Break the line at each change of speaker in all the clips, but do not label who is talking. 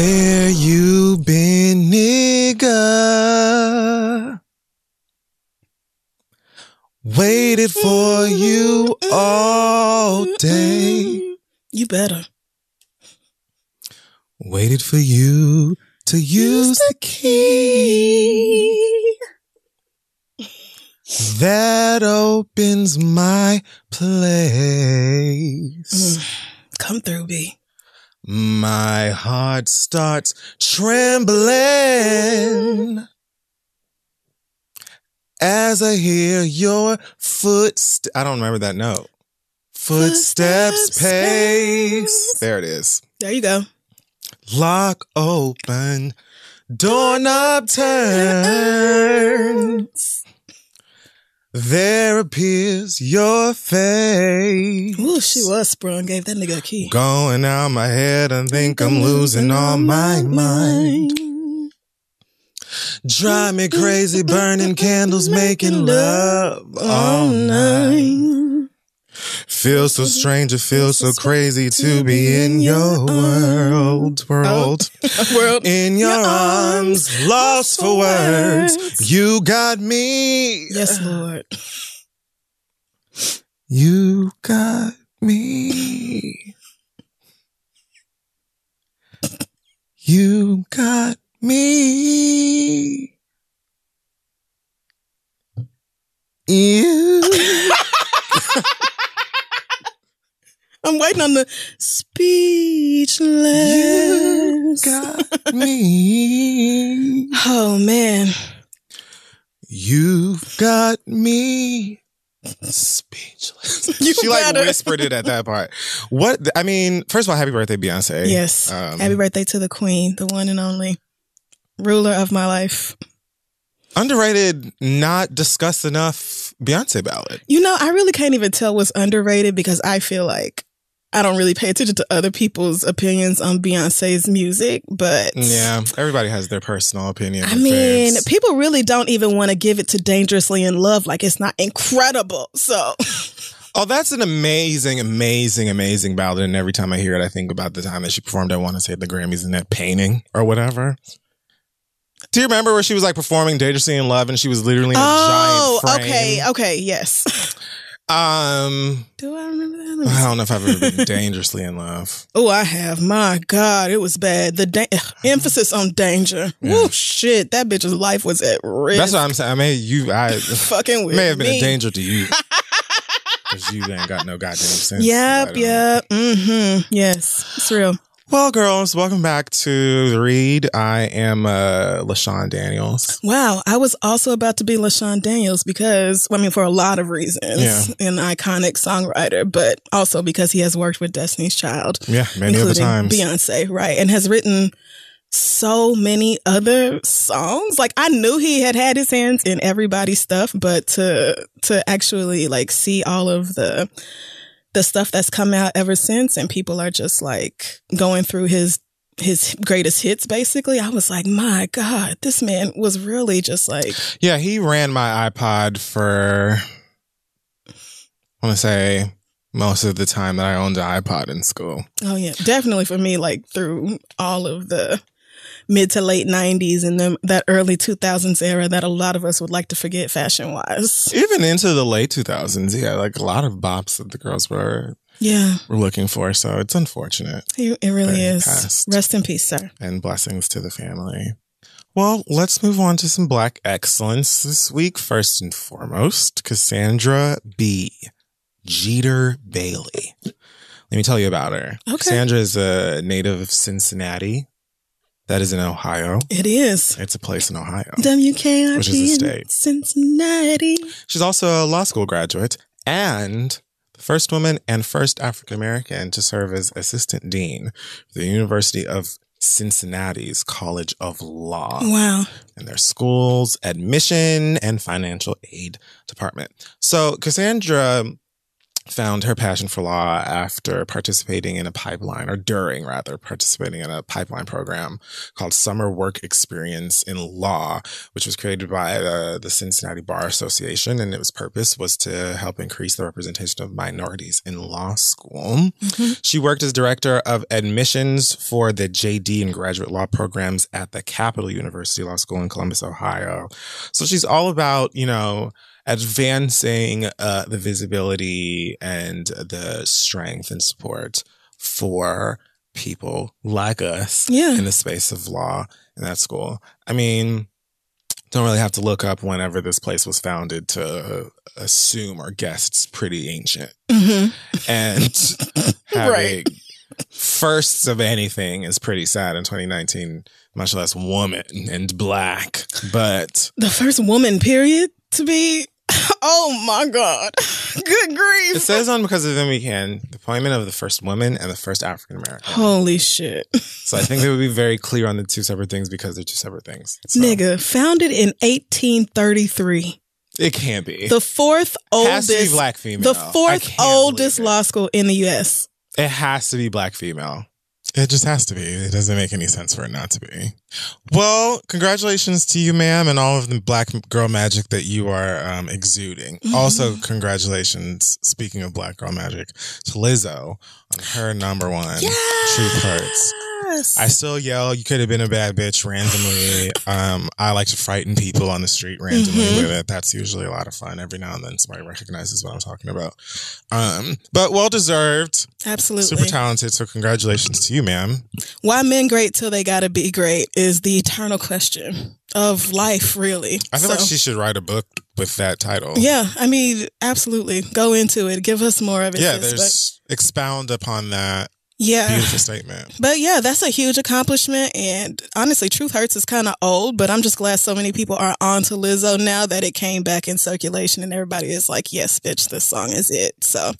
Where you been, nigga? Waited for you all day.
You better.
Waited for you to use the key that opens my place. Mm.
Come through, B.
My heart starts trembling as I hear your footsteps. I don't remember that note. Footsteps
Footsteps
pace.
pace.
There it is.
There you go.
Lock open, doorknob turn. There appears your face.
Ooh, she was sprung. Gave that nigga a key.
Going out my head and think I'm losing all my mind. Drive me crazy, burning candles, making love all night. Feel so mm-hmm. strange, it feels so crazy to be in your world, oh, world.
World.
In your arms, lost for words. You got me.
Yes, Lord.
You got me. You got me. You.
I'm waiting on the speechless.
You got me.
Oh man.
You've got me speechless.
You
she like
better.
whispered it at that part. What I mean, first of all, happy birthday, Beyonce.
Yes.
Um,
Happy birthday to the queen, the one and only ruler of my life.
Underrated, not discussed enough Beyonce ballad.
You know, I really can't even tell what's underrated because I feel like I don't really pay attention to other people's opinions on Beyonce's music, but
Yeah, everybody has their personal opinion.
I mean, people really don't even want to give it to Dangerously in Love like it's not incredible. So,
oh, that's an amazing, amazing, amazing ballad. And every time I hear it, I think about the time that she performed. I want to say the Grammys in that painting or whatever. Do you remember where she was like performing Dangerously in Love and she was literally in a
oh,
giant frame?
okay, okay, yes.
Um,
Do I remember that?
I don't know if I've ever been dangerously in love.
Oh, I have. My God, it was bad. The da- emphasis on danger. Woo, shit. That bitch's life was at risk.
That's what I'm saying. I mean, you, I
fucking with
may have been
me.
a danger to you because you ain't got no goddamn sense.
Yep, yep. Mm-hmm. Yes, it's real.
Well, girls, welcome back to the read. I am uh, LaShawn Daniels.
Wow, I was also about to be LaShawn Daniels because, I mean, for a lot of reasons,
Yeah.
an iconic songwriter, but also because he has worked with Destiny's Child,
Yeah, many other
including
times.
Beyonce, right, and has written so many other songs. Like I knew he had had his hands in everybody's stuff, but to to actually like see all of the the stuff that's come out ever since, and people are just like going through his his greatest hits basically i was like my god this man was really just like
Yeah, he ran my iPod for, I want to say, most of the time that I owned an iPod in school.
Oh yeah, definitely for me. Like through all of the mid to late '90s and then that early 2000s era that a lot of us would like to forget fashion wise.
Even into the late 2000s, yeah, like a lot of bops that the girls were
Yeah,
were looking for. So it's unfortunate.
it, it really is.
past.
Rest in peace, sir.
and blessings to the family. Well, let's move on to some black excellence this week. First and foremost, Cassandra B. Jeter Bailey. Let me tell you about her.
Okay.
Cassandra is a native of Cincinnati. That is in Ohio.
It is.
It's a place in Ohio.
WKRP
Which is a
in
state.
Cincinnati.
She's also a law school graduate and the first woman and first African American to serve as assistant dean for the University of Cincinnati's College of Law
Wow.
and their schools, admission, and financial aid department. So Cassandra found her passion for law after participating in a pipeline, or during rather, participating in a pipeline program called Summer Work Experience in Law, which was created by uh, the Cincinnati Bar Association. And its purpose was to help increase the representation of minorities in law school.
Mhm.
She worked as director of admissions for the JD and graduate law programs at the Capital University Law School in Columbus, Ohio. So she's all about, you know, advancing uh, the visibility and the strength and support for people like us
Yeah.
in the space of law in that school. I mean, don't really have to look up whenever this place was founded to assume or guess it's pretty ancient
hmm
and having
Right.
firsts of anything is pretty sad in 2019 much less woman and black but
The first woman, period, to be. Oh my God. Good grief.
it says on because of them we can the appointment of the first woman and the first african american
Holy shit.
so i think they would be very clear on the two separate things because they're two separate things So,
Nigga, founded in 1833.
it can't be
The fourth
has to be
oldest.
black female
The fourth oldest law school in the U.S.
It has to be black female. It just has to be. It doesn't make any sense for it not to be. Well, congratulations to you, ma'am, and all of the black girl magic that you are um, exuding.
Mhm.
Also, congratulations, speaking of black girl magic, to Lizzo on her number one, yes! Truth Hurts. I still yell, you could have been a bad bitch randomly. um, I like to frighten people on the street randomly
Mhm.
with it. That's usually a lot of fun. Every now and then somebody recognizes what I'm talking about. Um, but well deserved.
Absolutely.
Super talented. So congratulations to you, ma'am.
Why men great till they gotta be great is the eternal question of life, really.
I feel
So-
like she should write a book with that title.
Yeah, I mean, absolutely. Go into it. Give us more of it.
Yeah,
sis, but-
there's expound upon that
yeah.
beautiful statement.
But yeah, that's a huge accomplishment. And honestly, Truth Hurts is kind of old, but I'm just glad so many people are on to Lizzo now that it came back in circulation and everybody is like, yes, bitch, this song is it. So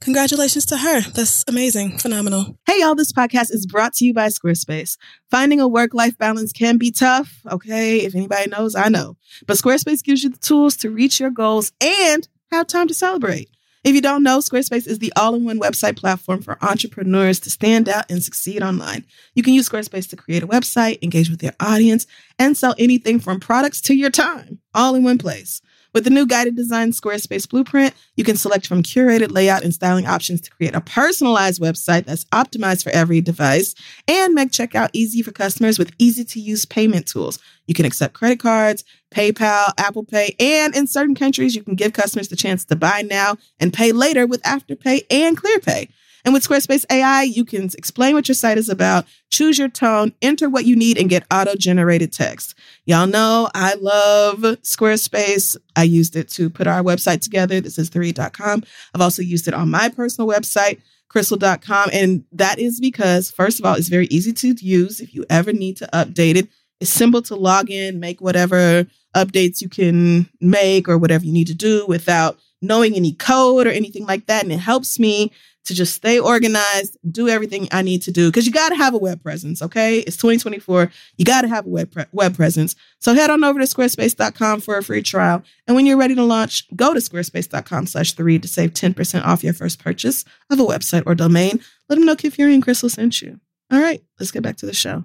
congratulations to her. That's amazing. Phenomenal.
Hey, y'all, this podcast is brought to you by Squarespace. Finding a work life balance can be tough. Okay. If anybody knows, I know. But Squarespace gives you the tools to reach your goals and have time to celebrate. If you don't know, Squarespace is the all in one website platform for entrepreneurs to stand out and succeed online. You can use Squarespace to create a website, engage with your audience, and sell anything from products to your time, all in one place. With the new guided design Squarespace blueprint, you can select from curated layout and styling options to create a personalized website that's optimized for every device and make checkout easy for customers with easy to use payment tools. You can accept credit cards, PayPal, Apple Pay, and in certain countries, you can give customers the chance to buy now and pay later with Afterpay and ClearPay. And with Squarespace AI, you can explain what your site is about, choose your tone, enter what you need, and get auto generated text. Y'all know I love Squarespace. I used it to put our website together. This is 3.com. I've also used it on my personal website, crissle.com. And that is because, first of all, it's very easy to use if you ever need to update it. It's simple to log in, make whatever updates you can make or whatever you need to do without knowing any code or anything like that. And it helps me to just stay organized, do everything I need to do because you got to have a web presence, okay? It's 2024. You got to have a web pre- web presence. So head on over to squarespace.com for a free trial. And when you're ready to launch, go to squarespace.com slash three to save 10% off your first purchase of a website or domain. Let them know Kid Fury and Crissle sent you. All right, let's get back to the show.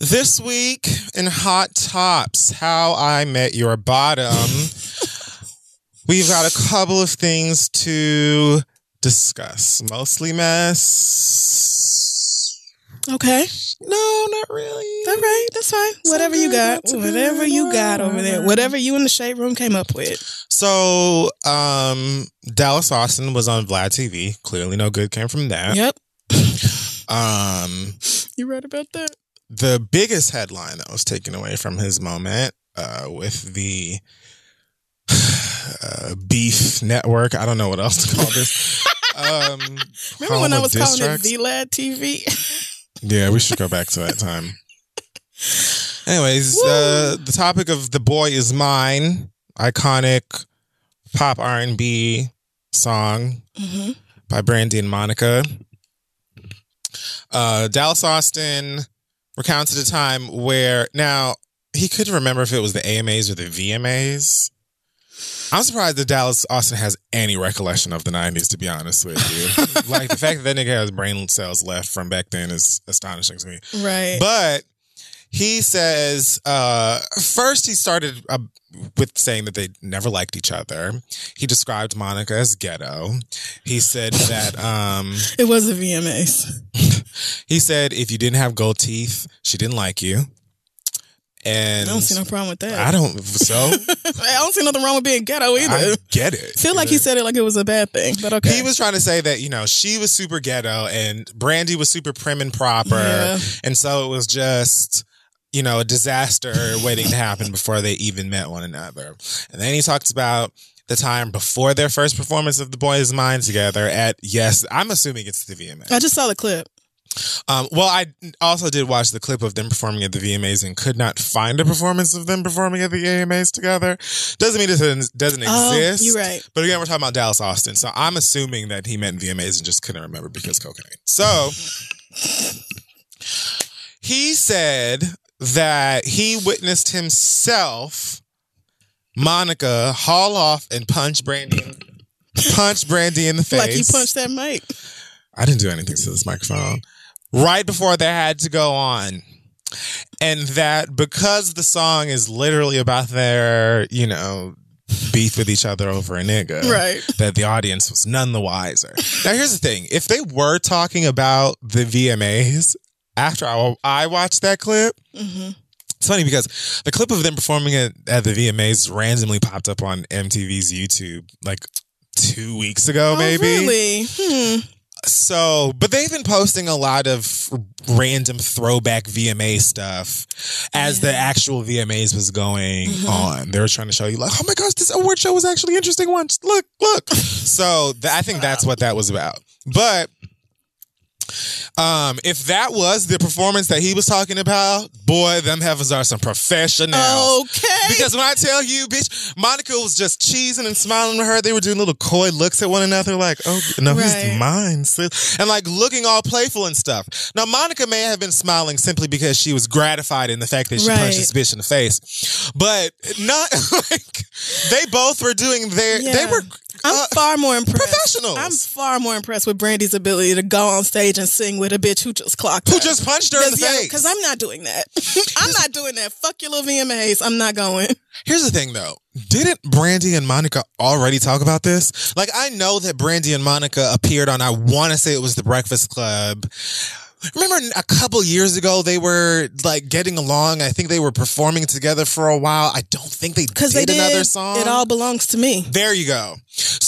This week in Hot Tops, How I Met Your Bottom, we've got a couple of things to discuss. Mostly mess.
Okay.
No, not really.
All right. That's fine. Whatever you got.
that's good.
Whatever you got over there. Whatever you in the shade room came up with.
So, um, Dallas Austin was on Vlad TV. Clearly, no good came from that.
Yep.
Um,
You read about that?
The biggest headline that was taken away from his moment uh, with the uh, beef network. I don't know what else to call this. Um,
Remember when I was calling
tracks?
it VLAD TV?
Yeah, we should go back to that time. Anyways, uh, the topic of "The Boy Is Mine," iconic pop R and B song
hmm
by Brandy and Monica. Uh, Dallas Austin recounted a time where now he couldn't remember if it was the AMAs or the VMAs. I'm surprised that Dallas Austin has any recollection of the 90s, to be honest with you. like the fact that that nigga has brain cells left from back then is astonishing to me.
Right.
But he says uh, first he started uh, with saying that they never liked each other. He described Monica as ghetto. He said that um,
it was the VMAs.
he said if you didn't have gold teeth, she didn't like you. And
I don't see no problem with that.
I don't. So
I don't see nothing wrong with being ghetto either.
I get it.
feel like he said it like it was a bad thing, but okay.
He was trying to say that you know she was super ghetto and Brandy was super prim and proper,
Yeah.
and so it was just you know a disaster waiting to happen before they even met one another. And then he talks about the time before their first performance of The Boys' Is Mine together at yes, I'm assuming it's the VMAs.
I just saw the clip.
Um, well, I also did watch the clip of them performing at the VMAs and could not find a performance of them performing at the AMAs together. Doesn't mean it doesn't, doesn't
Oh,
exist.
you're right.
But again, we're talking about Dallas Austin. So I'm assuming that he meant VMAs and just couldn't remember because cocaine. So he said that he witnessed himself, Monica, haul off and punch Brandy, punch Brandy in the face.
Like he punched that mic.
I didn't do anything to this microphone. Right before they had to go on. And that because the song is literally about their, you know, beef with each other over a nigga.
Right.
That the audience was none the wiser. Now, here's the thing if they were talking about the VMAs after I, I watched that clip,
hmm
it's funny because the clip of them performing at, at the VMAs randomly popped up on MTV's YouTube like two weeks ago, maybe.
Oh, really? Hmm.
So, but they've been posting a lot of random throwback VMA stuff as the actual VMAs was going
Mhm.
on. They were trying to show you, like, oh my gosh, this award show was actually interesting once. Look, look. so, th- I think that's what that was about. But um, if that was the performance that he was talking about, boy, them heavens are some professionals.
Okay.
Because when I tell you, bitch, Monica was just cheesing and smiling with her. They were doing little coy looks at one another, like, oh, no,
Right.
he's mine. sis." And like looking all playful and stuff. Now, Monica may have been smiling simply because she was gratified in the fact that she
Right.
punched this bitch in the face. But not like they both were doing their, they were
I'm
uh,
far more impressed.
professionals.
I'm far more impressed with Brandy's ability to go on stage and sing with a bitch who just clocked
who
her.
just punched her in the face.
Because I'm not doing that. I'm not doing that. Fuck your little VMAs. I'm not going.
Here's the thing though. Didn't Brandy and Monica already talk about this? Like I know that Brandy and Monica appeared on I want to say it was the Breakfast Club Remember a couple years ago they were like getting along. I think they were performing together for a while. I don't think they did
they did
another song.
It all belongs to me.
There you go.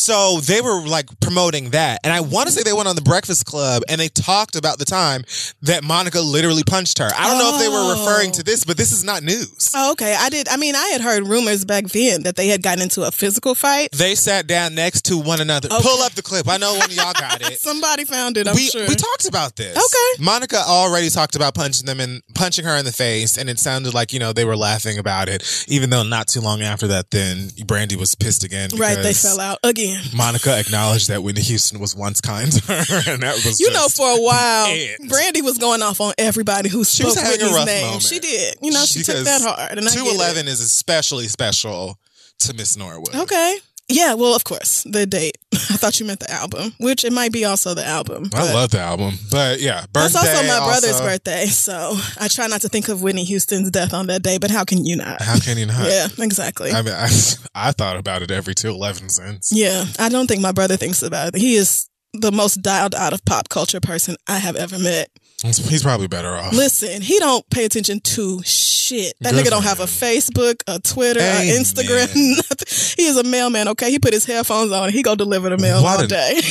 So they were like promoting that. And I want to say they went on the Breakfast Club and they talked about the time that Monica literally punched her. I don't know if they were referring to oh. this, but this is not news.
Oh, okay. I did. I mean, I had heard rumors back then that they had gotten into a physical fight.
They sat down next to one another.
Okay.
Pull up the clip. I know one of y'all got it.
Somebody found it. I'm
we,
sure.
we talked about this.
Okay.
Monica already talked about punching them and punching her in the face, and it sounded like, you know, they were laughing about it, even though not too long after that, then Brandy was pissed again.
right. They fell out again.
Monica acknowledged that Whitney Houston was once kind to her, and that was
You know, for a while,
it.
Brandy was going off on everybody who
She
spoke
was
Whitney's name.
moment.
She did. You know, she took that hard. And it.
211 is especially special to Miss Norwood.
Okay. Yeah, well, of course, the date. I thought you meant the album, which it might be also the album.
I love the album, but yeah, birthday.
That's also my brother's
also-
birthday, so I try not to think of Whitney Houston's death on that day. But how can you not?
How can you not?
Yeah, exactly.
I mean, I, I thought about it every 211 since.
yeah, I don't think my brother thinks about it. He is the most dialed out of pop culture person I have ever met.
He's, he's probably better off.
Listen, he don't pay attention to shit. That
Good
nigga don't have a. Facebook, a Twitter, a
Amen.
Instagram, nothing. He is a mailman, okay? He put his headphones on and he go deliver the mail
What
all day.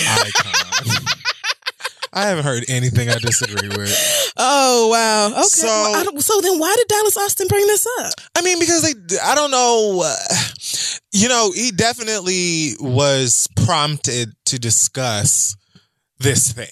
I haven't heard anything I disagree with.
Oh wow. Okay.
So-
Well, I don't- so then why did Dallas Austin bring this up?
I mean, because they, I don't know. Uh, you know, he definitely was prompted to discuss this thing.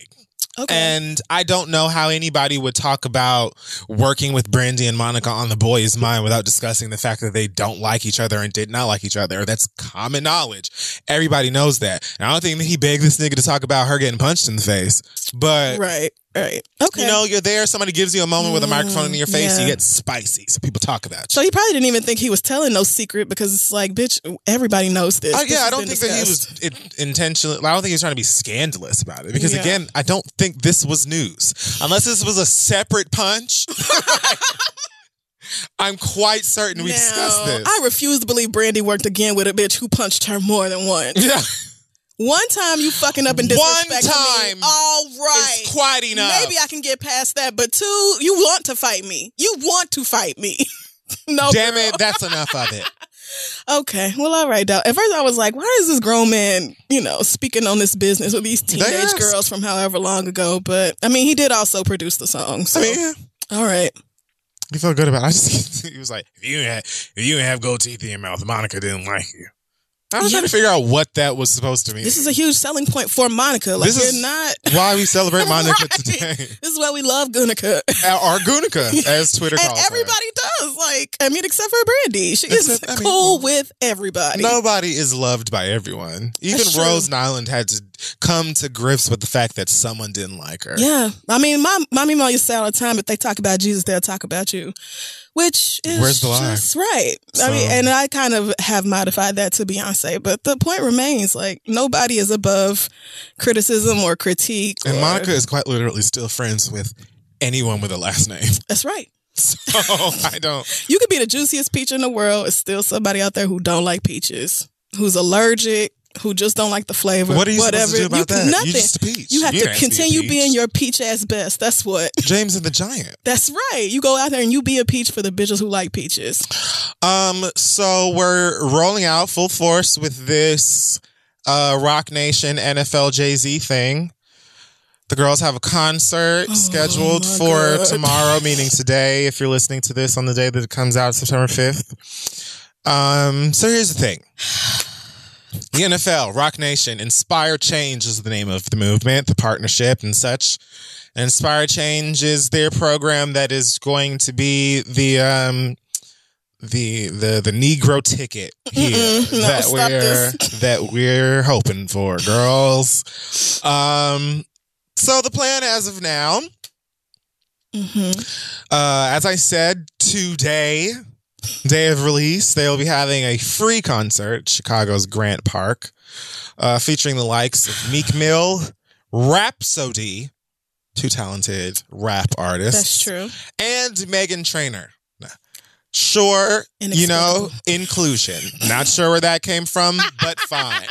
Okay.
And I don't know how anybody would talk about working with Brandy and Monica on the boys' mind without discussing the fact that they don't like each other and did not like each other. That's common knowledge. Everybody knows that. And I don't think that he begged this nigga to talk about her getting punched in the face. But
right. Right. Okay.
you know, you're there, somebody gives you a moment with a microphone in your face,
yeah.
you get spicy. So people talk about you.
so he probably didn't even think he was telling no secret because it's like, bitch, everybody knows this.
Uh,
This
yeah, I don't think that he was it, intentionally. I don't think he was trying to be scandalous about it because,
Yeah.
again, I don't think this was news. Unless this was a separate punch, I'm quite certain we discussed
Now,
this.
I refuse to believe Brandy worked again with a bitch who punched her more than once.
yeah,
One time you fucking up and
One time
me. All right.
it's quite enough.
Maybe I can get past that, but two, you want to fight me. You want to fight me. no,
Damn
girl.
it, that's enough of it.
Okay, well, all right. Dog. At first, I was like, "Why is this grown man, you know, speaking on this business with these teenage
Yes.
girls from however long ago?" But I mean, he did also produce the song. So,
I mean, yeah,
all right.
he felt good about it. I just he was like, if you didn't have, if you didn't have gold teeth in your mouth, Monica didn't like you. I was
Yeah.
trying to figure out what that was supposed to mean.
This is a huge selling point for Monica. Like,
This is
not.
why we celebrate Monica
Right.
today.
This is why we love Gunica.
Our Gunica, as Twitter
and
calls her.
everybody does. Like, I mean, except for Brandy. She is
I mean,
cool with everybody.
Nobody is loved by everyone. Even. Rose Nylund had to come to grips with the fact that someone didn't like her.
Yeah. I mean, my mommy mom used to say all the time, if they talk about Jesus, they'll talk about you. Which is
Where's the lie?
just right. I mean, and I kind of have modified that to Beyonce, but the point remains like nobody is above criticism or critique.
And
or-
Monica is quite literally still friends with anyone with a last name.
That's right.
So I don't.
You could be the juiciest peach in the world. It's still somebody out there who don't like peaches, who's allergic, who just don't like the flavor.
What are you
whatever.
supposed to do about
you
that?
Nothing.
You just a peach.
You have
You
to
don't have to be
continue being your peach ass best. That's what.
James and the Giant.
That's right. You go out there and you be a peach for the bitches who like peaches.
Um, so we're rolling out full force with this uh Roc Nation NFL Jay Z thing. The girls have a concert
Oh,
scheduled for
God.
tomorrow, meaning today, if you're listening to this on the day that it comes out, September 5th. Um, so here's the thing. The NFL, Roc Nation, Inspire Change is the name of the movement, the partnership and such. Inspire Change is their program that is going to be the um the the the Negro ticket here
Mm-mm.
That we're that we're hoping for, girls. Um so the plan as of now,
mm-hmm.
uh, as I said, today, day of release, they will be having a free concert, Chicago's Grant Park, uh, featuring the likes of Meek Mill, Rapsody, two talented rap artists.
That's true.
And Meghan Trainor. Sure, you know, inclusion. Not sure where that came from, but fine.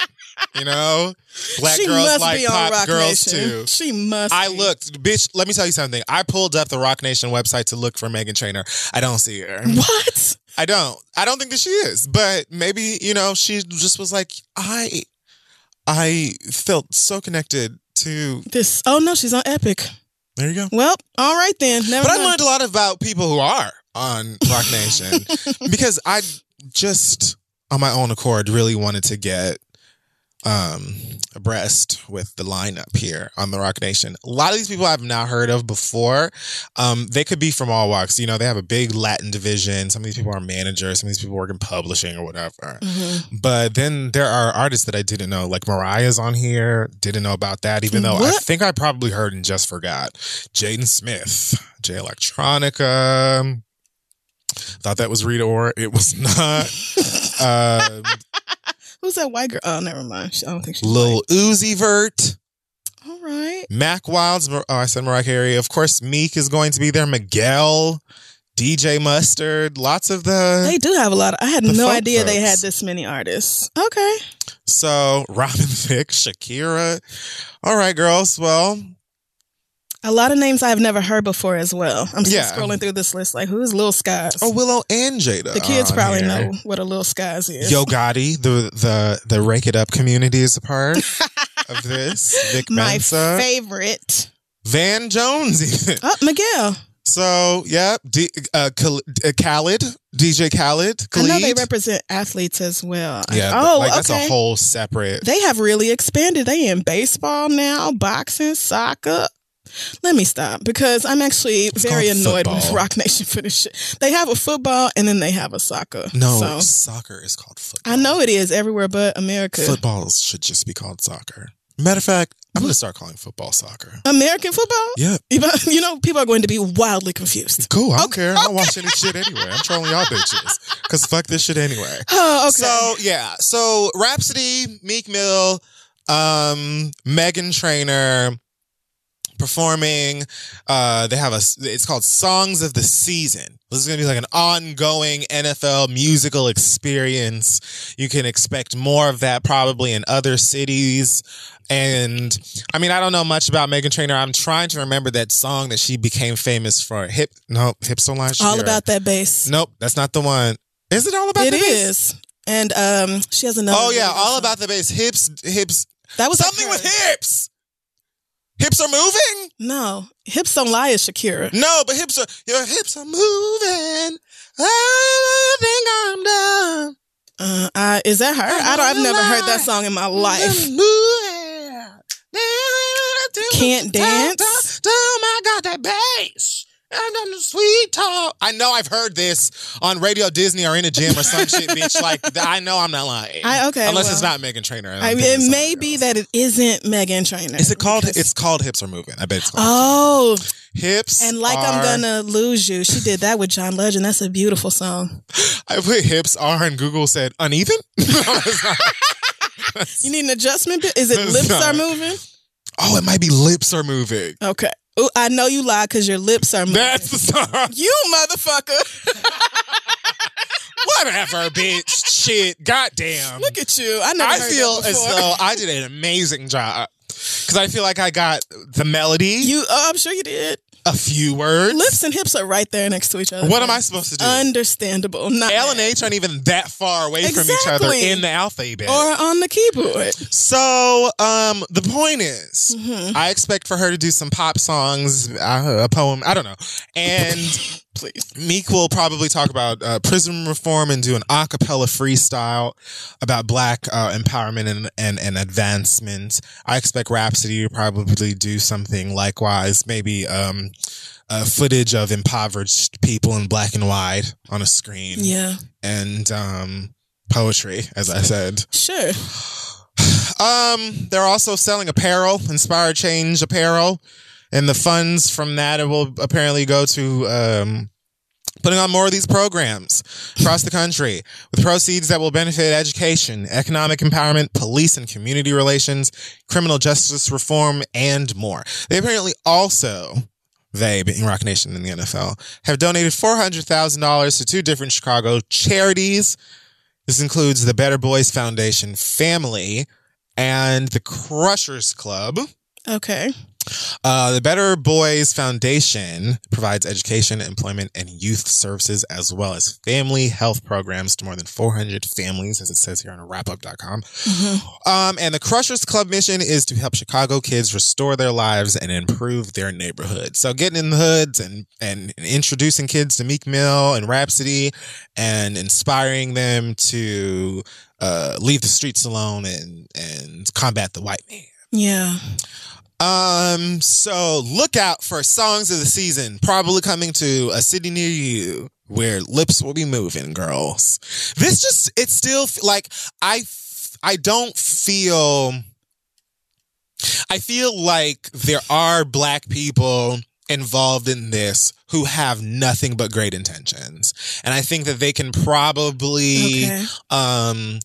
You know, black
she
girls
must
like
be on
pop
Rock
girls
Nation.
too.
She must.
I
be.
looked, bitch. Let me tell you something. I pulled up the Roc Nation website to look for Meghan Trainor. I don't see her.
What?
I don't. I don't think that she is. But maybe you know, she just was like, I, I felt so connected to.
This? Oh no, she's on Epic.
There you go.
Well, all right then. Never
But I learned a lot about people who are on Roc Nation because I just, on my own accord, really wanted to get um abreast with the lineup here on the Roc Nation. A lot of these people I've not heard of before. Um, they could be from all walks. You know, they have a big Latin division. Some of these people are managers. Some of these people work in publishing or whatever.
Mhm.
But then there are artists that I didn't know, like Mariah's on here. Didn't know about that, even though I think I probably heard and just forgot. Jaden Smith, Jay Electronica. Thought that was Rita Ora. It was not. uh,
Who's that white girl? Oh, never mind. I don't think she's
Lil Uzi Vert.
All right.
Mack Wilds. Oh, I said Mariah Carey. Of course, Meek is going to be there. Miguel, DJ Mustard. Lots of the.
They do have a lot. Of, I had no
folk
idea they had this many artists. Okay.
So Robin Thicke, Shakira. All right, girls. Well,
A lot of names I've never heard before as well. I'm still
Yeah.
scrolling through this list. Like, who's Lil Skies?
oh Willow and Jada.
the kids probably
here.
know what a Lil Skies is.
Yo Gotti, the the the Rake It Up community is a part of this. Vic
My
Mensa,
favorite.
Van Jones. even.
Oh, Miguel.
so yeah, D, uh, Khal- uh, Khaled, DJ Khaled.
I know they represent athletes as well.
Yeah,
Oh,
like
okay.
that's a whole separate.
they have really expanded. They in baseball now, boxing, soccer. Let me stop because I'm actually very
called
annoyed with. Roc Nation for this shit. They have a football and then they have a soccer.
no,
So,
soccer is called football.
I know it is everywhere but America.
Football should just be called soccer. Matter of fact, I'm gonna start calling football soccer.
American football?
Yeah,
You know, people are going to be wildly confused.
cool. I don't
Okay,
care. I don't watch any shit anyway. I'm trolling y'all bitches because fuck this shit anyway.
Oh, okay.
So yeah, so Rapsody, Meek Mill, um, Meghan Trainor performing. Uh, they have a. It's called Songs of the Season. This is gonna be like an ongoing NFL musical experience. You can expect more of that probably in other cities. And I mean, I don't know much about Meghan Trainor. I'm trying to remember that song that she became famous for. Hip, no, hips don't lie.
all about that bass.
Nope, that's not the one. Is it all about
It
the bass?
is. And um, she has another.
Oh yeah, all about the bass. Hips, hips.
that was
something with hips. Hips are moving.
No, hips don't lie is Shakira.
No, but hips are your hips are moving. I think I'm done.
Uh, I, is that her? I don't. I've never heard that song in my life. Can't dance?
Oh my god, that bass. And the sweet talk. I know I've heard this on Radio Disney or in a gym or some shit, bitch. Like I know I'm not lying.
I- okay,
Unless it's not Meghan Trainor.
I mean, it may be that it isn't Meghan Trainor.
Is it called?
because-
It's called Hips Are Moving. I bet it's called
Oh,
Hips.
and like I'm gonna lose you. She did that with John Legend. That's a beautiful song.
I put hips are and Google said uneven.
You need an adjustment. Is it lips
not-
are moving?
oh, it might be lips are moving.
Okay. Ooh, I know you lie because your lips are moving.
That's the song.
you motherfucker.
Whatever, bitch. Shit. Goddamn.
Look at you. I never
I feel as though I did an amazing job because I feel like I got the melody,
you. Oh, I'm sure you did.
A few words.
Lips and hips are right there next to each other.
What am I supposed to do?
Understandable. Not
L and H aren't even that far away from each other in the alphabet.
or on the keyboard.
So, um, the point is,
Mhm.
I expect for her to do some pop songs, uh, a poem, I don't know. And
Please.
Meek will probably talk about uh, prison reform and do an a cappella freestyle about black uh, empowerment and, and, and advancement. I expect Rapsody to probably do something likewise, maybe um, uh, footage of impoverished people in black and white on a screen
Yeah.
and um, poetry, as I said.
Sure.
Um, they're also selling apparel, Inspire Change apparel, and the funds from that will apparently go to um, putting on more of these programs across the country with proceeds that will benefit education, economic empowerment, police and community relations, criminal justice reform, and more. They apparently also. They, being Roc Nation and the NFL, have donated $400,000 to two different Chicago charities. This includes the Better Boys Foundation Family, and the Crushers Club.
Okay.
Uh, the Better Boys Foundation provides education, employment, and youth services, as well as family health programs to more than 400 families, as it says here on rap-up.com.
Mm-hmm.
Um, and the Crushers Club mission is to help Chicago kids restore their lives and improve their neighborhood. So getting in the hoods and, and introducing kids to Meek Mill and Rapsody and inspiring them to uh, leave the streets alone and, and combat the white man.
Yeah.
Um, so look out for songs of the season, probably coming to a city near you where lips will be moving, girls. This just, it's still like, I, I don't feel, I feel like there are black people involved in this who have nothing but great intentions. And I think that they can probably,
Okay.
um,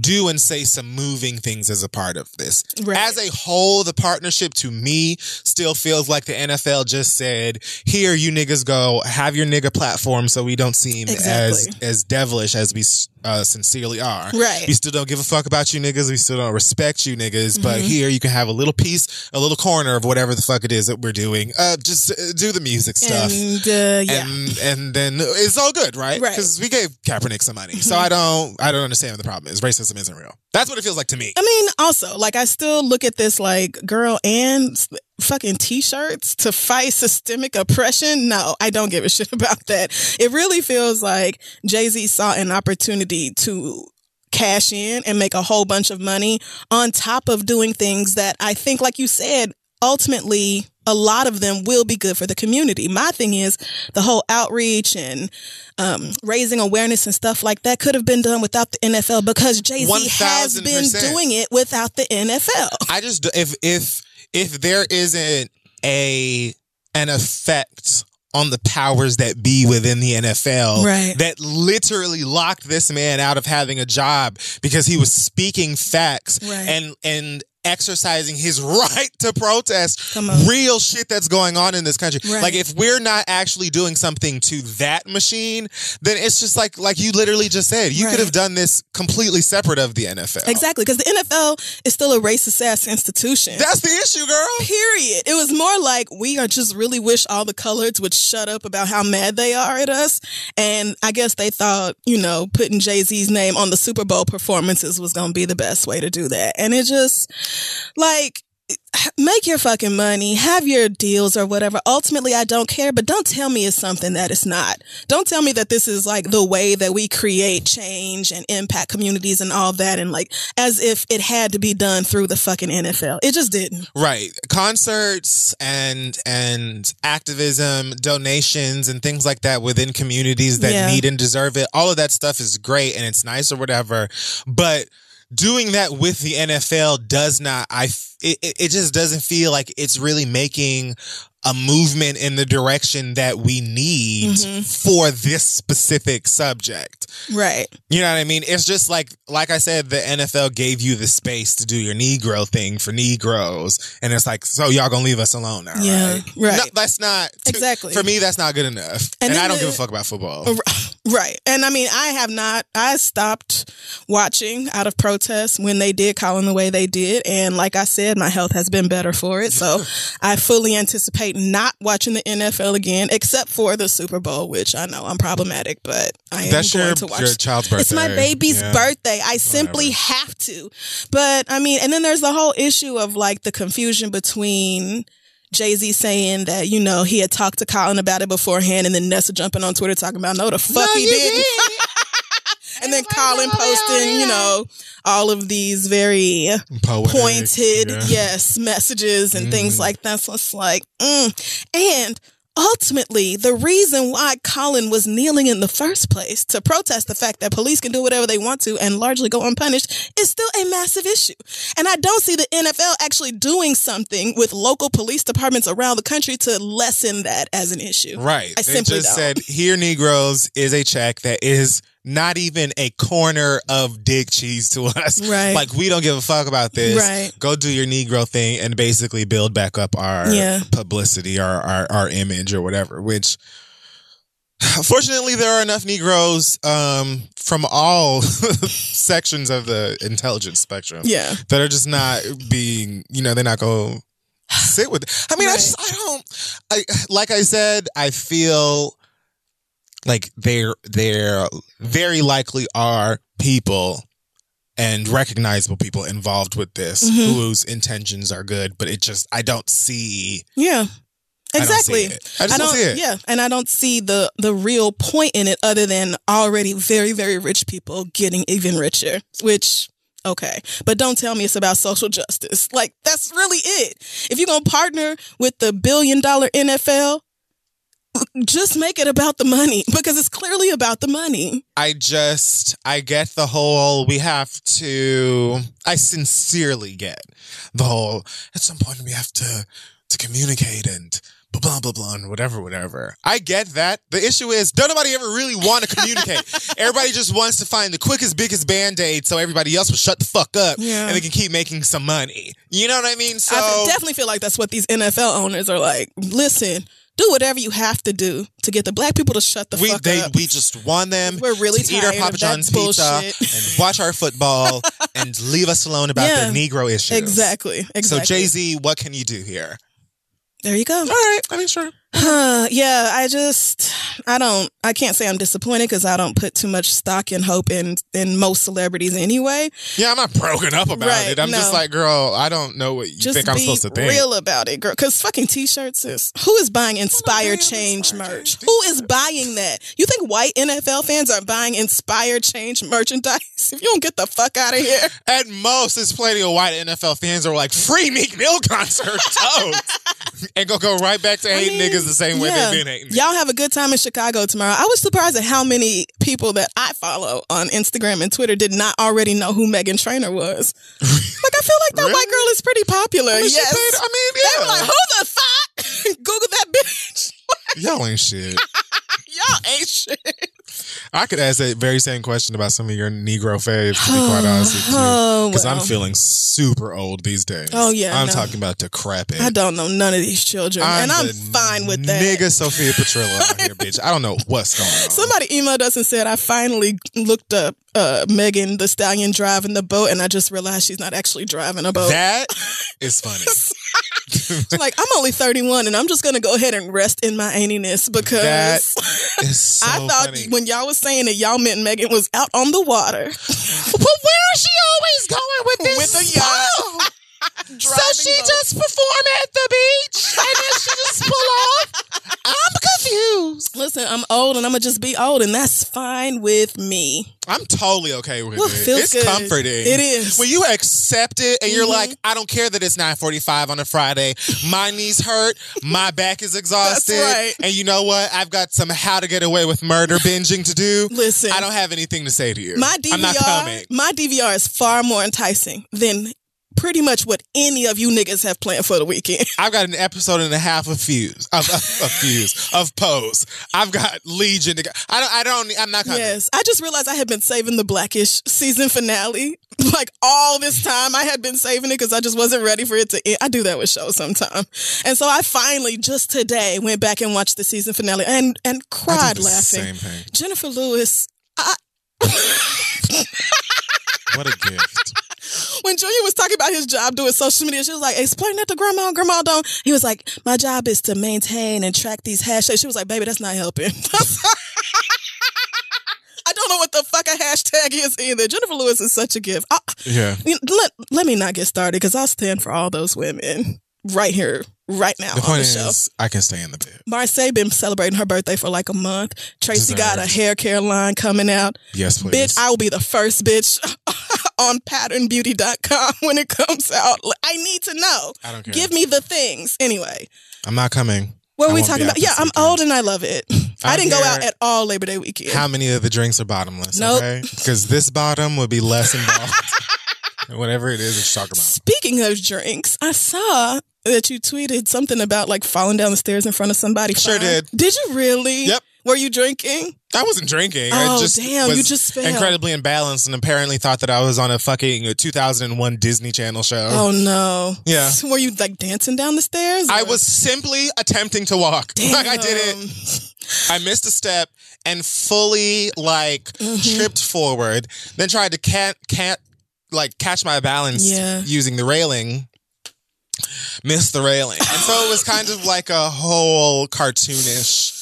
do and say some moving things as a part of this.
Right.
As a whole, the partnership to me still feels like the NFL just said, "Here, you niggas go, have your nigga platform, so we don't seem as as devilish as we uh, sincerely are.
Right.
We still don't give a fuck about you niggas. We still don't respect you niggas. But
Mm-hmm.
here, you can have a little piece, a little corner of whatever the fuck it is that we're doing. Uh, just uh, do the music stuff."
And uh, yeah.
And and then it's all good, right?
Right.
Because we gave Kaepernick some money, so I don't I don't understand what the problem is. Racism isn't real. That's what it feels like to me.
I mean, also, like, I still look at this like, girl, and fucking t-shirts to fight systemic oppression. No, I don't give a shit about that. It really feels like Jay-Z saw an opportunity to cash in and make a whole bunch of money on top of doing things that I think, like you said, ultimately a lot of them will be good for the community. My thing is the whole outreach and um, raising awareness and stuff like that could have been done without the NFL because Jay Z has been doing it without the NFL.
I just if if if there isn't a an effect on the powers that be within the NFL
Right.
that literally locked this man out of having a job because he was speaking facts
Right.
and and exercising his right to protest real shit that's going on in this country.
Right.
Like if we're not actually doing something to that machine, then it's just like like you literally just said, you
Right.
could have done this completely separate of the NFL.
Exactly, because the NFL is still a racist ass institution.
That's the issue, girl.
Period. It was more like we are just really wish all the coloreds would shut up about how mad they are at us. And I guess they thought, you know, putting Jay Z's name on the Super Bowl performances was going to be the best way to do that. And it just, like, make your fucking money, have your deals or whatever. Ultimately, I don't care, but don't tell me it's something that it's not. Don't tell me that this is like the way that we create change and impact communities and all that. And like, as if it had to be done through the fucking NFL. It just didn't.
Right. Concerts and and activism, donations and things like that within communities that
Yeah.
need and deserve it. All of that stuff is great and it's nice or whatever. But doing that with the NFL does not I it it just doesn't feel like it's really making a movement in the direction that we need
Mm-hmm.
for this specific subject.
Right.
You know what I mean? It's just like, like I said, the NFL gave you the space to do your Negro thing for Negroes, and it's like, so y'all gonna leave us alone now,
Yeah,
right?
right.
No, that's not
Exactly.
for me. That's not good enough,
And
and, I don't
the-
give a fuck about football.
Right. And I mean, I have not, I stopped watching out of protest when they did Colin the way they did. And like I said, my health has been better for it. So I fully anticipate not watching the NFL again, except for the Super Bowl, which I know I'm problematic, but I am
That's
going
your-
to watch.
your child's birthday.
It's my baby's
Yeah.
birthday. I simply have to. But I mean, and then there's the whole issue of like the confusion between Jay Z saying that, you know, he had talked to Colin about it beforehand and then Nessa jumping on Twitter talking about, no, the fuck he didn't. And then Colin posting, you know, all of these very
Poetic,
pointed,
yeah.
yes, messages and things like that. So it's like, mm. and ultimately, the reason why Colin was kneeling in the first place to protest the fact that police can do whatever they want to and largely go unpunished is still a massive issue. And I don't see the NFL actually doing something with local police departments around the country to lessen that as an issue.
Right.
I
they
simply
just
don't.
said, here, Negroes is a check that is not even a corner of dick cheese to us.
Right.
Like, we don't give a fuck about this.
Right.
Go do your Negro thing and basically build back up our
Yeah.
publicity, our, our, our image or whatever, which Fortunately, there are enough Negroes um, from all sections of the intelligence spectrum
Yeah.
that are just not being, you know, they're not going to sit with. I mean, I just, I don't, I like I said, I feel like there, there very likely are people and recognizable people involved with this
Mhm.
whose intentions are good, but it just, I don't see.
Yeah.
I don't see
Exactly.
it. I just don't, see it.
Yeah, and I don't see the the real point in it other than already very very rich people getting even richer, which okay. But don't tell me it's about social justice. Like that's really it. If you're going to partner with the billion dollar NFL, just make it about the money because it's clearly about the money.
I just I get the whole we have to I sincerely get the whole at some point we have to to communicate and blah blah blah blah and whatever whatever. I get that. The issue is don't nobody ever really want to communicate. everybody just wants to find the quickest biggest band-aid so everybody else will shut the fuck up
Yeah.
and they can keep making some money. You know what I mean? So
I definitely feel like that's what these NFL owners are like. Listen, do whatever you have to do to get the black people to shut the
we
fuck
they
up.
we just want them
We're really
to eat our Papa John's pizza and watch our football and leave us alone about
Yeah.
their Negro issues.
exactly. Exactly.
So Jay Z, what can you do here?
there you go.
All right, I mean, sure.
Yeah, I just I don't I can't say I'm disappointed because I don't put too much stock and hope in in most celebrities anyway.
Yeah, I'm not broken up about
Right,
it. I'm just like, girl, I don't know what you
Just
think I'm supposed to think.
real about it, girl. Because fucking t-shirts is who is buying inspired change
Inspired
merch?
Change
Who is buying that? You think white NFL fans are buying Inspire change merchandise? If you don't get the fuck out of here,
At most, it's plenty of white NFL fans are like, free Meek Mill concert, and go go right back to hating
mean,
niggas the same way
yeah.
they've been hating.
Y'all have a good time in Chicago tomorrow. I was surprised at how many people that I follow on Instagram and Twitter did not already know who Meghan Trainor was. like I feel like that
Really?
white girl is pretty popular.
I mean,
yes.
paid- I mean,
They were like, who the fuck? Google that bitch.
Y'all ain't shit.
Y'all ain't shit.
I could ask that very same question about some of your Negro faves, to be quite honest with you.
Oh,
Because I'm feeling super old these days.
Oh, yeah,
I'm
no.
talking about decrepit.
I don't know none of these children, and I'm fine with that.
Nigga Sophia Petrillo out here, bitch. I don't know what's going on.
Somebody emailed us and said, I finally looked up uh, Megan Thee Stallion driving the boat, and I just realized she's not actually driving a boat.
that is funny.
Like, I'm only 31, and I'm just going to go ahead and rest in my aniness because
That so
I thought
funny.
when y'all was saying that y'all meant Megan was out on the water.
But where is she always going with this?
With the yacht.
Song? So she
boat.
just perform at the beach and then she just pull off. I'm confused.
Listen, I'm old and I'm going to just be old, and that's fine with me.
I'm totally okay with
Ooh,
it.
feels
it's
good.
comforting.
It is.
When you accept it and you're like, mm-hmm. I don't care that it's 9:45 on a Friday. My knees hurt. My back is exhausted.
right.
And you know what? I've got some how to get away with murder binging to do.
Listen.
I don't have anything to say to you.
My
I'm not
DVR,
coming.
my DVR is far more enticing than pretty much what any of you niggas have planned for the weekend.
I've got an episode and a half of Fuse, of, of, of Fuse, of Pose. I've got Legion. To go. I don't. I don't. I'm not coming.
yes, I just realized I had been saving the Blackish season finale like all this time. I had been saving it because I just wasn't ready for it to end. I do that with shows sometimes, and so I finally just today went back and watched the season finale and and cried laughing.
Same thing.
Jennifer Lewis. I,
What a gift.
When Junior was talking about his job doing social media, she was like, explain that to grandma. Grandma don't. He was like, my job is to maintain and track these hashtags. She was like, baby, that's not helping. I don't know what the fuck a hashtag is either. Jennifer Lewis is such a gift. I,
Yeah.
let, let me not get started because I'll stand for all those women right here, right now
The
on
point
the show.
is, I can stay in the bed.
Marsai been celebrating her birthday for like a month. Tracee got a hair care line coming out.
Yes, please.
Bitch, I will be the first bitch on patternbeauty.com when it comes out. I need to know.
I don't care.
Give me the things. Anyway,
I'm not coming.
what are we talking about? Yeah, I'm
weekend.
old and I love it. I
I
didn't go out at all Labor Day weekend.
How many of the drinks are bottomless?
Nope.
Okay, because this bottom would be less involved. Whatever it is that you're talking about.
Speaking of drinks, I saw that you tweeted something about like falling down the stairs in front of somebody.
Sure
fine.
did.
Did you really?
Yep.
Were you drinking?
I wasn't drinking.
Oh,
I just
damn, you just fell.
incredibly imbalanced and apparently thought that I was on a fucking 2001 Disney Channel show.
Oh no.
Yeah.
Were you like dancing down the stairs?
I was simply attempting to walk. Like I did it. I missed a step and fully like
Mhm.
tripped forward, then tried to can't can't like catch my balance
Yeah.
using the railing. Missed the railing. And so it was kind of like a whole cartoonish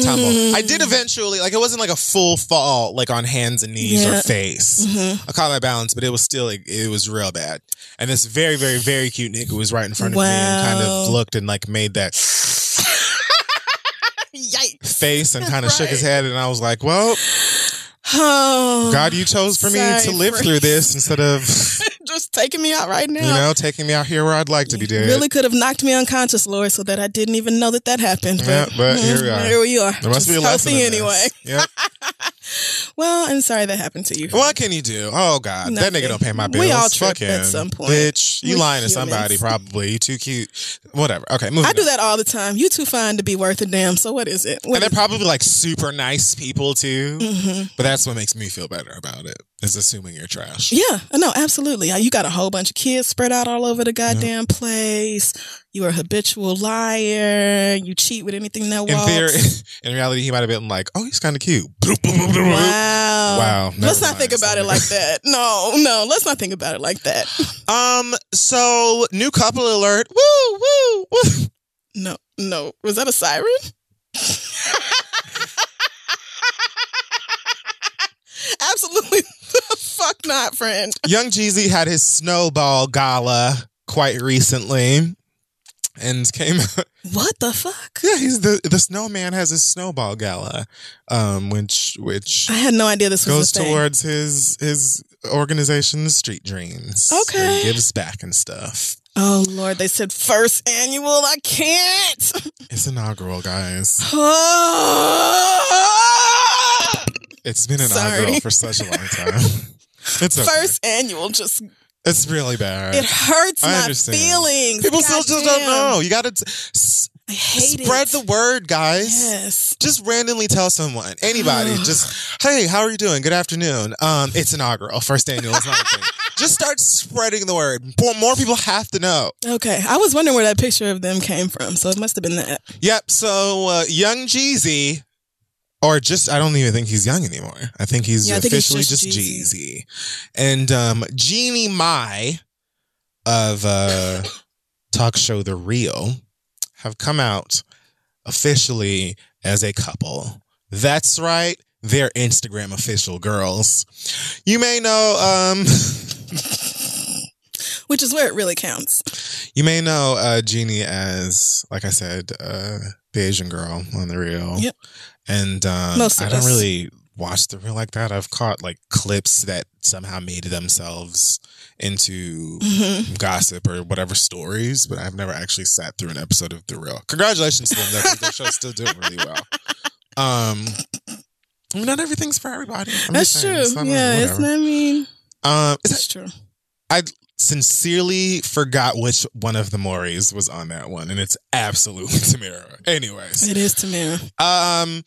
tumble.
Mhm.
I did eventually like it wasn't like a full fall like on hands and knees
Yeah.
or face.
Mhm.
I caught my balance, but it was still like, it was real bad. And this very, very, very cute nigga was right in front of me and kind of looked and like made that
Yikes.
face and kind of shook his head. And I was like, well,
Oh,
God, you chose for me to live
friend.
through this instead of,
just taking me out right now.
you know, taking me out here where I'd like to be dead.
Really could have knocked me unconscious, Lord, so that I didn't even know that that happened.
Yeah, but here we are.
Here we are.
There must be a
Just
lesson.
healthy anyway.
Yep.
Well, I'm sorry that happened to you.
What can you do? Oh God, that nigga don't pay my bills.
We all trip at some point.
Bitch, you
We're
lying to somebody probably. You too cute. Whatever. Okay.
I do that all the time. You too fine to be worth a damn. So what is it? What
And they're probably like super nice people too.
Mhm.
But that's what makes me feel better about it. Is assuming you're trash.
Yeah, no, absolutely. You got a whole bunch of kids spread out all over the goddamn place. You are a habitual liar. You cheat with anything that
In
walks.
theory, in reality, he might have been like, "Oh, he's kind of cute."
Wow.
Wow,
Let's not think about it like that. No, no, let's not think about it like that.
Um. So, new couple alert. Woo, woo, woo.
No, no. Was that a siren? Absolutely fuck not, friend.
Young Jeezy had his Snowball Gala quite recently, and came.
What the fuck?
yeah, he's the the Snowman has his Snowball Gala, um, which which
I had no idea this was
goes towards his his organization Street Dreams.
Okay.
gives back and stuff.
oh Lord, they said first annual. I can't.
It's inaugural, guys. It's been inaugural
Sorry.
for such a long time. It's okay.
First annual, just
It's really bad.
it hurts
I
my
understand.
feelings.
People still just don't know. You got to s-
I hate
spread
it.
the word, guys.
Yes.
Just randomly tell someone, anybody, just hey, how are you doing? Good afternoon. Um, it's inaugural, first annual. It's not a thing. Just start spreading the word. More, more people have to know.
Okay. I was wondering where that picture of them came from, so it must have been that.
Yep. So uh, young Jeezy, or just I don't even think he's young anymore. I think he's
Yeah, I think
officially
just
just,
Jeezy.
Jeezy. And um, Jeannie Mai of uh, talk show The Real have come out officially as a couple. That's right. They're Instagram official girls. You may know um
Which is where it really counts.
you may know uh Jeannie as like I said, uh the Asian girl on the real.
Yep.
And um I don't
us.
really watch the real like that. I've caught like clips that somehow made themselves into
Mhm.
gossip or whatever stories, but I've never actually sat through an episode of The Real. Congratulations to them though, their show's still doing really well. Um I mean, not everything's for everybody. I'm
That's true. Yeah, it's not, I mean,
Um,
it's true.
I sincerely forgot which one of the Mowrys was on that one, and it's absolutely Tamera. Anyways,
It is Tamera.
um,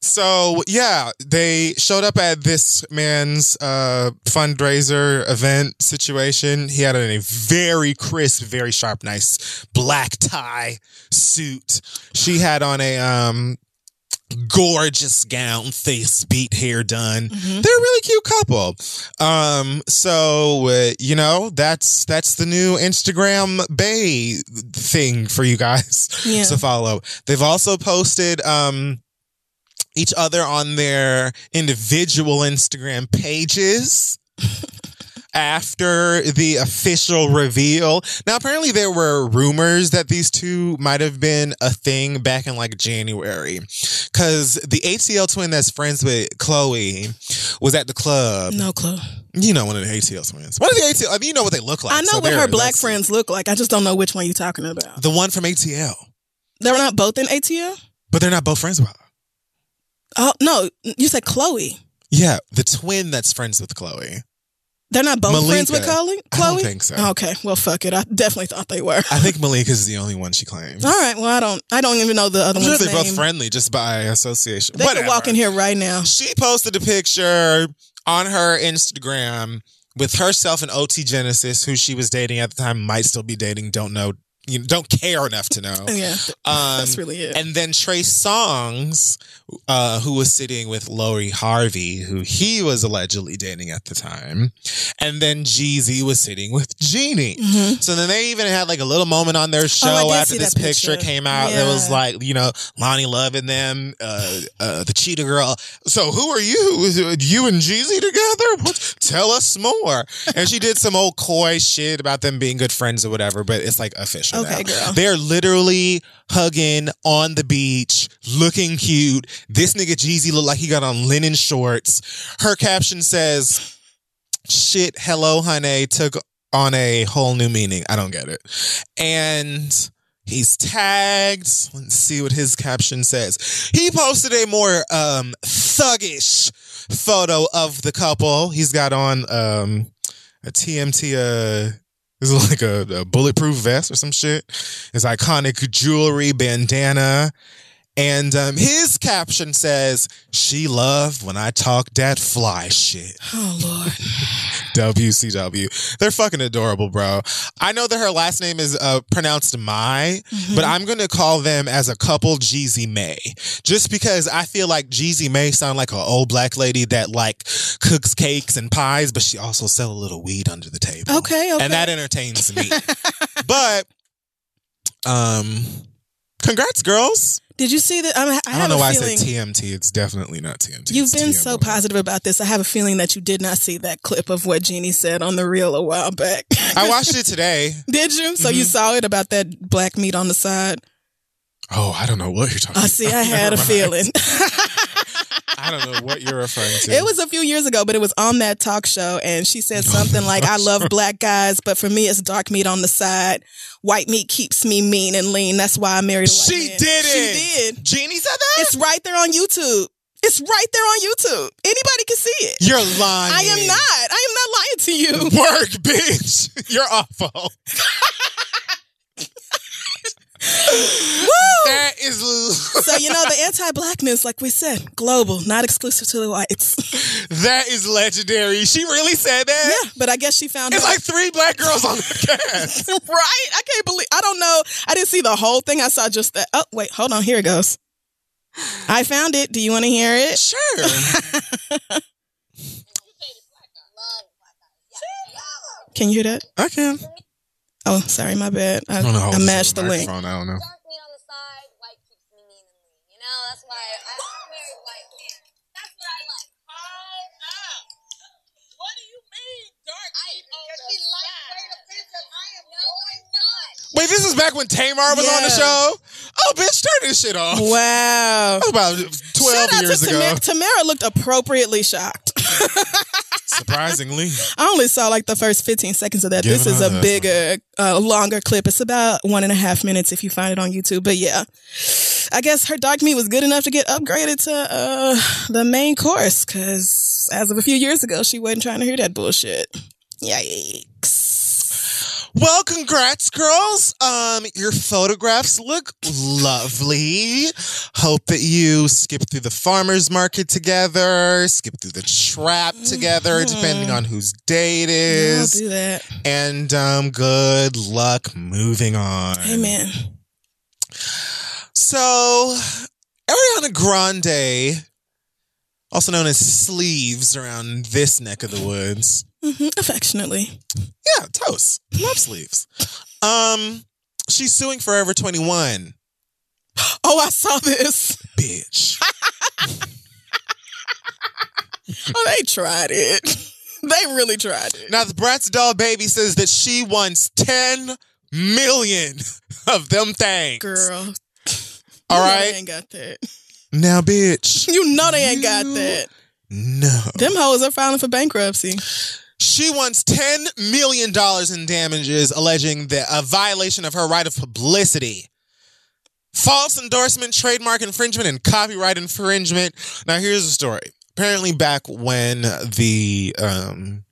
so yeah, they showed up at this man's uh fundraiser event situation. He had on a very crisp, very sharp, nice black tie suit. She had on a um gorgeous gown, face beat, hair done.
Mhm.
They're a really cute couple. Um, so uh, you know that's that's the new Instagram Bay thing for you guys
Yeah.
to follow. They've also posted um each other on their individual Instagram pages. After the official reveal. Now, apparently, there were rumors that these two might have been a thing back in like January. Because the ATL twin that's friends with Khloé was at the club.
No clue.
You know one of the ATL twins. One of the ATL? I mean, you know what they look like.
I know
so
what her black friends look like. I just don't know which one you're talking about.
The one from ATL.
They were not both in ATL?
But they're not both friends with her.
Oh, no. You said Khloé.
Yeah, the twin that's friends with Khloé.
They're not both
Malika.
friends with Khloé?
I
Khloé?
don't think so.
Okay. Well, fuck it. I definitely thought they were.
I think Malika's the only one she claims.
All right. Well, I don't. I don't even know the other
I'm sure
one's
they're
name.
both friendly just by association.
They
Whatever.
could walk in here right now.
She posted a picture on her Instagram with herself and O.T. Genasis, who she was dating at the time, might still be dating, don't know. you don't care enough to know.
Yeah,
Um,
that's really it.
and then Trey Songz, uh, who was sitting with Lori Harvey, who he was allegedly dating at the time. And then Jeezy was sitting with Jeannie.
Mhm.
So then they even had like a little moment on their show
Oh,
after this picture.
picture.
came out. It was like, you know, Loni Love and them, uh, uh, the Cheetah Girl. So who are you? Is it You and Jeezy together? What? Tell us more. And she did some old coy shit about them being good friends or whatever, but it's like official.
Okay,
now.
girl.
They're literally hugging on the beach, looking cute. This nigga Jeezy looked like he got on linen shorts. Her caption says, shit, hello, honey, took on a whole new meaning. I don't get it. And he's tagged. Let's see what his caption says. He posted a more um thuggish photo of the couple. He's got on um a TMT uh this is like a, a bulletproof vest or some shit. His iconic jewelry, bandana. And um, his caption says, She loved when I talk that fly shit.
oh Lord.
WCW. They're fucking adorable, bro. I know that her last name is uh, pronounced Mai,
Mm-hmm.
but I'm going to call them as a couple Jeezy May. Just because I feel like Jeezy May sound like an old black lady that like cooks cakes and pies, but she also sell a little weed under the table.
Okay, okay.
And that entertains me. but, um, congrats, girls.
Did you see that? I, mean, I,
I,
have
don't know
a
why
feeling.
I said TMT. It's definitely not TMT.
You've
It's
been so positive about this. I have a feeling that you did not see that clip of what Jeannie said on the Real a while back.
I watched it today.
Did you? So you
Mhm.
saw it about that black meat on the side?
Oh, I don't know what you're talking
I see. I had a feeling.
I don't know what you're referring to.
It was a few years ago, but it was on that talk show, and she said something like, "I love black guys, but for me, it's dark meat on the side. White meat keeps me mean and lean. That's why I married a white
She
man."
did it.
She did.
Jeannie said that?
It's right there on YouTube. It's right there on YouTube. Anybody can see it.
You're lying.
I am not. I am not lying to you.
Work, bitch. You're awful.
Woo!
That is.
So you know the anti-blackness, like we said, global, not exclusive to the whites.
that is legendary. She really said that?
yeah, but I guess she found
It's
out.
like three black girls on the cast.
right? I can't believe. I don't know. I didn't see the whole thing. I saw just that. Oh wait, hold on. Here it goes. I found it. Do you want to hear it?
Sure.
Can you hear that?
I can.
Oh, sorry, my bad. I,
I don't know how
I
this
mashed
is
the link.
I don't know.
dark meat on the side, white keeps me mean and lean. You know, that's why I, I married white men. That's what I like.
What do you mean, dark
I,
meat on
because
the
she likes
side?
great offensive. I am no, I'm not.
Wait, this is back when Tamar was on the show? Oh, bitch, turn this shit off.
Wow.
About 12
Shout out
years
to
ago.
Tamara. Tamara looked appropriately shocked.
Surprisingly.
I only saw like the first 15 seconds of that. this is a bigger, uh, longer clip. It's about one and a half minutes if you find it on YouTube. But yeah, I guess her dark meat was good enough to get upgraded to uh, the main course because as of a few years ago, she wasn't trying to hear that bullshit. Yikes.
Well, congrats, girls. Um, your photographs look lovely. Hope that you skip through the farmer's market together, skip through the trap together, depending on whose day it
I'll do that.
And um, good luck moving on.
Amen.
So, Ariana Grande, also known as Sleeves around this neck of the woods.
hmm Affectionately.
Yeah, toast. Love sleeves. Um, she's suing Forever 21.
Oh, I saw this.
Bitch.
Oh, they tried it. they really tried it.
Now the Bratz doll baby says that she wants 10 million of them things.
Girl.
All right.
you know
right.
They ain't got that.
Now, bitch.
You know they ain't got that.
No.
Them hoes are filing for bankruptcy.
She wants $10 million in damages, alleging that a violation of her right of publicity. False endorsement, trademark infringement, and copyright infringement. Now, here's the story. Apparently, back when the um,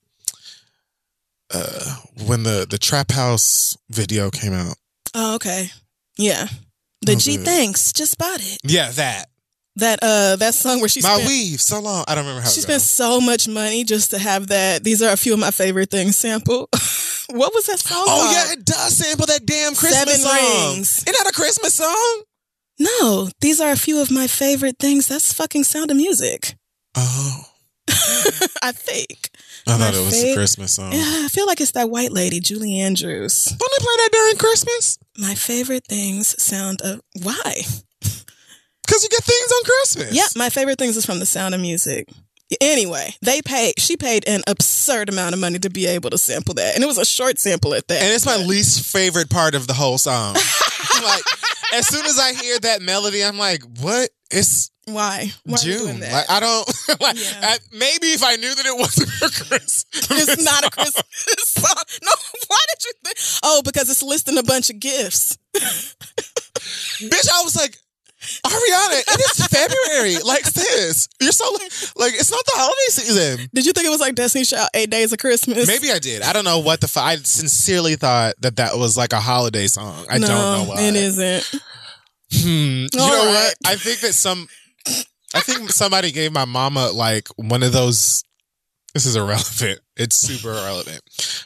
uh, when the the trap house video came out,
Oh, okay. Yeah. The
Oh,
G
good.
thanks. Just bought it.
yeah, that
That uh that song where she
My
spent
weave, so long. I don't remember how
she spent so much money just to have that. These are a few of my favorite things. Sample. what was that song?
Oh
called?
yeah, it does sample that damn Christmas
Seven
song.
Rings.
Isn't that a Christmas song?
No, these are a few of my favorite things. That's fucking Sound of Music.
Oh,
I think.
I
My
thought it was a Christmas song.
Yeah, I feel like it's that white lady, Julie Andrews.
Don't they play that during Christmas?
My favorite things sound of why?
Because you get things on Christmas.
Yeah, my favorite things is from the Sound of Music. Anyway, they paid. She paid an absurd amount of money to be able to sample that, and it was a short sample at that.
And it's my least favorite part of the whole song. like, as soon as I hear that melody, I'm like, what? It's
why? Why are we doing
June.
that?
Like, I don't, like,
Yeah.
I- maybe if I knew that it wasn't for Christmas.
it's not a Christmas song. No, why did you think? Oh, because it's listing a bunch of gifts.
Bitch, I was like, Ariana, it is February. Like, sis, you're so, like, it's not the holiday season.
Did you think it was like Destiny Child, Eight Days of Christmas?
Maybe I did. I don't know what the. F- I sincerely thought that that was like a holiday song. I
no,
don't know why.
it isn't.
Hmm. You
All
know
right.
what? I think that some. I think somebody gave my mama like one of those. This is irrelevant. It's super irrelevant.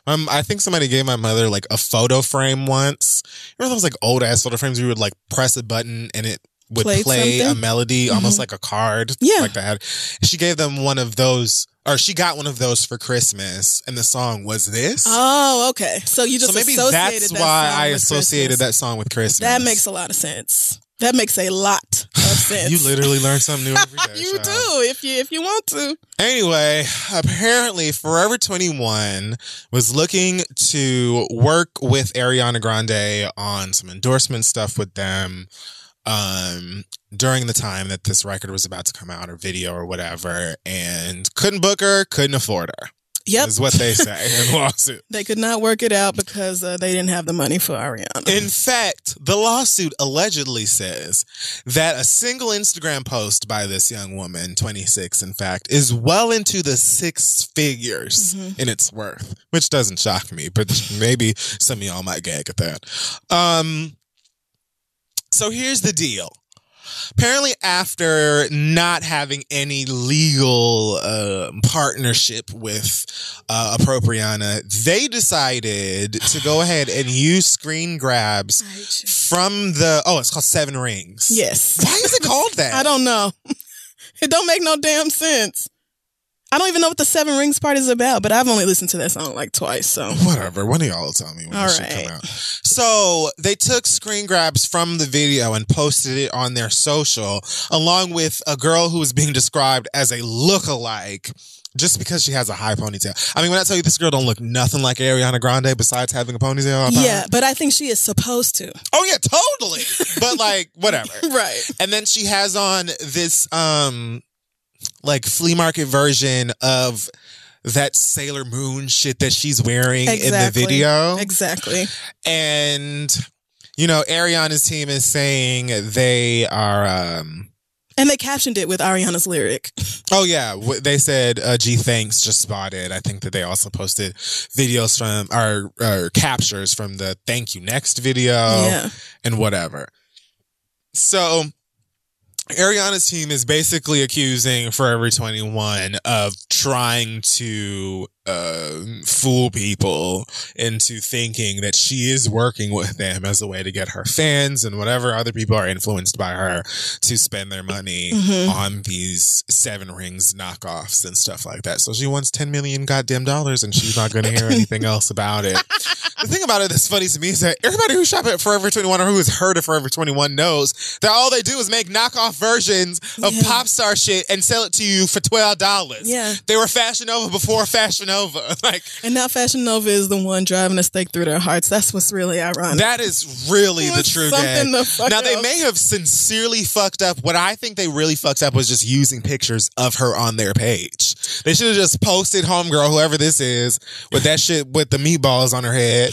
Um, I think somebody gave my mother like a photo frame once. Remember those like old ass photo frames? You would like press a button and it would
Played
play a
something?
melody, mm-hmm. almost like a card.
Yeah.
like that. She gave them one of those, or she got one of those for Christmas, and the song was this.
Oh, okay. So you just
so maybe that's
that
why I associated
Christmas.
that song with Christmas.
That makes a lot of sense. That makes a lot of sense.
You literally learn something new every day.
you
child.
do if you if you want to.
Anyway, apparently Forever 21 was looking to work with Ariana Grande on some endorsement stuff with them um during the time that this record was about to come out or video or whatever and couldn't book her, couldn't afford her.
Yep.
Is what they say in lawsuit.
They could not work it out because uh, they didn't have the money for Ariana.
In fact, the lawsuit allegedly says that a single Instagram post by this young woman, 26 in fact, is well into the six figures in its worth, which doesn't shock me, but maybe some of y'all might gag at that. Um, so here's the deal. Apparently, after not having any legal uh, partnership with uh, Appropriana, they decided to go ahead and use screen grabs from the. Oh, it's called Seven Rings.
yes.
Why is it called that?
I don't know. It don't make no damn sense. I don't even know what the Seven Rings part is about, but I've only listened to that song like twice. So
Whatever. One of y'all will tell me when
All
this shit
right.
come out. So they took screen grabs from the video and posted it on their social, along with a girl who was being described as a look-alike. Just because she has a high ponytail. I mean, when I tell you this girl don't look nothing like Ariana Grande besides having a ponytail.
yeah, but I think she is supposed to.
Oh yeah, totally. But like, whatever.
Right.
And then she has on this um like flea market version of that Sailor Moon shit that she's wearing in the video.
Exactly.
And you know, Ariana's team is saying they are um
And they captioned it with Ariana's lyric.
Oh yeah, they said uh, "G thanks" just spotted. I think that they also posted videos from our, or captures from the "Thank You Next" video
Yeah.
and whatever. So Ariana's team is basically accusing Forever 21 of trying to uh, fool people into thinking that she is working with them as a way to get her fans and whatever other people are influenced by her to spend their money
Mhm.
on these seven rings knockoffs and stuff like that. So she wants 10 million goddamn dollars and she's not going to hear anything else about it. The thing about it that's funny to me is that everybody who shop at Forever 21 or who has heard of Forever 21 knows that all they do is make knockoff versions of
Yeah.
pop star shit and sell it to you for $12.
Yeah.
They were Fashion Nova before Fashion Nova. Like,
And now Fashion Nova is the one driving a stake through their hearts. That's what's really ironic.
That is really the true
to fuck
Now they
up?
may have sincerely fucked up. What I think they really fucked up was just using pictures of her on their page. They should have just posted homegirl, whoever this is, with that shit with the meatballs on her head,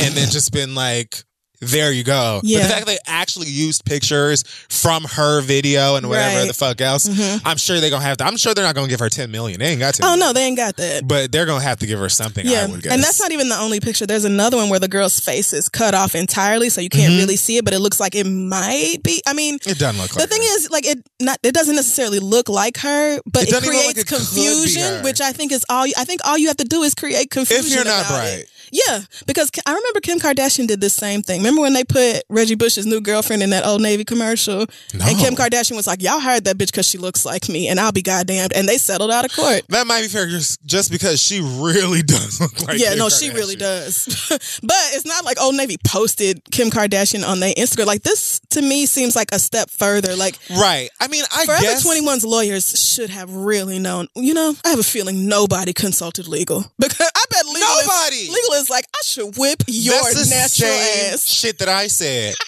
and then just been like, there you go. But the fact that they actually used pictures from her video and whatever
Right.
the fuck else,
Mhm.
I'm sure they're gonna have to. I'm sure they're not gonna give her 10 million. They ain't got 10
Oh no, they ain't got that.
But they're gonna have to give her something.
Yeah,
I would guess.
and that's not even the only picture. There's another one where the girl's face is cut off entirely, so you can't
Mhm.
really see it, but it looks like it might be. I mean,
It doesn't look
the
like.
thing
her.
is, like it not it doesn't necessarily look like her, but
It
it,
doesn't even look
creates
like it
confusion, which I think is all. I think all you have to do is create confusion.
if you're not bright,
it. Yeah, because I remember Kim Kardashian did the same thing. Remember when they put Reggie Bush's new girlfriend in that Old Navy commercial?
no.
And Kim Kardashian was like, "Y'all hired that bitch because she looks like me, and I'll be goddamned." And they settled out of court.
that might be fair just, just because she really does look like.
yeah,
Kim
no, she really does. but it's not like Old Navy posted Kim Kardashian on their Instagram. Like this to me seems like a step further. Like
Right. I mean, I
Forever
guess
21's lawyers should have really known. You know, I have a feeling nobody consulted legal because I bet legal is-
Nobody.
legal is like I should whip your
That's the
natural
same
ass.
shit that I said.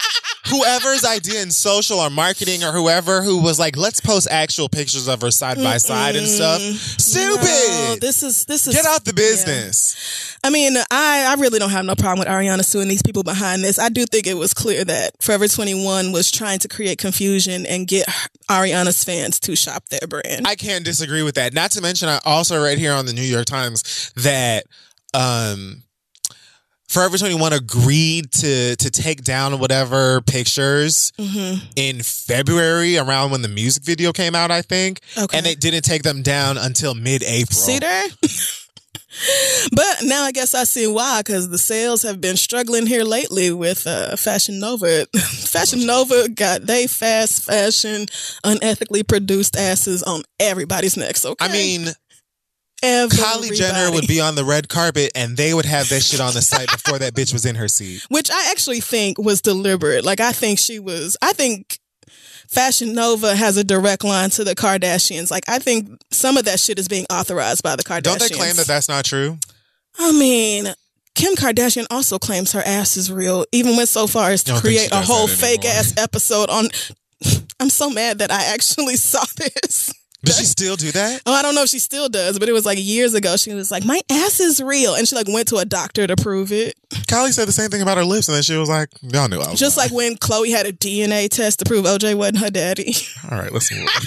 Whoever's idea in social or marketing or whoever who was like, let's post actual pictures of her side by side and stuff. Stupid.
No, this is this is
Get out the
yeah.
business.
I mean, I, I really don't have no problem with Ariana suing these people behind this. I do think it was clear that Forever 21 was trying to create confusion and get Ariana's fans to shop their brand.
I can't disagree with that. Not to mention, I also read here on the New York Times that um, Forever 21 agreed to to take down whatever pictures
hmm
in February around when the music video came out, I think.
Okay.
And they didn't take them down until mid April.
See there? but now I guess I see why, because the sales have been struggling here lately with uh, Fashion Nova. Fashion Nova got they fast fashion, unethically produced asses on everybody's necks. Okay,
I mean,
Everybody.
Kylie Jenner would be on the red carpet and they would have that shit on the site before that bitch was in her seat.
which I actually think was deliberate. Like I think she was. I think Fashion Nova has a direct line to the Kardashians. Like I think some of that shit is being authorized by the Kardashians.
Don't they claim that that's not true?
I mean, Kim Kardashian also claims her ass is real, even went so far as to
Don't think she
create a whole fake ass episode on. I'm so mad that I actually saw this.
Does she still do that?
Oh, I don't know if she still does, but it was like years ago. She was like, "My ass is real," and she like went to a doctor to prove it.
Kylie said the same thing about her lips, and then she was like, "Y'all knew I was
Just
lying."
like when Khloé had a DNA test to prove OJ wasn't her daddy.
All right, let's move.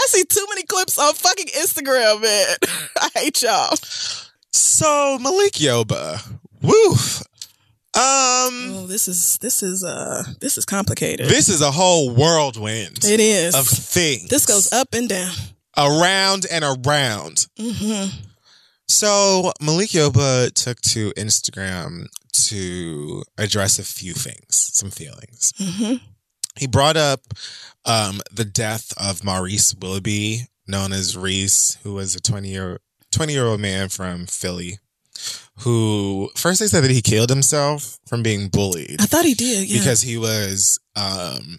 I see too many clips on fucking Instagram, man. I hate y'all.
so Malik Yoba, woo. Um,
Oh, this is this is uh this is complicated.
this is a whole whirlwind
it is.
of things.
This goes up and down.
around and around.
hmm
So Malik Yoba took to Instagram to address a few things, some feelings.
hmm
He brought up um, the death of Maurice Willoughby, known as Reese, who was a 20 year 20 year old man from Philly, who first they said that he killed himself from being bullied
I thought he did. Yeah.
because he was um,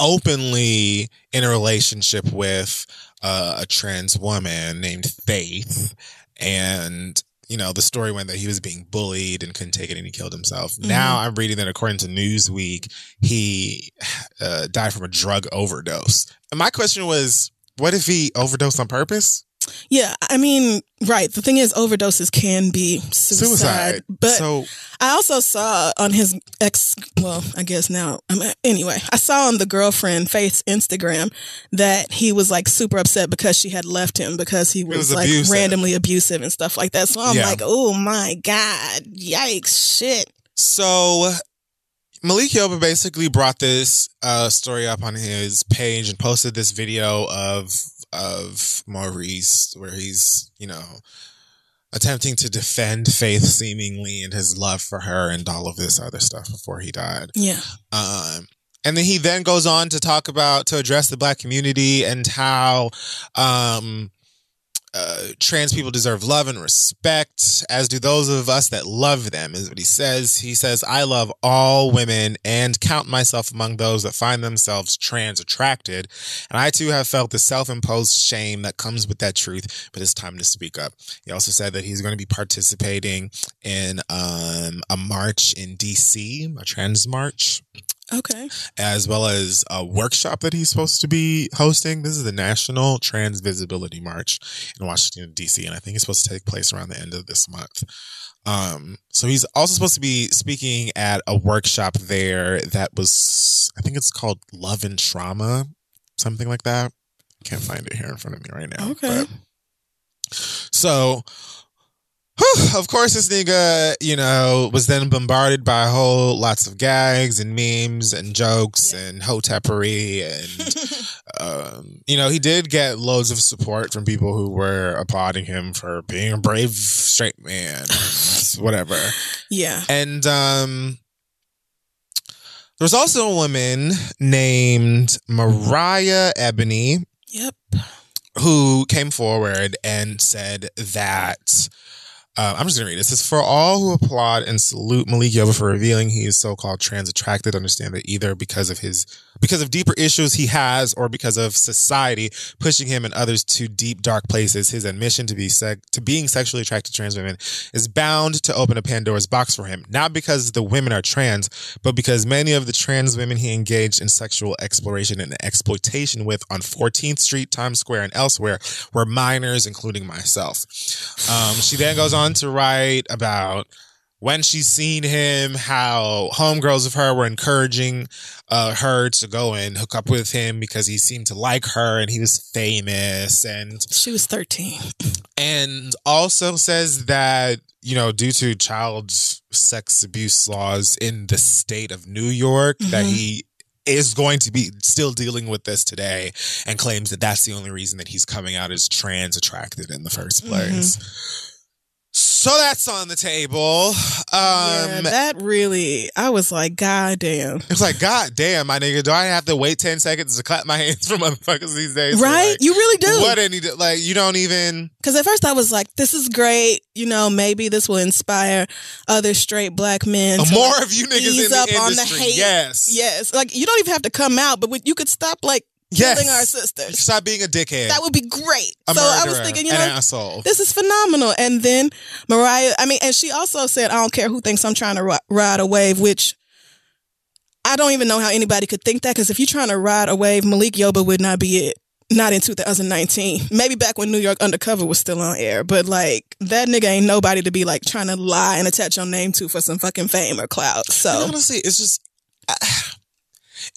openly in a relationship with uh, a trans woman named Faith, and you know the story went that he was being bullied and couldn't take it, and he killed himself.
Mm-hmm.
Now I'm reading that according to Newsweek, he uh, died from a drug overdose. And my question was, what if he overdosed on purpose?
Yeah, I mean, right. The thing is, overdoses can be suicide. But
so
I also saw on his ex, well, I guess now, I mean, anyway, I saw on the girlfriend Faith's Instagram that he was like super upset because she had left him because he was,
was
like
abusive.
randomly abusive and stuff like that. So I'm
Yeah.
like, oh my God, yikes, shit.
So Malik Yoba basically brought this uh, story up on his page and posted this video of of Maurice where he's, you know, attempting to defend Faith seemingly and his love for her and all of this other stuff before he died.
Yeah.
Um, and then he then goes on to talk about to address the black community and how um, uh, trans people deserve love and respect, as do those of us that love them, is what he says. He says, I love all women and count myself among those that find themselves trans attracted. And I too have felt the self imposed shame that comes with that truth, but it's time to speak up. He also said that he's going to be participating in um, a march in DC, a trans march.
Okay.
as well as a workshop that he's supposed to be hosting. This is the National Trans Visibility March in Washington, D.C., and I think it's supposed to take place around the end of this month. Um, so he's also supposed to be speaking at a workshop there that was, I think it's called Love and Trauma, something like that. Can't find it here in front of me right now.
Okay.
but- so, whew, of course, this nigga, you know, was then bombarded by whole lots of gags and memes and jokes and hotepery and um, you know, he did get loads of support from people who were applauding him for being a brave straight man, whatever.
Yeah.
And um, there was also a woman named Mariah Ebony
Yep.
who came forward and said that uh, I'm just gonna read this. It says for all who applaud and salute Malik Yoba for revealing he is so-called trans attracted, understand that either because of his because of deeper issues he has, or because of society pushing him and others to deep dark places, his admission to be sec- to being sexually attracted to trans women is bound to open a Pandora's box for him. Not because the women are trans, but because many of the trans women he engaged in sexual exploration and exploitation with on 14th Street, Times Square, and elsewhere were minors, including myself. Um, she then goes on to write about when she's seen him, how homegirls of her were encouraging uh, her to go and hook up with him because he seemed to like her and he was famous and
She was 13.
and also says that you know due to child sex abuse laws in the state of New York that
Mhm.
he is going to be still dealing with this today and claims that that's the only reason that he's coming out as trans attracted in the first place. So that's on the table.
yeah,
Um
that really, I was like, God damn.
it's like, God damn, my nigga, do I have to wait 10 seconds to clap my hands for motherfuckers these days?
Right?
like,
you really do.
What any, like, you don't even.
Because at first I was like, this is great. You know, maybe this will inspire other straight black men. to,
More
like,
of you niggas
ease
in the
up on the
industry.
hate.
Yes.
Yes. Like, you don't even have to come out, but you could stop, like, killing
Yes.
our sisters.
Stop being a dickhead.
That would be great.
a
so I was thinking, you
an
know,
asshole.
this is phenomenal. And then Mariah, I mean, and she also said, I don't care who thinks I'm trying to ride a wave, which I don't even know how anybody could think that. Because if you're trying to ride a wave, Malik Yoba would not be it. Not in 2019. Maybe back when New York Undercover was still on air. But like, that nigga ain't nobody to be like trying to lie and attach your name to for some fucking fame or clout.
And
So,
honestly, it's just.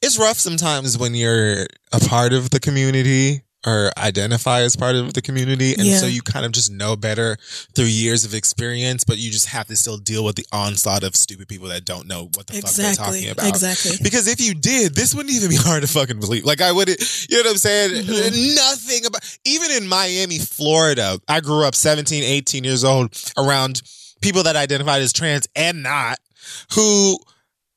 It's rough sometimes when you're a part of the community or identify as part of the community. And
Yeah.
so you kind of just know better through years of experience, but you just have to still deal with the onslaught of stupid people that don't know what the fuck they're
exactly.
talking about.
Exactly.
Because if you did, this wouldn't even be hard to fucking believe. Like I would, you know what I'm saying?
Mhm.
Nothing about, even in Miami, Florida, I grew up 17, 18 years old around people that identified as trans and not, who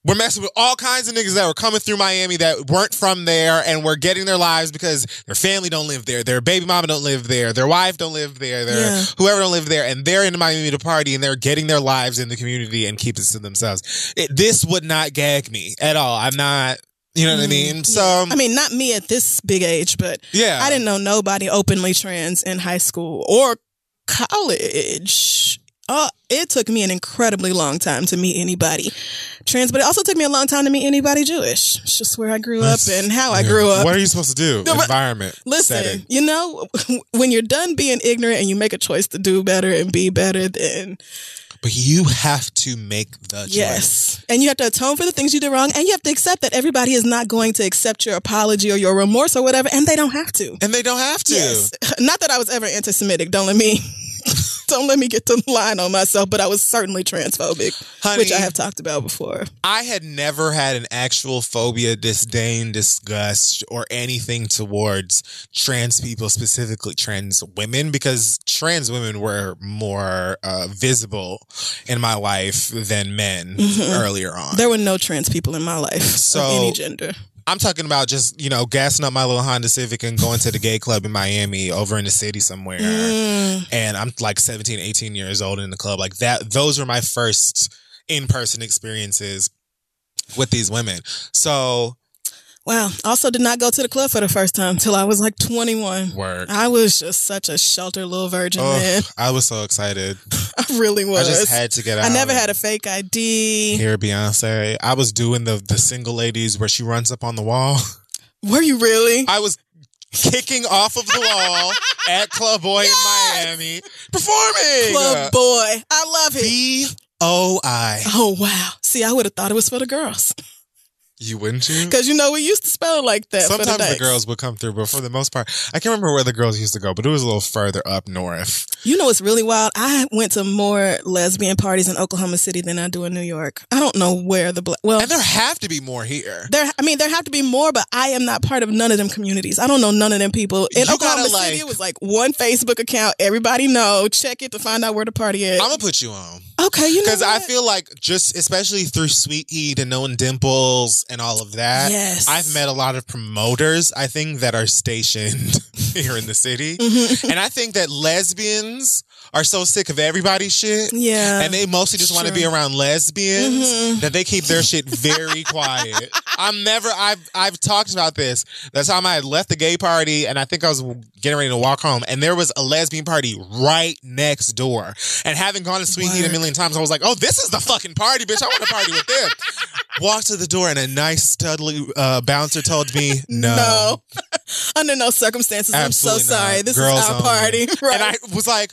were messing with all kinds of niggas that were coming through Miami that weren't from there and were getting their lives because their family don't live there, their baby mama don't live there, their wife don't live there, their
Yeah.
whoever don't live there, and they're in Miami to party and they're getting their lives in the community and keep it to themselves. It, this would not gag me at all. I'm not, you know what I mm, mean? So, um,
I mean, not me at this big age, but
yeah.
I didn't know nobody openly trans in high school or college. Uh, it took me an incredibly long time to meet anybody trans, but it also took me a long time to meet anybody Jewish. It's just where I grew up and how I grew up.
What are you supposed to do?
But-
Environment.
Listen,
setting.
you know, when you're done being ignorant and you make a choice to do better and be better, then
But you have to make the choice.
yes. And you have to atone for the things you did wrong and you have to accept that everybody is not going to accept your apology or your remorse or whatever, and they don't have to.
And they don't have to.
Yes. Not that I was ever anti Semitic. Don't let me don't let me get the line on myself, but I was certainly transphobic,
Honey,
which I have talked about before.
I had never had an actual phobia, disdain, disgust, or anything towards trans people, specifically trans women, because trans women were more uh, visible in my life than men
Mhm.
earlier on.
There were no trans people in my life
So-
of any gender.
I'm talking about just, you know, gassing up my little Honda Civic and going to the gay club in Miami over in the city somewhere.
Mm,
and I'm like 17, 18 years old in the club. Like that, those were my first in person experiences with these women. So
Wow. Also, did not go to the club for the first time till I was like 21.
Work.
I was just such a sheltered little virgin,
Oh,
man.
I was so excited.
I really was.
I just had to get out.
I never had a fake ID.
Here, Beyonce. I was doing the the single ladies where she runs up on the wall.
Were you really?
I was kicking off of the wall at Club Boi in Miami, performing.
Club Boi. I love it.
B O I.
Oh, wow. See, I would have thought it was for the girls.
You wouldn't you?
Because, you know, we used to spell it like that. for
Sometimes the,
dykes.
girls would come through, but for the most part, I can't remember where the girls used to go, but it was a little further up north.
You know what's really wild? I went to more lesbian parties in Oklahoma City than I do in New York. I don't know where the black. Well,
And there have to be more here.
there. I mean, there have to be more, but I am not part of none of them communities. I don't know none of them people in
You
Oklahoma
gotta,
City.
like-
It was like one Facebook account. Everybody know. Check it to find out where the party is.
I'm gonna put you on
okay, you know
because I feel like just especially through Sweet Heat and knowing Dimples and all of that.
Yes.
I've met a lot of promoters. I think that are stationed here in the city,
Mhm.
and I think that lesbians friends are so sick of everybody's shit.
Yeah.
And they mostly just want to be around lesbians
Mhm.
that they keep their shit very quiet. I'm never I've I've talked about this. The time I had left the gay party and I think I was getting ready to walk home and there was a lesbian party right next door. And having gone to Sweet Heat a million times, I was like, oh, this is the fucking party, bitch. I want to party with them. Walked to the door and a nice studly uh, bouncer told me no.
No. Under no circumstances. I'm so
not.
sorry. This
Girls
is our
only.
party. Right.
And I was like,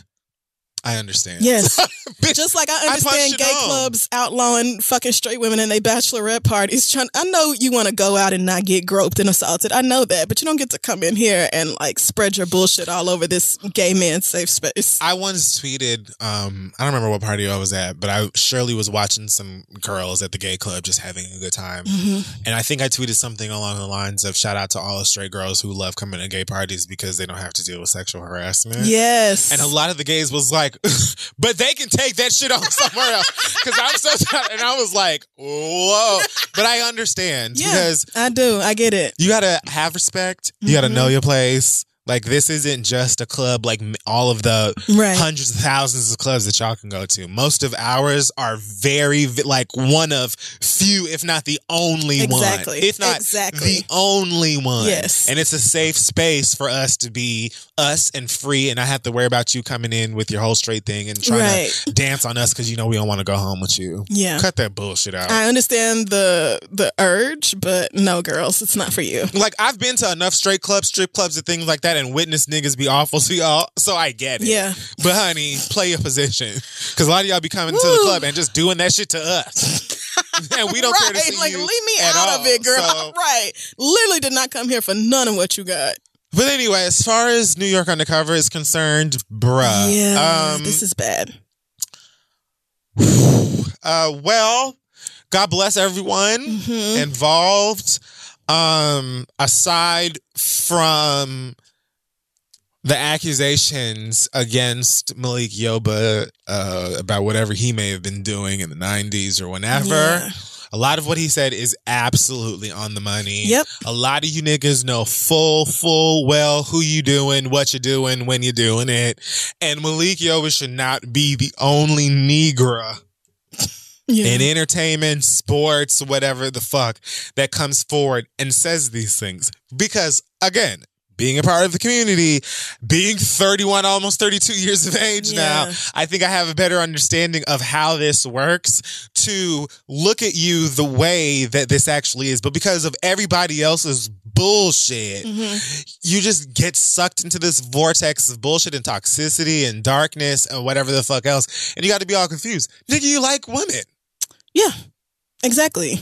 I understand.
Yes. Just like I understand
it
gay
on.
clubs outlawing fucking straight women and they bachelorette parties. Trying, I know you want to go out and not get groped and assaulted. I know that, but you don't get to come in here and like spread your bullshit all over this gay man safe space.
I once tweeted, um, I don't remember what party I was at, but I surely was watching some girls at the gay club just having a good time.
Mm-hmm.
And I think I tweeted something along the lines of shout out to all the straight girls who love coming to gay parties because they don't have to deal with sexual harassment.
Yes.
And a lot of the gays was like, but they can take that shit on somewhere else. Cause I'm so tired. And I was like, whoa. But I understand
Yeah.
because
I do. I get it.
you gotta have respect. You gotta
Mhm.
know your place. Like this isn't just a club like all of the
Right.
hundreds of thousands of clubs that y'all can go to. Most of ours are very like one of few, if not the only
Exactly.
one, if not
Exactly.
the only one.
Yes.
and it's a safe space for us to be us and free, and I have to worry about you coming in with your whole straight thing and trying
Right.
to dance on us because you know we don't want to go home with you.
Yeah.
Cut that bullshit out.
I understand the the urge, but no, girls, it's not for you.
like I've been to enough straight clubs, strip clubs, and things like that, and witnessed niggas be awful to y'all. So I get it.
Yeah.
But honey, play your position, because a lot of y'all be coming to the club and just doing that shit to us, and we don't care to see
like,
you
leave me
at
out
all.
of it, girl.
So-
right. Literally did not come here for none of what you got.
but anyway, as far as New York Undercover is concerned, bruh.
yeah.
um,
this is bad.
uh, well, God bless everyone
Mhm.
involved. Um, aside from the accusations against Malik Yoba uh, about whatever he may have been doing in the 90s or whenever,
Yeah.
a lot of what he said is absolutely on the money.
Yep.
A lot of you niggas know full, full well who you doing, what you doing, when you're doing it. And Malik Yoba should not be the only Negro
Yeah.
in entertainment, sports, whatever the fuck, that comes forward and says these things. Because again, being a part of the community, being 31, almost 32 years of age now, I think I have a better understanding of how this works to look at you the way that this actually is. But because of everybody else's bullshit,
Mhm.
you just get sucked into this vortex of bullshit and toxicity and darkness and whatever the fuck else. And you got to be all confused. Nigga, you like women.
Yeah, exactly.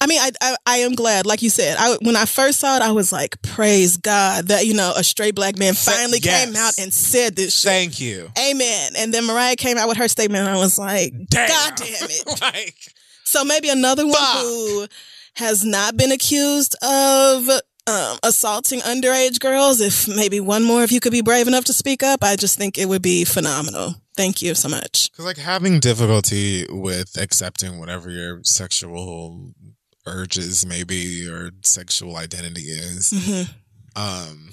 I mean, I, I I am glad, like you said. I when I first saw it, I was like, praise God that you know a straight black man finally
yes.
came out and said this shit.
Thank you.
Amen. And then Mariah came out with her statement, and I was like,
Damn.
God damn it.
like,
So maybe another one
Fuck.
who has not been accused of um, assaulting underage girls. If maybe one more of you could be brave enough to speak up, I just think it would be phenomenal. Thank you so much.
Cause like having difficulty with accepting whatever your sexual urges maybe or sexual identity is.
hmm
Um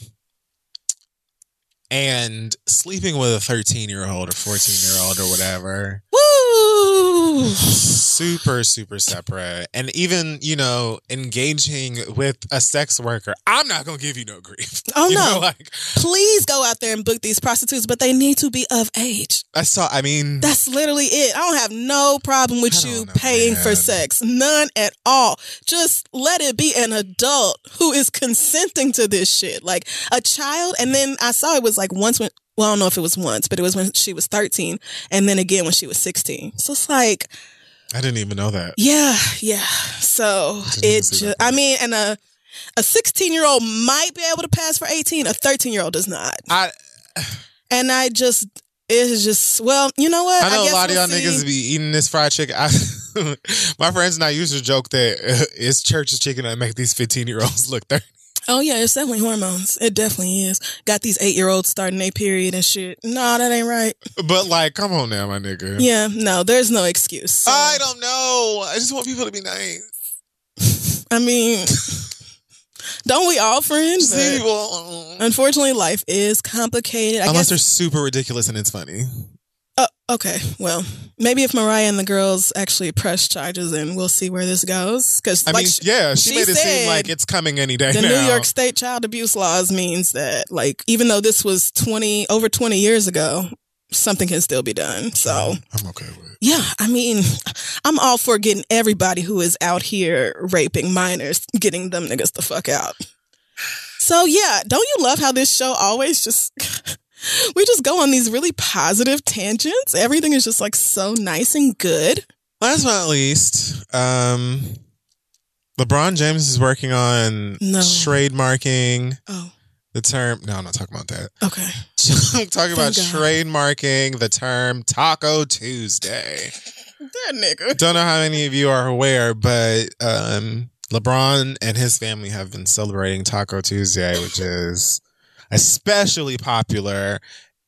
and sleeping with a 13 year old or 14 year old or whatever.
Woo!
Super super separate and even you know engaging with a sex worker i'm not gonna give you no grief
Oh
You
no!
know, like
Please go out there and book these prostitutes, but they need to be of age.
i saw i mean
That's literally it. I don't have no problem with you
know,
paying for sex. None at all. Just let it be an adult who is consenting to this shit. Like a child. And then I saw it was like once when, well, I don't know if it was once, but it was when she was 13 and then again when she was 16. So it's like,
i didn't even know that
yeah, yeah. So
Didn't
it
that.
I mean, and a, a 16 year old might be able to pass for 18. A 13 year old does not.
i
And I just, it's just, well, you know what?
I know a lot
we'll
of y'all
see.
niggas be eating this fried chicken. I, my friends and I used to joke that uh, it's church's chicken that make these 15 year olds look 30.
Oh yeah, it's definitely hormones. It definitely is. Got these eight year olds starting their period and shit. No, that ain't right.
But like, come on now, my nigga.
Yeah, no, there's no excuse. So,
I don't know. I just want people to be nice.
I mean, don't we all, friends?
Just leave
But
people.
Unfortunately, life is complicated. I
Unless they're super ridiculous and it's funny.
Okay, well, maybe if Mariah and the girls actually press charges, and we'll see where this goes. Because
I
like
mean, yeah, she,
she
made it seem like it's coming any day
the
now.
New York State child abuse laws means that, like, even though this was twenty over twenty years ago, something can still be done. So.
I'm okay with it.
Yeah, I mean, I'm all for getting everybody who is out here raping minors, getting them niggas the fuck out. So yeah, don't you love how this show always just we just go on these really positive tangents? Everything is just like so nice and good.
Last but not least, um, LeBron James is working on
No.
trademarking
Oh,
the term. No, I'm not talking about that.
okay.
I'm talking about
God.
trademarking the term Taco Tuesday.
That nigga.
Don't know how many of you are aware, but um, LeBron and his family have been celebrating Taco Tuesday, which is especially popular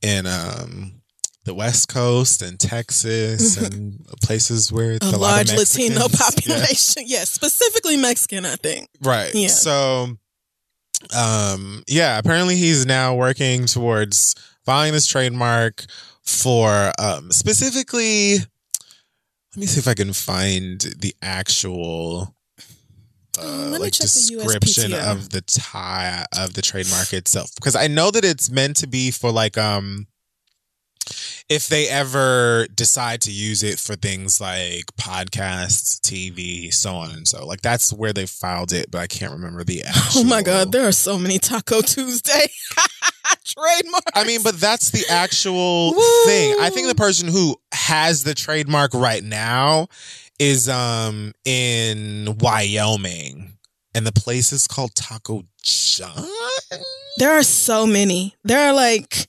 in um, the West Coast and Texas and places where
A
a, lot
large
of
Latino.
Yeah.
population. Yes, specifically Mexican, I think.
Right.
Yeah.
So, um, yeah, apparently he's now working towards filing this trademark for um specifically let me see if I can find the actual uh,
Let me
like
check the
description of the tie of the trademark itself because I know that it's meant to be for like um if they ever decide to use it for things like podcasts, TV, so on and so. Like that's where they filed it, but I can't remember the actual.
Oh my god, there are so many Taco Tuesday trademarks.
I mean, but that's the actual
Woo.
thing. I think the person who has the trademark right now is um in Wyoming. And the place is called Taco John.
There are so many. There are like,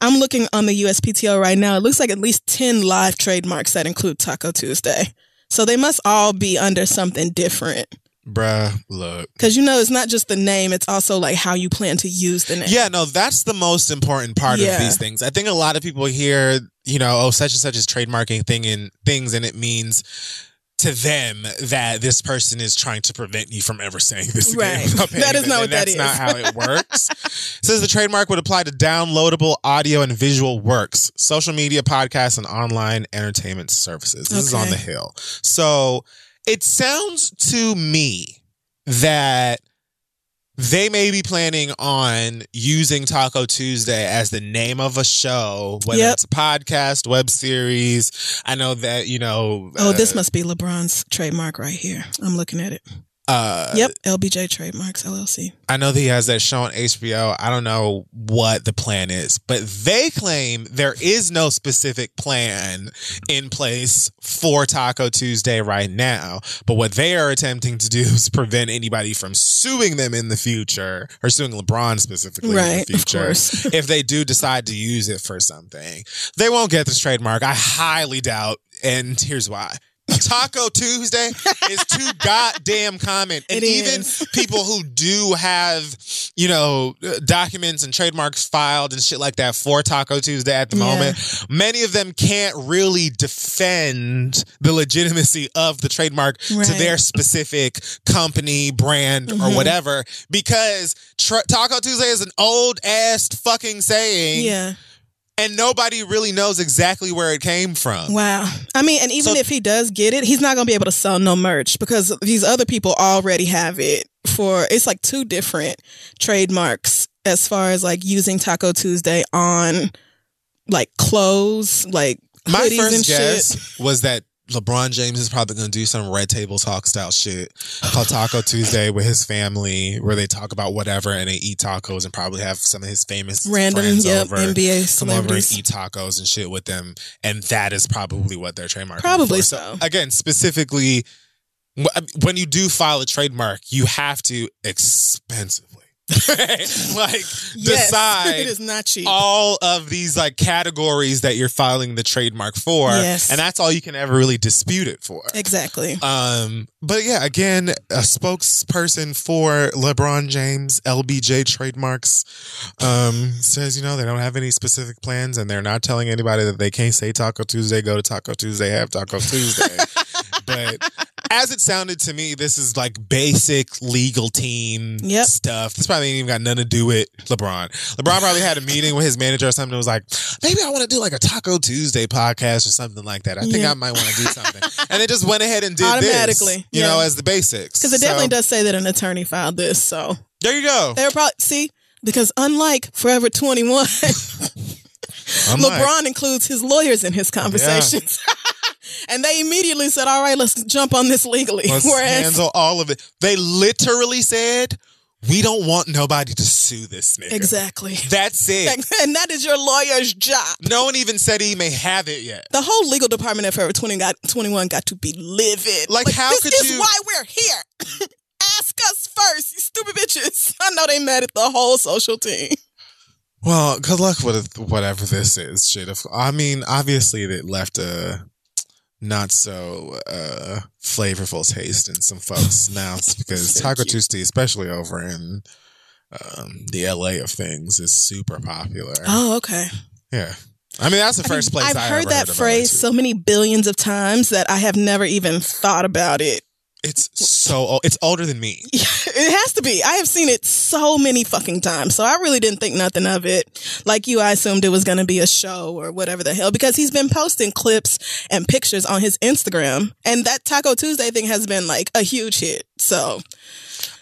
I'm looking on the USPTO right now. It looks like at least 10 live trademarks that include Taco Tuesday. So they must all be under something different.
Bruh, look.
Because you know, it's not just the name, it's also like how you plan to use the name.
Yeah, no, that's the most important part
Yeah.
of these things. I think a lot of people hear, you know, oh, such and such is trademarking thing and things, and it means to them that this person is trying to prevent you from ever saying this again.
Right. That is not what that
that's
is.
not how it works. It says the trademark would apply to downloadable audio and visual works, social media, podcasts, and online entertainment services. This is on the hill. So it sounds to me that they may be planning on using Taco Tuesday as the name of a show, whether
Yep.
it's a podcast, web series. I know that, you know.
Oh, this
uh,
must be LeBron's trademark right here. I'm looking at it.
Uh,
Yep, LBJ Trademarks LLC.
I know that he has that show on HBO. I don't know what the plan is, but they claim there is no specific plan in place for Taco Tuesday right now. But what they are attempting to do is prevent anybody from suing them in the future or suing LeBron specifically in the future.
course.
if they do decide to use it for something, they won't get this trademark. I highly doubt. And here's why. Taco Tuesday is too goddamn common. And
It
even
is.
people who do have, you know, documents and trademarks filed and shit like that for Taco Tuesday at the
Yeah.
moment, many of them can't really defend the legitimacy of the trademark to their specific company, brand, or
Mhm.
whatever because tra- Taco Tuesday is an old ass fucking saying
Yeah.
And nobody really knows exactly where it came from.
Wow. I mean, and even
So-
if he does get it, he's not going to be able to sell no merch because these other people already have it for it's like two different trademarks as far as like using Taco Tuesday on like clothes, like
My first
shit.
guess was that LeBron James is probably going to do some red table talk style shit called Taco Tuesday with his family, where they talk about whatever and they eat tacos and probably have some of his famous
Random,
friends
yep,
over.
NBA
Come over and
celebrities.
eat tacos and shit with them, and that is probably what their trademark.
Probably
for.
so.
Again, specifically, when you do file a trademark, you have to expensively, like
Yes,
decide
it is not cheap.
all of these like categories that you're filing the trademark for
Yes.
and that's all you can ever really dispute it for
exactly.
um but yeah again a spokesperson for lebron james lbj trademarks um says you know they don't have any specific plans and they're not telling anybody that they can't say taco tuesday go to taco tuesday have taco tuesday but as it sounded to me this is like basic legal team
Yep.
stuff this probably ain't even got nothing to do with lebron lebron probably had a meeting with his manager or something and was like maybe i want to do like a taco tuesday podcast or something like that i think
Yeah.
i might want to do something and they just went ahead and did
Automatically,
this, you
yeah.
know as the basics
Because it
So,
definitely does say that an attorney filed this. So
there you go
they were probably, see, because unlike Forever 21, LeBron includes his lawyers in his conversations. And they immediately said, all right, let's jump on this legally.
Let's
Whereas,
handle all of it. They literally said, "We don't want nobody to sue this nigga."
exactly.
That's it.
And that is your lawyer's job.
No one even said he may have it yet.
The whole legal department at Forever 20 got, 21 got to be livid.
Like, how
this
could
is
you-
why we're here. Ask us first, you stupid bitches. I know they mad at the whole social team.
Well, good luck with whatever this is. Shit. If, I mean, obviously, it left a not so uh flavorful taste in some folks' mouths because
So
Taco. Tuesday, especially over in um, the LA of things, is super popular.
Oh, okay.
Yeah. I mean, that's the
I mean,
first place
I've
I
heard that
of
phrase so many billions of times that I have never even thought about it.
It's so old. It's older than me.
It has to be. I have seen it so many fucking times. So I really didn't think nothing of it. Like you, I assumed it was going to be a show or whatever the hell because he's been posting clips and pictures on his Instagram. And that Taco Tuesday thing has been like a huge hit. So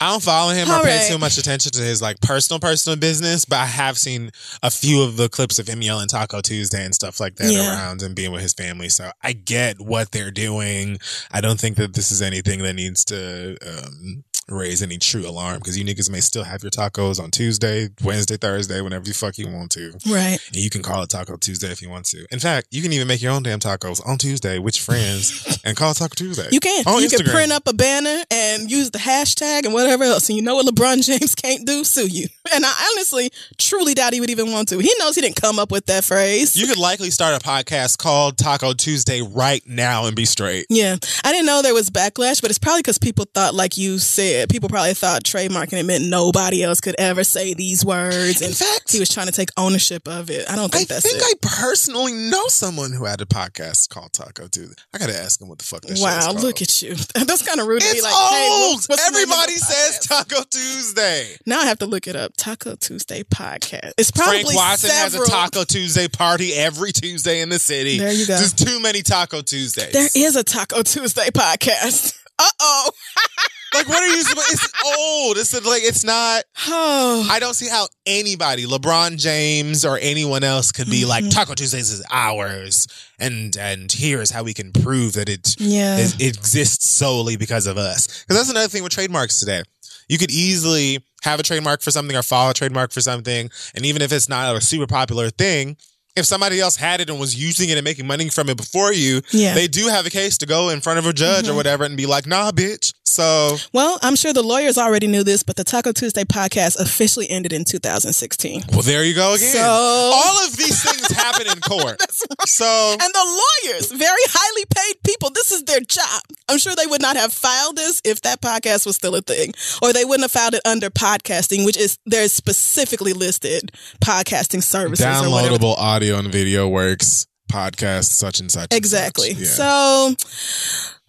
I don't follow him or
All
pay
right.
too much attention to his like personal personal business, but I have seen a few of the clips of him yelling Taco Tuesday and stuff like that
Yeah.
around and being with his family. So I get what they're doing. I don't think that this is anything that needs to um, raise any true alarm because you niggas may still have your tacos on Tuesday, Wednesday, Thursday, whenever you fuck you want to.
right.
And you can call it Taco Tuesday if you want to. In fact, you can even make your own damn tacos on Tuesday with your friends and call it Taco Tuesday.
You can.
On
you can print up a banner and use the hashtag and whatever else. And you know what LeBron James can't do? Sue you. And I honestly, truly doubt he would even want to. He knows he didn't come up with that phrase.
You could likely start a podcast called Taco Tuesday right now and be straight.
Yeah. I didn't know there was backlash, but it's probably because people thought, like you said, people probably thought trademarking it meant nobody else could ever say these words.
In fact,
he was trying to take ownership of it. I don't
I
think that's I
think
it.
I personally know someone who had a podcast called Taco Tuesday. I gotta ask him what the fuck that
wow, look at you. That's kind of rude to be
It's
like,
old.
what's the name of the
Everybody says? Taco Tuesday.
Now I have to look it up. Taco Tuesday podcast. It's probably
Frank Watson
several.
has a Taco Tuesday party every Tuesday in the city.
There you go.
There's too many Taco Tuesdays.
There is a Taco Tuesday podcast. Uh oh.
like, what are you? supposed- It's old. It's like it's not. I don't see how anybody, LeBron James or anyone else, could be
Mm-hmm.
like Taco Tuesdays is ours, and and here's how we can prove that it
Yeah.
is- it exists solely because of us. Because that's another thing with trademarks today. You could easily have a trademark for something or file a trademark for something, and even if it's not a super popular thing. If somebody else had it and was using it and making money from it before you,
Yeah.
they do have a case to go in front of a judge or mm-hmm. whatever and be like, nah, bitch. So
Well, I'm sure the lawyers already knew this, but the Taco Tuesday podcast officially ended in 2016.
Well, there you go again.
So-
All of these things happen in court. So
And the lawyers, very highly paid people, this is their job. I'm sure they would not have filed this if that podcast was still a thing, or they wouldn't have filed it under podcasting, which is there's specifically listed podcasting services or
downloadable audio and video works.
podcast such and such. and
Exactly.
such. Yeah.
So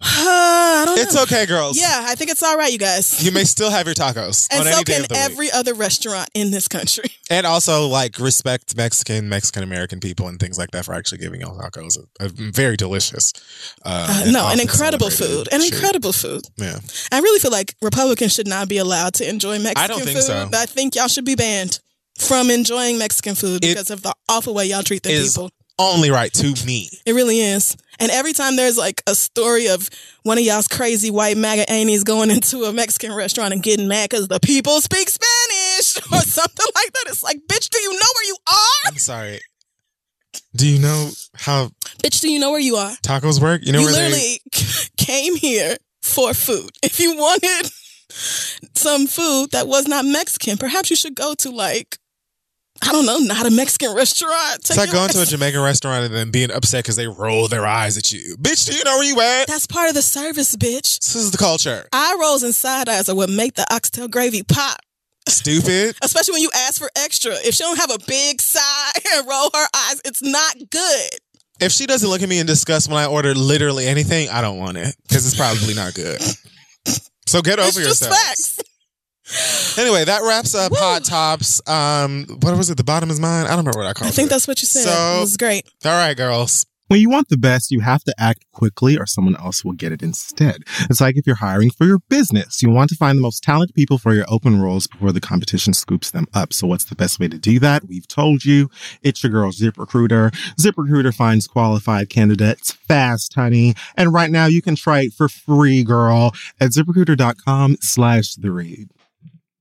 I don't
it's
know.
okay, girls.
Yeah, I think it's all right, you guys.
You may still have your tacos
and
on
so
any day
can
of the week.
every other restaurant in this country.
And also, like, respect Mexican, Mexican American people and things like that for actually giving y'all tacos. A, a very delicious. Uh,
Uh,
and
no, an incredible food. An
treat.
incredible food.
Yeah.
I really feel like Republicans should not be allowed to enjoy Mexican food.
I don't think
food.
so.
I think y'all should be banned from enjoying Mexican food
It
because of the awful way y'all treat the
is
people.
Only right to me.
It really is. And every time there's like a story of one of y'all's crazy white MAGA aunties going into a Mexican restaurant and getting mad because the people speak Spanish or something like that, it's like, bitch, do you know where you are?
I'm sorry. Do you know how
Bitch, do you know where you are?
tacos work? You know
you
where
literally came here for food. If you wanted some food that was not Mexican, perhaps you should go to like, I don't know, not a Mexican restaurant.
It's like going to a Jamaican restaurant and then being upset because they roll their eyes at you. Bitch, do you know where you at?
That's part of the service, bitch.
This is the culture.
Eye rolls and side eyes are what make the oxtail gravy pop.
Stupid.
Especially when you ask for extra. If she don't have a big sigh and roll her eyes, it's not good.
If she doesn't look at me in disgust when I order literally anything, I don't want it because it's probably not good. So get over
it's just
yourself.
facts.
Anyway, that wraps up Hot Tops. Um, what was it? The bottom is mine. I don't remember what I called it.
I think
it.
that's what you said.
So-
it was great.
All right, girls.
When you want the best, you have to act quickly or someone else will get it instead. It's like if you're hiring for your business, you want to find the most talented people for your open roles before the competition scoops them up. So what's the best way to do that? We've told you. It's your girl, ZipRecruiter. ZipRecruiter finds qualified candidates fast, honey. And right now you can try it for free, girl, at ziprecruiter.com slash the read.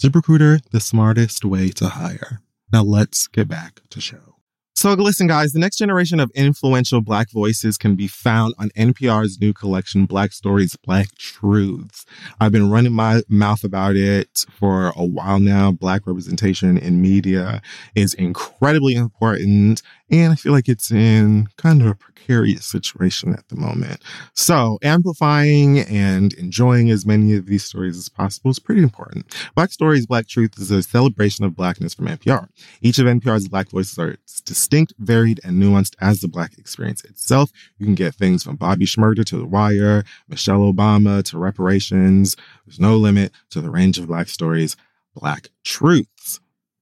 ZipRecruiter, the smartest way to hire. Now let's get back to show. So listen, guys, the next generation of influential Black voices can be found on NPR's new collection, Black Stories, Black Truths. I've been running my mouth about it for a while now. Black representation in media is incredibly important, and I feel like it's in kind of precarious situation at the moment. So amplifying and enjoying as many of these stories as possible is pretty important. Black Stories, Black Truth is a celebration of Blackness from NPR. Each of NPR's Black voices are distinct, varied, and nuanced as the Black experience itself. You can get things from Bobby Shmurda to The Wire, Michelle Obama to reparations. There's no limit to the range of Black stories, Black truths.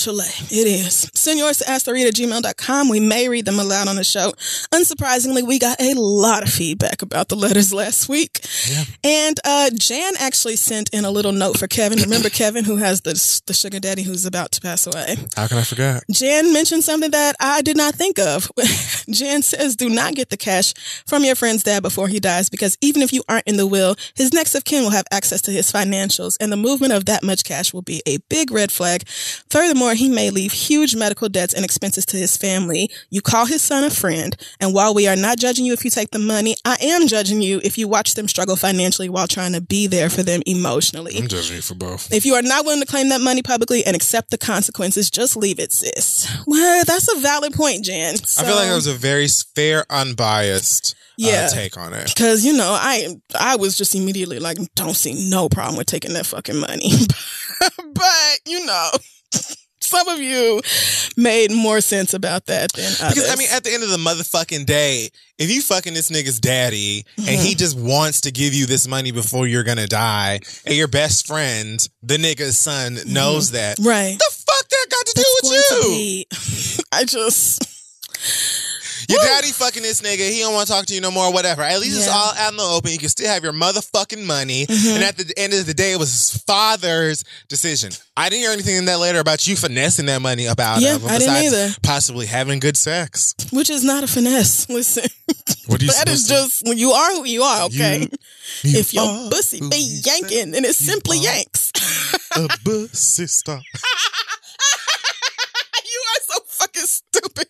Chile, it is. Send yours to asktheread at gmail.com. We may read them aloud on the show. Unsurprisingly, we got a lot of feedback about the letters last week.
Yeah.
And uh, Jan actually sent in a little note for Kevin. Remember Kevin, who has the, the sugar daddy who's about to pass away?
How can I forget?
Jan mentioned something that I did not think of. Jan says, do not get the cash from your friend's dad before he dies because even if you aren't in the will, his next of kin will have access to his financials and the movement of that much cash will be a big red flag. Furthermore, he may leave huge medical debts and expenses to his family. You call his son a friend. And while we are not judging you if you take the money, I am judging you if you watch them struggle financially while trying to be there for them emotionally.
I'm judging you for both.
If you are not willing to claim that money publicly and accept the consequences, just leave it, sis. Well, that's a valid point, Jan.
I feel like that was a very fair, unbiased
Yeah.
uh, take on it.
because you know I I was just immediately like, don't see no problem with taking that fucking money, but you know, some of you made more sense about that than others.
Because I mean, at the end of the motherfucking day, if you fucking this nigga's daddy and
Mm-hmm.
he just wants to give you this money before you're gonna die, and your best friend, the nigga's son, knows that,
right.
the fuck that got to do with you?
be- I just
Your daddy fucking this nigga. He don't want to talk to you no more. Whatever. At least it's
Yeah. Mm-hmm.
all out in the open. You can still have your motherfucking money. And at the end of the day, it was his father's decision. I didn't hear anything in that later about you finessing that money about
Yeah,
of him,
I didn't either.
Possibly having good sex.
which is not a finesse. Listen,
What are you
that is
supposed
just when you are who you are. Okay,
to- You
if your pussy be yanking, then it simply yanks.
a pussy star.
you are so fucking stupid.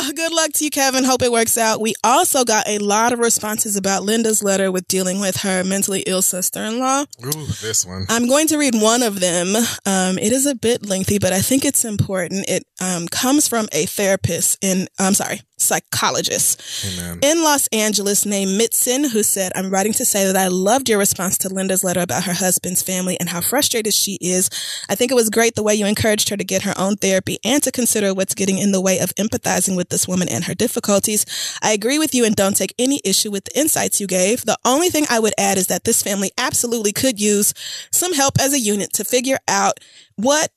Oh, good luck to you, Kevin. Hope it works out. We also got a lot of responses about Linda's letter with dealing with her mentally ill sister in law.
Ooh, this one.
I'm going to read one of them. Um, it is a bit lengthy, but I think it's important. It um, comes from a therapist in, I'm sorry, psychologist
Amen.
in Los Angeles named Mitson, who said, I'm writing to say that I loved your response to Linda's letter about her husband's family and how frustrated she is. I think it was great the way you encouraged her to get her own therapy and to consider what's getting in the way of empathizing with this woman and her difficulties. I agree with you and don't take any issue with the insights you gave. The only thing I would add is that this family absolutely could use some help as a unit to figure out what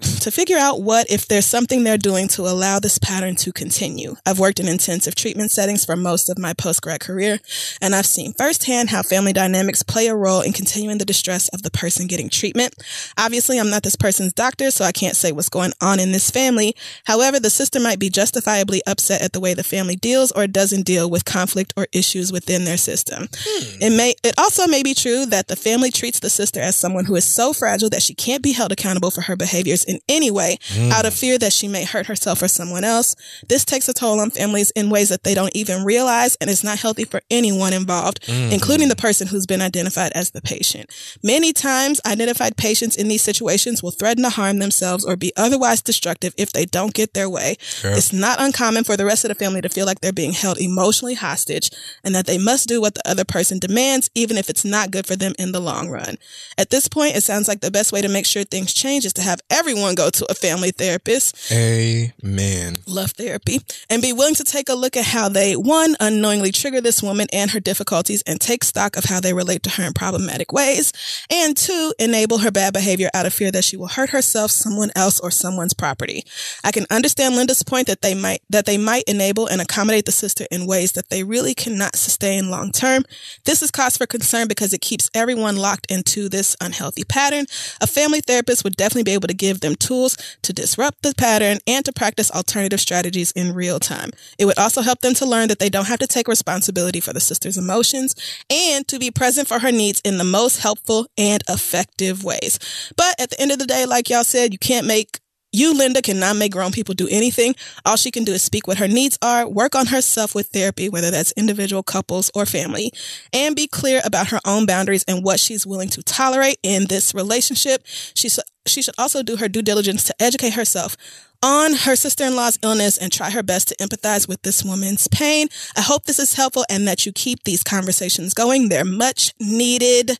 to figure out what if there's something they're doing to allow this pattern to continue. I've worked in intensive treatment settings for most of my post-grad career, and I've seen firsthand how family dynamics play a role in continuing the distress of the person getting treatment. Obviously, I'm not this person's doctor, so I can't say what's going on in this family. However, the sister might be justifiably upset at the way the family deals or doesn't deal with conflict or issues within their system. Hmm. It may it also may be true that the family treats the sister as someone who is so fragile that she can't be held accountable for her behaviors in any way out of mm. fear that she may hurt herself or someone else. This takes a toll on families in ways that they don't even realize and is not healthy for anyone involved, mm-hmm. including the person who's been identified as the patient. Many times identified patients in these situations will threaten to harm themselves or be otherwise destructive if they don't get their way. It's not uncommon for the rest of the family to feel like they're being held emotionally hostage and that they must do what the other person demands, even if it's not good for them in the long run. At this point, it sounds like the best way to make sure things change is to have everyone go to a family therapist.
Amen.
love therapy. And be willing to take a look at how they one unknowingly trigger this woman and her difficulties and take stock of how they relate to her in problematic ways. And two enable her bad behavior out of fear that she will hurt herself someone else or someone's property. I can understand linda's point that they might that they might enable and accommodate the sister in ways that they really cannot sustain long term this is cause for concern because it keeps everyone locked into this unhealthy pattern. A family therapist would definitely be able to give them tools to disrupt the pattern and to practice alternative strategies in real time. It would also help them to learn that they don't have to take responsibility for the sister's emotions and to be present for her needs in the most helpful and effective ways. But at the end of the day, like y'all said, you can't make you, Linda, cannot make grown people do anything. All she can do is speak what her needs are, work on herself with therapy, whether that's individual, couples, or family, and be clear about her own boundaries and what she's willing to tolerate in this relationship. She, she should also do her due diligence to educate herself on her sister-in-law's illness and try her best to empathize with this woman's pain. I hope this is helpful and that you keep these conversations going. They're much needed.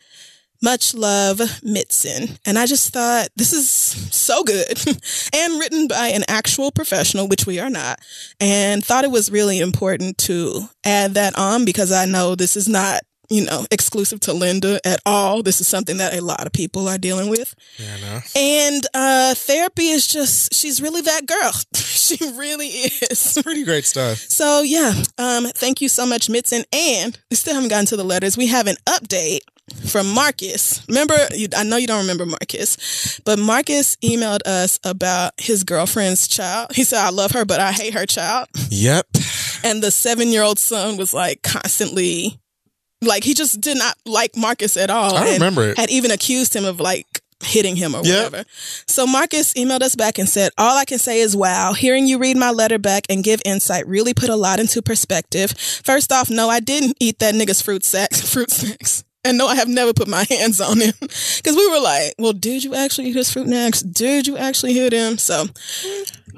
Much love, Mitson. And I just thought this is so good and written by an actual professional, which we are not, and thought it was really important to add that on because I know this is not, you know, exclusive to Linda at all. This is something that a lot of people are dealing with.
Yeah.
And uh, therapy is just, she's really that girl. she really is.
Pretty great stuff.
So, yeah, um, thank you so much, Mitson. And we still haven't gotten to the letters. We have an update from Marcus. Remember, you, I know you don't remember Marcus, but Marcus emailed us about his girlfriend's child. He said, I love her, but I hate her child.
Yep.
And the seven year old son was like constantly, like, he just did not like Marcus at all.
I remember it.
Had even accused him of like, hitting him or
Yep.
whatever. So Marcus emailed us back and said, All I can say is wow, hearing you read my letter back and give insight really put a lot into perspective. First off, no, I didn't eat that nigga's fruit sex fruit snacks. And no, I have never put my hands on him. Cause we were like, well, did you actually eat his fruit snacks? Did you actually hit him? So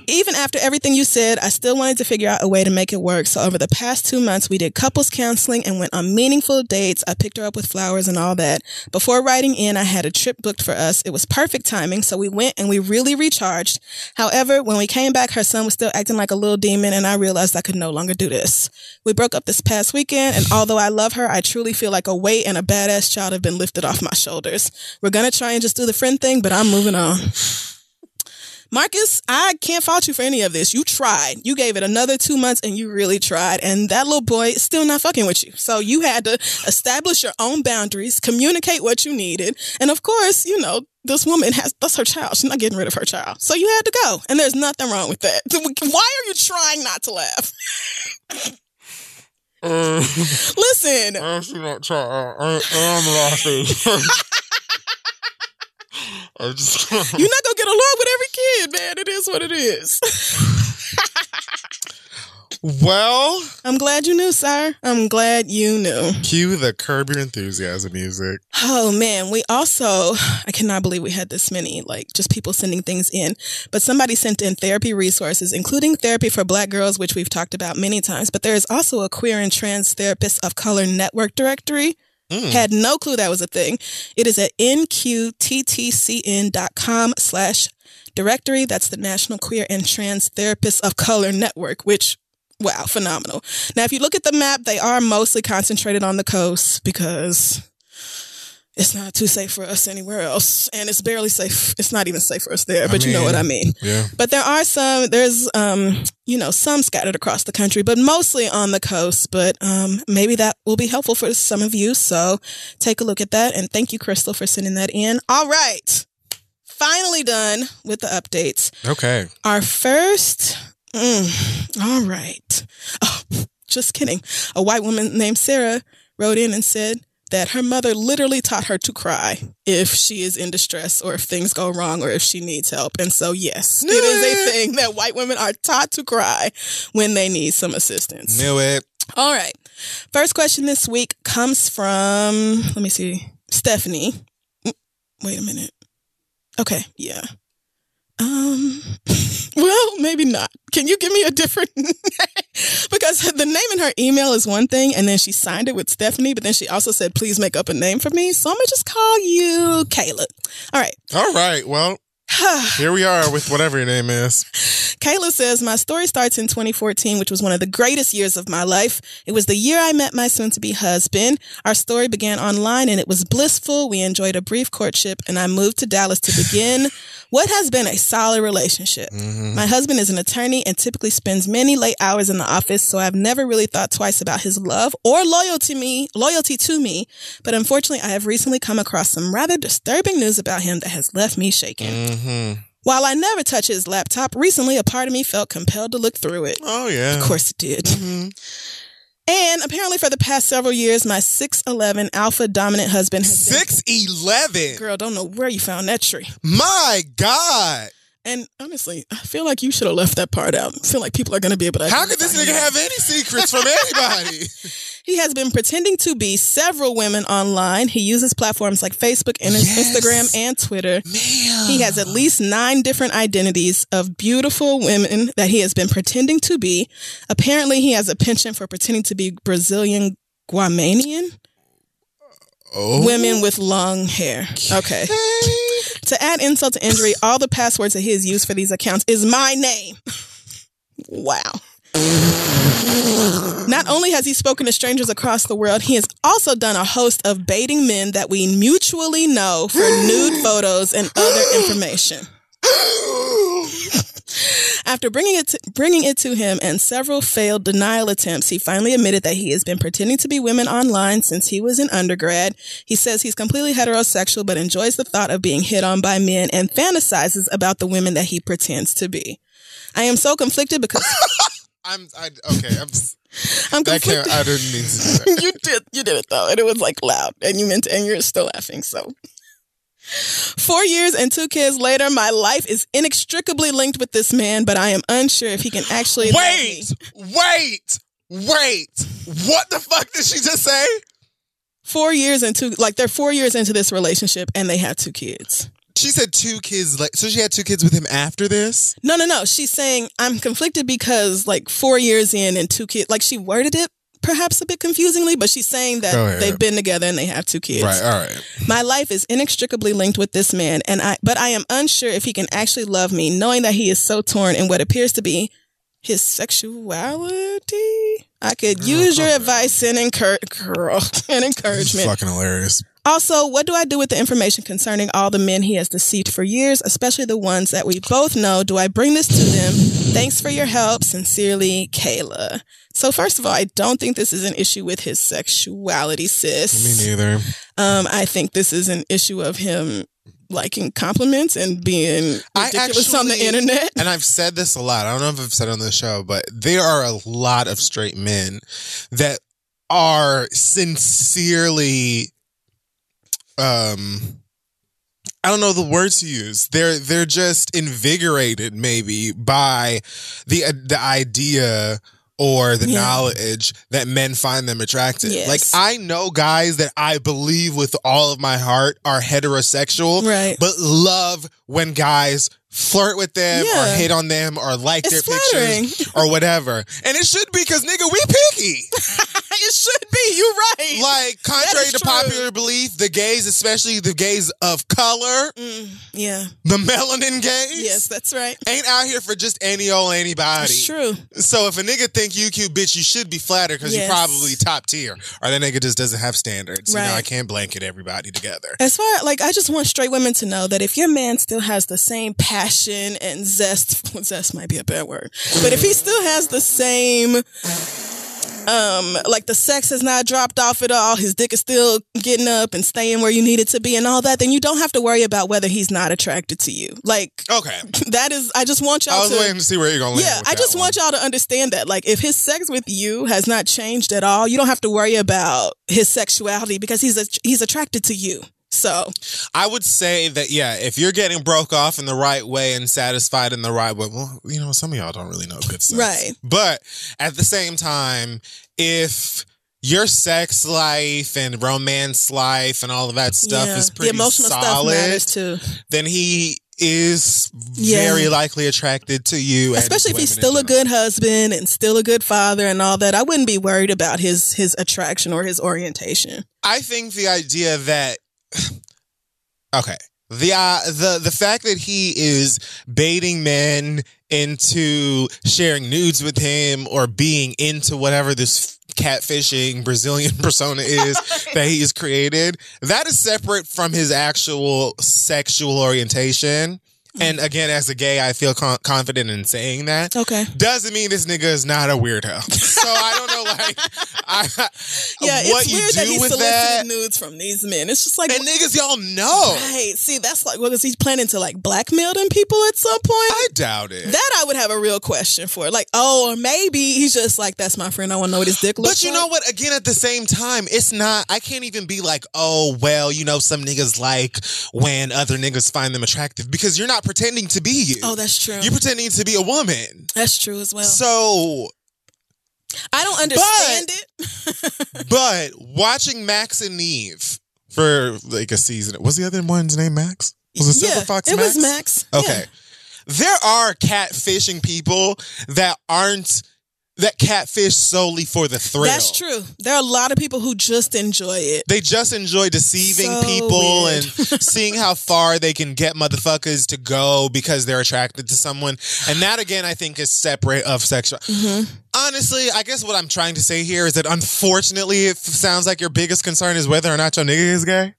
Even after everything you said, I still wanted to figure out a way to make it work. So over the past two months, we did couples counseling and went on meaningful dates. I picked her up with flowers and all that. Before writing in, I had a trip booked for us. It was perfect timing. So we went and we really recharged. However, when we came back, her son was still acting like a little demon and I realized I could no longer do this. We broke up this past weekend. And although I love her, I truly feel like a weight and a badass child have been lifted off my shoulders. We're going to try and just do the friend thing, but I'm moving on. Marcus, I can't fault you for any of this. You tried. You gave it another two months and you really tried. And that little boy is still not fucking with you. So you had to establish your own boundaries, communicate what you needed. And of course, you know, this woman has, that's her child. She's not getting rid of her child. So you had to go. And there's nothing wrong with that. Why are you trying not to laugh? Mm. Listen.
I'm not trying. I, I am laughing. I just.
You're not gonna get along with every kid, man. It is what it is.
well,
I'm glad you knew, sir. I'm glad you knew.
cue the Curb Your Enthusiasm music.
Oh man, we also I cannot believe we had this many like just people sending things in. But somebody sent in therapy resources including therapy for black girls which we've talked about many times, but there is also a queer and trans therapists of color network directory. Mm. Had no clue that was a thing. It is at nqttcn.com slash directory. That's the National Queer and Trans Therapists of Color Network, which Wow, phenomenal. Now, if you look at the map, they are mostly concentrated on the coast because it's not too safe for us anywhere else. And it's barely safe. It's not even safe for us there, but you know what I mean.
Yeah.
But there are some, there's, um, you know, some scattered across the country, but mostly on the coast. But, um, maybe that will be helpful for some of you. So take a look at that. And thank you, Crystal, for sending that in. All right. Finally done with the updates.
Okay.
Our first, mm, all right. Oh, just kidding. A white woman named Sarah wrote in and said that her mother literally taught her to cry if she is in distress or if things go wrong or if she needs help. And so, yes, it is a thing that white women are taught to cry when they need some assistance.
Knew it.
All right. First question this week comes from, let me see, Stephanie. Mm, Wait a minute. Okay, yeah. Um, well, maybe not. Can you give me a different name? Because the name in her email is one thing, and then she signed it with Stephanie, but then she also said, please make up a name for me. So I'm going to just call you Kayla. All right.
All right. Well, here we are with whatever your name is.
Kayla says, My story starts in 2014, which was one of the greatest years of my life. It was the year I met my soon to be husband. Our story began online and it was blissful. We enjoyed a brief courtship and I moved to Dallas to begin what has been a solid relationship. My husband is an attorney and typically spends many late hours in the office, so I've never really thought twice about his love or loyalty me, loyalty to me. But unfortunately, I have recently come across some rather disturbing news about him that has left me shaken.
Mm-hmm.
While I never touch his laptop, recently a part of me felt compelled to look through it.
Oh yeah.
Of course it did.
Mm-hmm.
And apparently for the past several years, my 6'11 alpha dominant husband has been-
Six eleven.
Girl, don't know where you found that tree.
My God.
And honestly, I feel like you should have left that part out. I feel like people are going to be able to.
How could this nigga have any secrets from anybody?
He has been pretending to be several women online. He uses platforms like Facebook and
Yes.
Instagram and Twitter.
Man.
He has at least nine different identities of beautiful women that he has been pretending to be. Apparently, he has a penchant for pretending to be Brazilian Guamanian
oh.
women with long hair. Okay. To add insult to injury, all the passwords that he has used for these accounts is my name. wow. Not only has he spoken to strangers across the world, he has also done a host of baiting men that we mutually know for nude photos and other information. After bringing it to, bringing it to him and several failed denial attempts, he finally admitted that he has been pretending to be women online since he was in undergrad. He says he's completely heterosexual but enjoys the thought of being hit on by men and fantasizes about the women that he pretends to be. I am so conflicted because
I'm I, okay. I'm.
I'm
That
conflicted.
I didn't mean to do that.
you did you did it though, and it was like loud, and you meant and you're still laughing. So, four years and two kids later, my life is inextricably linked with this man, but I am unsure if he can actually.
Wait, wait, wait. What the fuck did she just say?
Four years into like they're four years into this relationship, and they have two kids.
She said two kids. Like, so she had two kids with him after this.
No, no, no. She's saying I'm conflicted because like four years in and two kids. Like she worded it perhaps a bit confusingly, but she's saying that they've been together and they have two kids.
Right. All right.
My life is inextricably linked with this man, and I but I am unsure if he can actually love me, knowing that he is so torn in what appears to be his sexuality. I could use your advice and encourage girl and encouragement.
fucking hilarious.
Also, what do I do with the information concerning all the men he has deceived for years, especially the ones that we both know? Do I bring this to them? Thanks for your help. Sincerely, Kayla. So first of all, I don't think this is an issue with his sexuality, sis.
Me neither.
Um, I think this is an issue of him liking compliments and being
I
ridiculous on the internet.
And I've said this a lot. I don't know if I've said it on the show, but there are a lot of straight men that are sincerely um I don't know the words to use. They're they're just invigorated maybe by the the idea or the
Yeah.
knowledge that men find them attractive.
Yes.
Like I know guys that I believe with all of my heart are heterosexual,
Right.
but love when guys flirt with them or hit on them or like
It's
their
flattering.
pictures or whatever. And it should be because nigga, we picky.
it should be. You're right.
Like contrary to
true.
popular belief, the gays, especially the gays of color,
Mm, yeah.
the melanin gays,
Yes, that's right.
ain't out here for just any old anybody.
It's true.
So if a nigga think you cute, bitch, you should be flattered because
Yes.
you probably top tier, or that nigga just doesn't have standards. You know,
Right.
I can't blanket everybody together.
As far like I just want straight women to know that if your man still has the same passion and zest, zest might be a bad word, but if he still has the same um like the sex has not dropped off at all, his dick is still getting up and staying where you need it to be and all that, then you don't have to worry about whether he's not attracted to you. Like
Okay,
that is I just want y'all
I was
to
waiting to see where you're gonna
yeah, I just
one.
want y'all to understand that. Like, if his sex with you has not changed at all, you don't have to worry about his sexuality because he's a, he's attracted to you. So,
I would say that yeah, if you're getting broke off in the right way and satisfied in the right way, well, you know, some of y'all don't really know good sex,
Right.
But at the same time, if your sex life and romance life and all of that stuff
yeah,
is
the
pretty
emotional
solid,
stuff matters too.
then he is
Yeah.
very likely attracted to you, and
Especially if he's still a good husband and still a good father and all that. I wouldn't be worried about his his attraction or his orientation.
I think the idea that okay, the uh, the the fact that he is baiting men into sharing nudes with him or being into whatever this catfishing Brazilian persona is that he has created, that is separate from his actual sexual orientation. Mm. And again, as a gay, I feel con- confident in saying that.
Okay.
Doesn't mean this nigga is not a weirdo. So I don't know, like, I,
Yeah,
what
it's
you
weird
do
that he's
with that.
nudes from these men. It's just like
And niggas, y'all know.
Right. See, that's like what is he planning to like blackmail them people at some point?
I doubt it.
That I would have a real question for. Like, oh, or maybe he's just like, that's my friend. I want to know what his dick looks
but you
like.
know what? Again, at the same time, it's not. I can't even be like, oh, well, you know, some niggas like when other niggas find them attractive because you're not pretending to be you.
Oh, that's true.
You're pretending to be a woman.
that's true as well.
So,
I don't understand it.
but watching Max and Nev for like a season. Was the other one's name Max? Was it Silver
yeah,
Fox
it
Max?
was Max.
Okay. There are catfishing people that aren't that catfish solely for the thrill.
That's true. There are a lot of people who just enjoy it.
They just enjoy deceiving
So
people
weird.
and seeing how far they can get motherfuckers to go because they're attracted to someone. And that again I think is separate of sexual.
Mm-hmm.
Honestly, I guess what I'm trying to say here is that unfortunately it sounds like your biggest concern is whether or not your nigga is gay.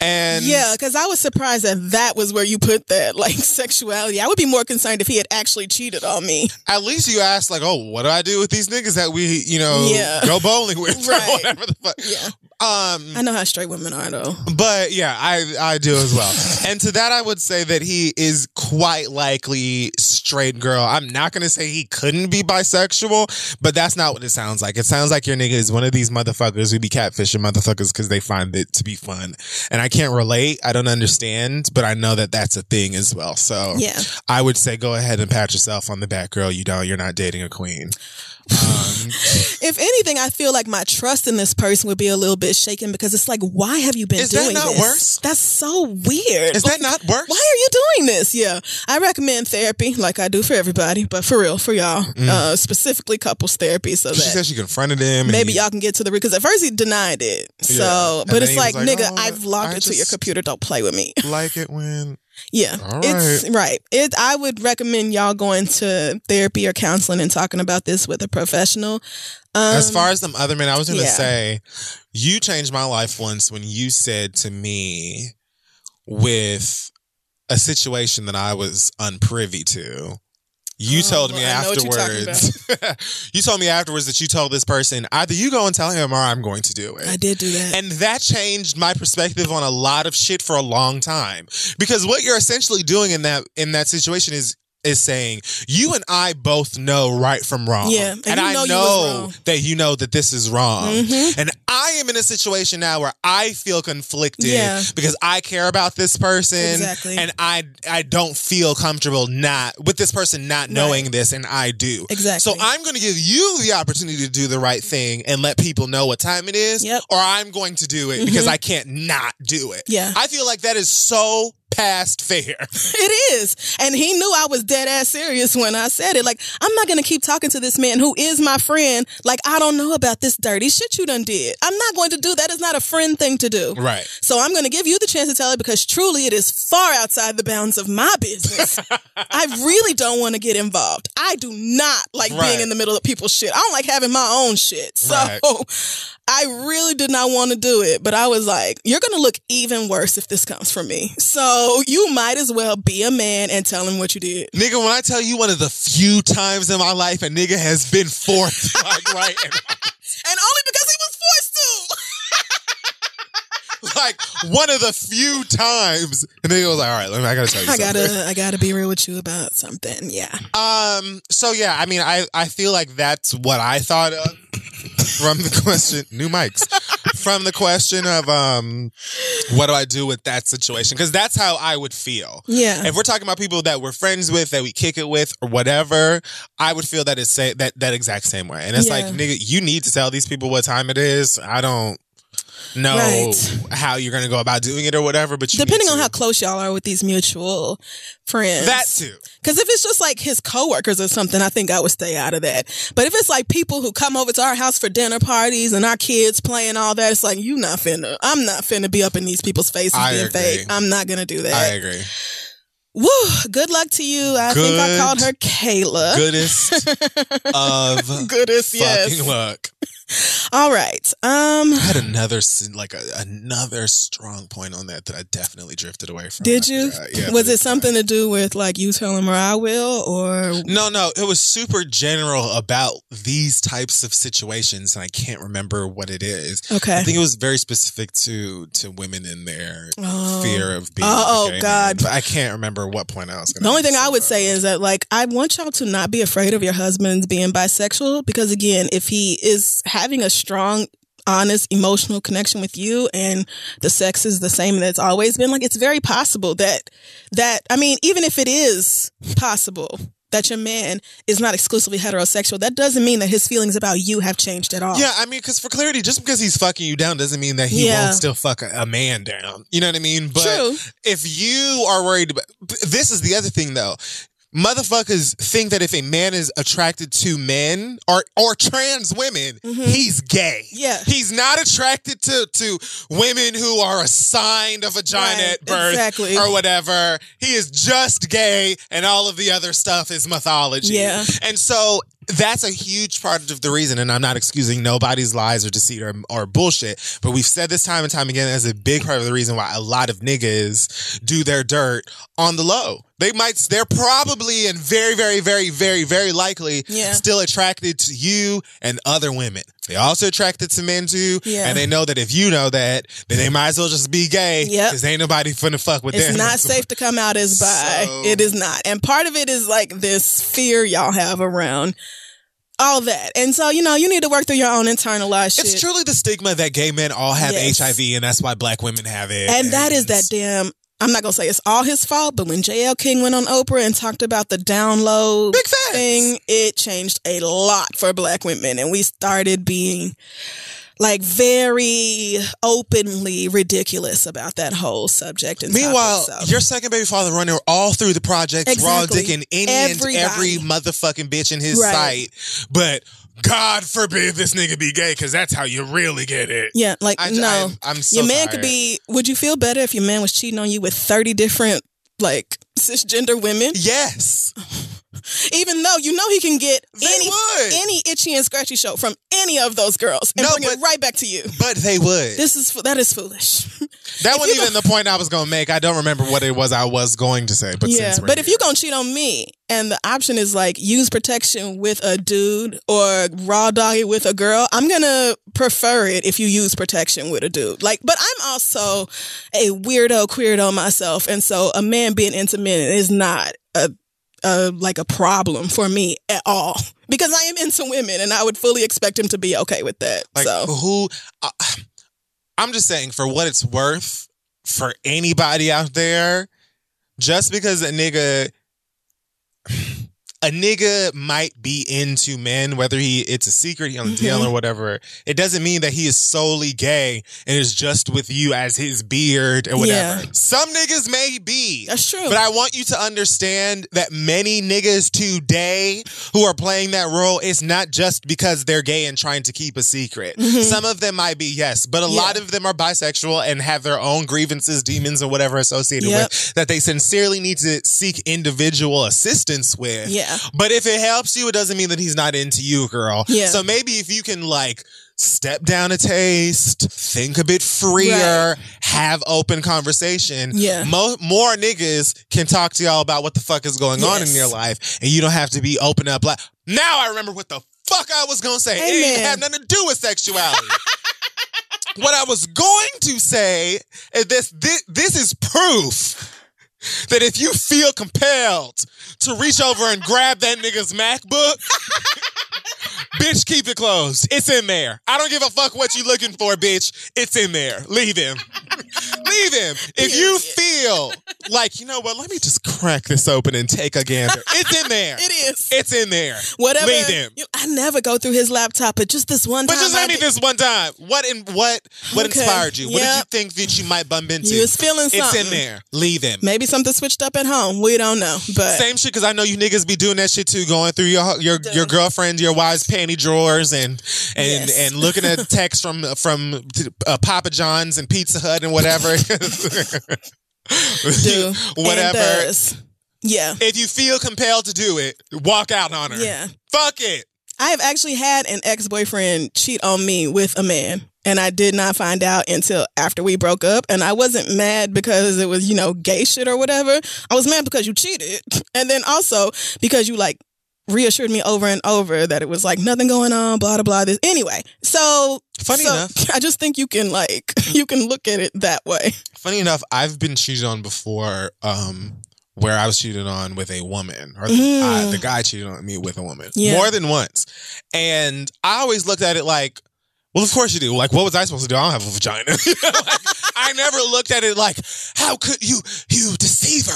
And
Yeah, because I was surprised that that was where you put that, like sexuality. I would be more concerned if he had actually cheated on me.
at least you asked, like, oh, what do I do with these niggas that we, you know,
Yeah.
go bowling with,
Right.
whatever the fuck.
Yeah,
Um,
I know how straight women are, though.
but yeah, I I do as well. and to that, I would say that he is quite likely straight girl. I'm not gonna say he couldn't be bisexual, but that's not what it sounds like. It sounds like your nigga is one of these motherfuckers who be catfishing motherfuckers because they find it to be fun. And I can't relate. I don't understand, but I know that that's a thing as well. So
Yeah.
I would say go ahead and pat yourself on the back, girl. You don't. You're not dating a queen. Um,
If anything, I feel like my trust in this person would be a little bit shaken because it's like, why have you been
Is that
doing
not
this?
worse?
That's so weird.
is that not worse?
Why are you doing this? Yeah, I recommend therapy, like I do for everybody, but for real, for y'all, uh, specifically couples therapy, so
Mm. She
that
said she confronted him.
maybe
he-
y'all can get to the root because at first he denied it. So,
Yeah.
But it's like,
like,
nigga,
"Oh,
I've logged
I
into your computer. Don't play with me.
like it when
Yeah, it's right. It. I would recommend y'all going to therapy or counseling and talking about this with a professional. Um,
as far as them other men, I was gonna
yeah.
say, you changed my life once when you said to me with a situation that I was unprivy to. You
Oh,
told me
I know what you're talking
afterwards. you told me afterwards that you told this person either you go and tell him or I'm going to do it.
I did do that.
And that changed my perspective on a lot of shit for a long time. Because what you're essentially doing in that in that situation is is saying you and I both know right from wrong.
Yeah, and
and I
know
know, that you know that this is wrong.
Mhm.
And I am in a situation now where I feel conflicted
Yeah.
because I care about this person
Exactly.
and I I don't feel comfortable not with this person not knowing this and I do.
Exactly.
So I'm going to give you the opportunity to do the right thing and let people know what time it is
Yep.
or I'm going to do it because I can't not do it.
Yeah.
I feel like that is so past fair.
It is. And he knew I was dead ass serious when I said it. Like, I'm not going to keep talking to this man who is my friend. Like, I don't know about this dirty shit you done did. I'm not going to do that. Is not a friend thing to do.
Right.
So I'm going to give you the chance to tell it because truly it is far outside the bounds of my business. I really don't want to get involved. I do not like
Right.
being in the middle of people's shit. I don't like having my own shit. So
Right.
I really did not want to do it, but I was like, you're going to look even worse if this comes from me. So you might as well be a man and tell him what you did.
Nigga, when I tell you one of the few times in my life a nigga has been forced, like right, and
And only because he was.
Like one of the few times, and nigga was like, "All right, let me. I gotta tell you
I
something."
gotta, I gotta be real with you about something. Yeah.
Um. So yeah, I mean, I I feel like that's what I thought of from the question. New mics from the question of um, what do I do with that situation? Because that's how I would feel.
Yeah.
If we're talking about people that we're friends with, that we kick it with, or whatever, I would feel that it's say that that exact same way. And it's like, nigga, you need to tell these people what time it is. I don't know
Right.
how you're gonna go about doing it or whatever, but you
Depending on how close y'all are with these mutual friends.
that too.
Because if it's just like his coworkers or something, I think I would stay out of that. But if it's like people who come over to our house for dinner parties and our kids playing all that, it's like you not finna. I'm not finna be up in these people's faces
I
being
agree.
fake. I'm not gonna do that.
I agree.
Woo! Good luck to you. I think I called her Kayla.
Goodest of
Goodest, yes.
luck.
All right. Um.
I had another like a, another strong point on that that I definitely drifted away from.
Did you?
Yeah,
was it something to do with like you telling or I will or
No, no, it was super general about these types of situations, and I can't remember what it is.
okay?
I think it was very specific to to women in their
Oh.
fear of being.
Oh,
a
God.
man, I can't remember what point I was. Gonna
The only thing I would
about.
say is that, like, I want y'all to not be afraid of your husband being bisexual because, again, if he is having a strong, honest, emotional connection with you and the sex is the same that it's always been, like, it's very possible that, that, I mean, even if it is possible that your man is not exclusively heterosexual, that doesn't mean that his feelings about you have changed at all.
Yeah, I mean, because for clarity, just because he's fucking you down doesn't mean that he
Yeah.
won't still fuck a, a man down. You know what I mean? But
True.
if you are worried about this is the other thing though. Motherfuckers think that if a man is attracted to men or or trans women, he's gay.
Mm-hmm. Yeah.
He's not attracted to to women who are assigned a vagina
Right,
at birth
exactly.
or whatever. He is just gay and all of the other stuff is mythology.
Yeah.
And so that's a huge part of the reason, and I'm not excusing nobody's lies or deceit or, or bullshit, but we've said this time and time again as a big part of the reason why a lot of niggas do their dirt on the low. They might, they're probably and very, very, very, very, very likely
Yeah.
still attracted to you and other women. They also attracted to men too,
Yeah.
and they know that if you know that, then they might as well just be gay
Yep.
because ain't nobody finna fuck with
It's
them.
It's not safe to come out as bi.
So-
It is not. And part of it is like this fear y'all have around all that. And so, you know, you need to work through your own internalized shit.
It's truly the stigma that gay men all have
Yes.
HIV, and that's why black women have it.
And that is that damn I'm not gonna say it's all his fault, but when JL King went on Oprah and talked about the down low
Big facts.
thing, it changed a lot for black women. And we started being like very openly ridiculous about that whole subject. And
Meanwhile,
topic, so.
your second baby father running all through the projects, raw
Exactly.
dicking any and
Everybody.
every motherfucking bitch in his
Right.
sight. But God forbid this nigga be gay, because that's how you really get it.
yeah, like
I,
no,
I'm, I'm so
your man
tired.
could be. Would you feel better if your man was cheating on you with 30 different like cisgender women?
Yes.
Even though you know he can get
They
any
would.
any itchy and scratchy show from any of those girls and
No,
bring it right back to you.
But they would.
This is that is foolish.
that wasn't even the point I was going to make. I don't remember what it was I was going to say. But
yeah, but if
here.
you gonna cheat on me and the option is like use protection with a dude or raw dog it with a girl, I'm gonna prefer it if you use protection with a dude. Like, but I'm also a weirdo queerdo myself, and so a man being intimate is not a. Uh, like a problem for me at all because I am into women and I would fully expect him to be okay with that.
Like
so
who? Uh, I'm just saying, for what it's worth, for anybody out there, just because a nigga, a nigga might be into men, whether he it's a secret he on the DL
Mhm.
or whatever, it doesn't mean that he is solely gay and is just with you as his beard or whatever.
Yeah.
Some niggas may be.
that's true.
But I want you to understand that many niggas today who are playing that role, it's not just because they're gay and trying to keep a secret.
Mhm.
Some of them might be, yes, but a
Yeah.
lot of them are bisexual and have their own grievances, demons, or whatever associated
Yep.
with that they sincerely need to seek individual assistance with.
yeah,
But if it helps you, it doesn't mean that he's not into you, girl.
Yeah.
So maybe if you can like step down a taste, think a bit freer, have open conversation.
Yeah.
Mo- more niggas can talk to y'all about what the fuck is going on in your life, and you don't have to be open up like. Now I remember what the fuck I was gonna say. It
Amen.
didn't have nothing to do with sexuality. what I was going to say is this: this, this is proof that if you feel compelled to reach over and grab that nigga's MacBook, bitch, keep it closed. It's in there. I don't give a fuck what you looking for, bitch. It's in there. Leave him. Leave him. If you feel like, you know what, let me just crack this open and take a gander. It's in there.
it is.
It's in there.
Whatever.
Leave him.
you- I never go through his laptop, but just this one time.
But
time.
just
I
let me
did-
this one time. What in what what
Okay.
inspired you? What did you
Yep.
think that you might bump into?
You was feeling something.
It's in
something.
there. Leave him.
Maybe something switched up at home. We don't know. But
Same shit because I know you niggas be doing that shit too, going through your your your girlfriend, your wife's panty drawers, and and
Yes.
and looking at texts from from uh, Papa John's and Pizza Hut and whatever.
do
whatever.
and does. Yeah.
If you feel compelled to do it, walk out on her.
Yeah.
Fuck it.
I have actually had an ex boyfriend cheat on me with a man. And I did not find out until after we broke up. And I wasn't mad because it was, you know, gay shit or whatever. I was mad because you cheated. And then also because you like reassured me over and over that it was like nothing going on, blah, blah, blah. This anyway. So
Funny
so
enough.
I just think you can like you can look at it that way.
Funny enough, I've been cheated on before. Um, where I was cheated on with a woman, or
Mm.
uh, the guy cheated on me with a woman
Yeah.
more than once, and I always looked at it like, well, of course you do. Like, what was I supposed to do? I don't have a vagina. Like, I never looked at it like, how could you, you deceiver?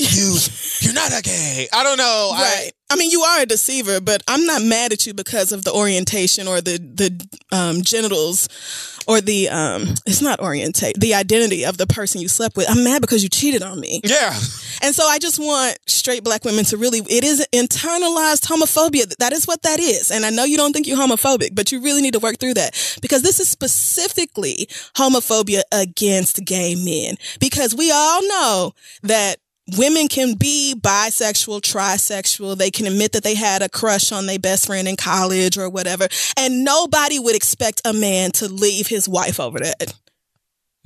You, you're not a gay. I don't know.
Right. I, mean, you are a deceiver, but I'm not mad at you because of the orientation or the the um, genitals or the um. It's not orientate the identity of the person you slept with. I'm mad because you cheated on me,
yeah.
and so I just want straight black women to really. It is internalized homophobia. That is what that is, and I know you don't think you're homophobic, but you really need to work through that because this is specifically homophobia against gay men. Because we all know that women can be bisexual, trisexual. They can admit that they had a crush on their best friend in college or whatever. And nobody would expect a man to leave his wife over that.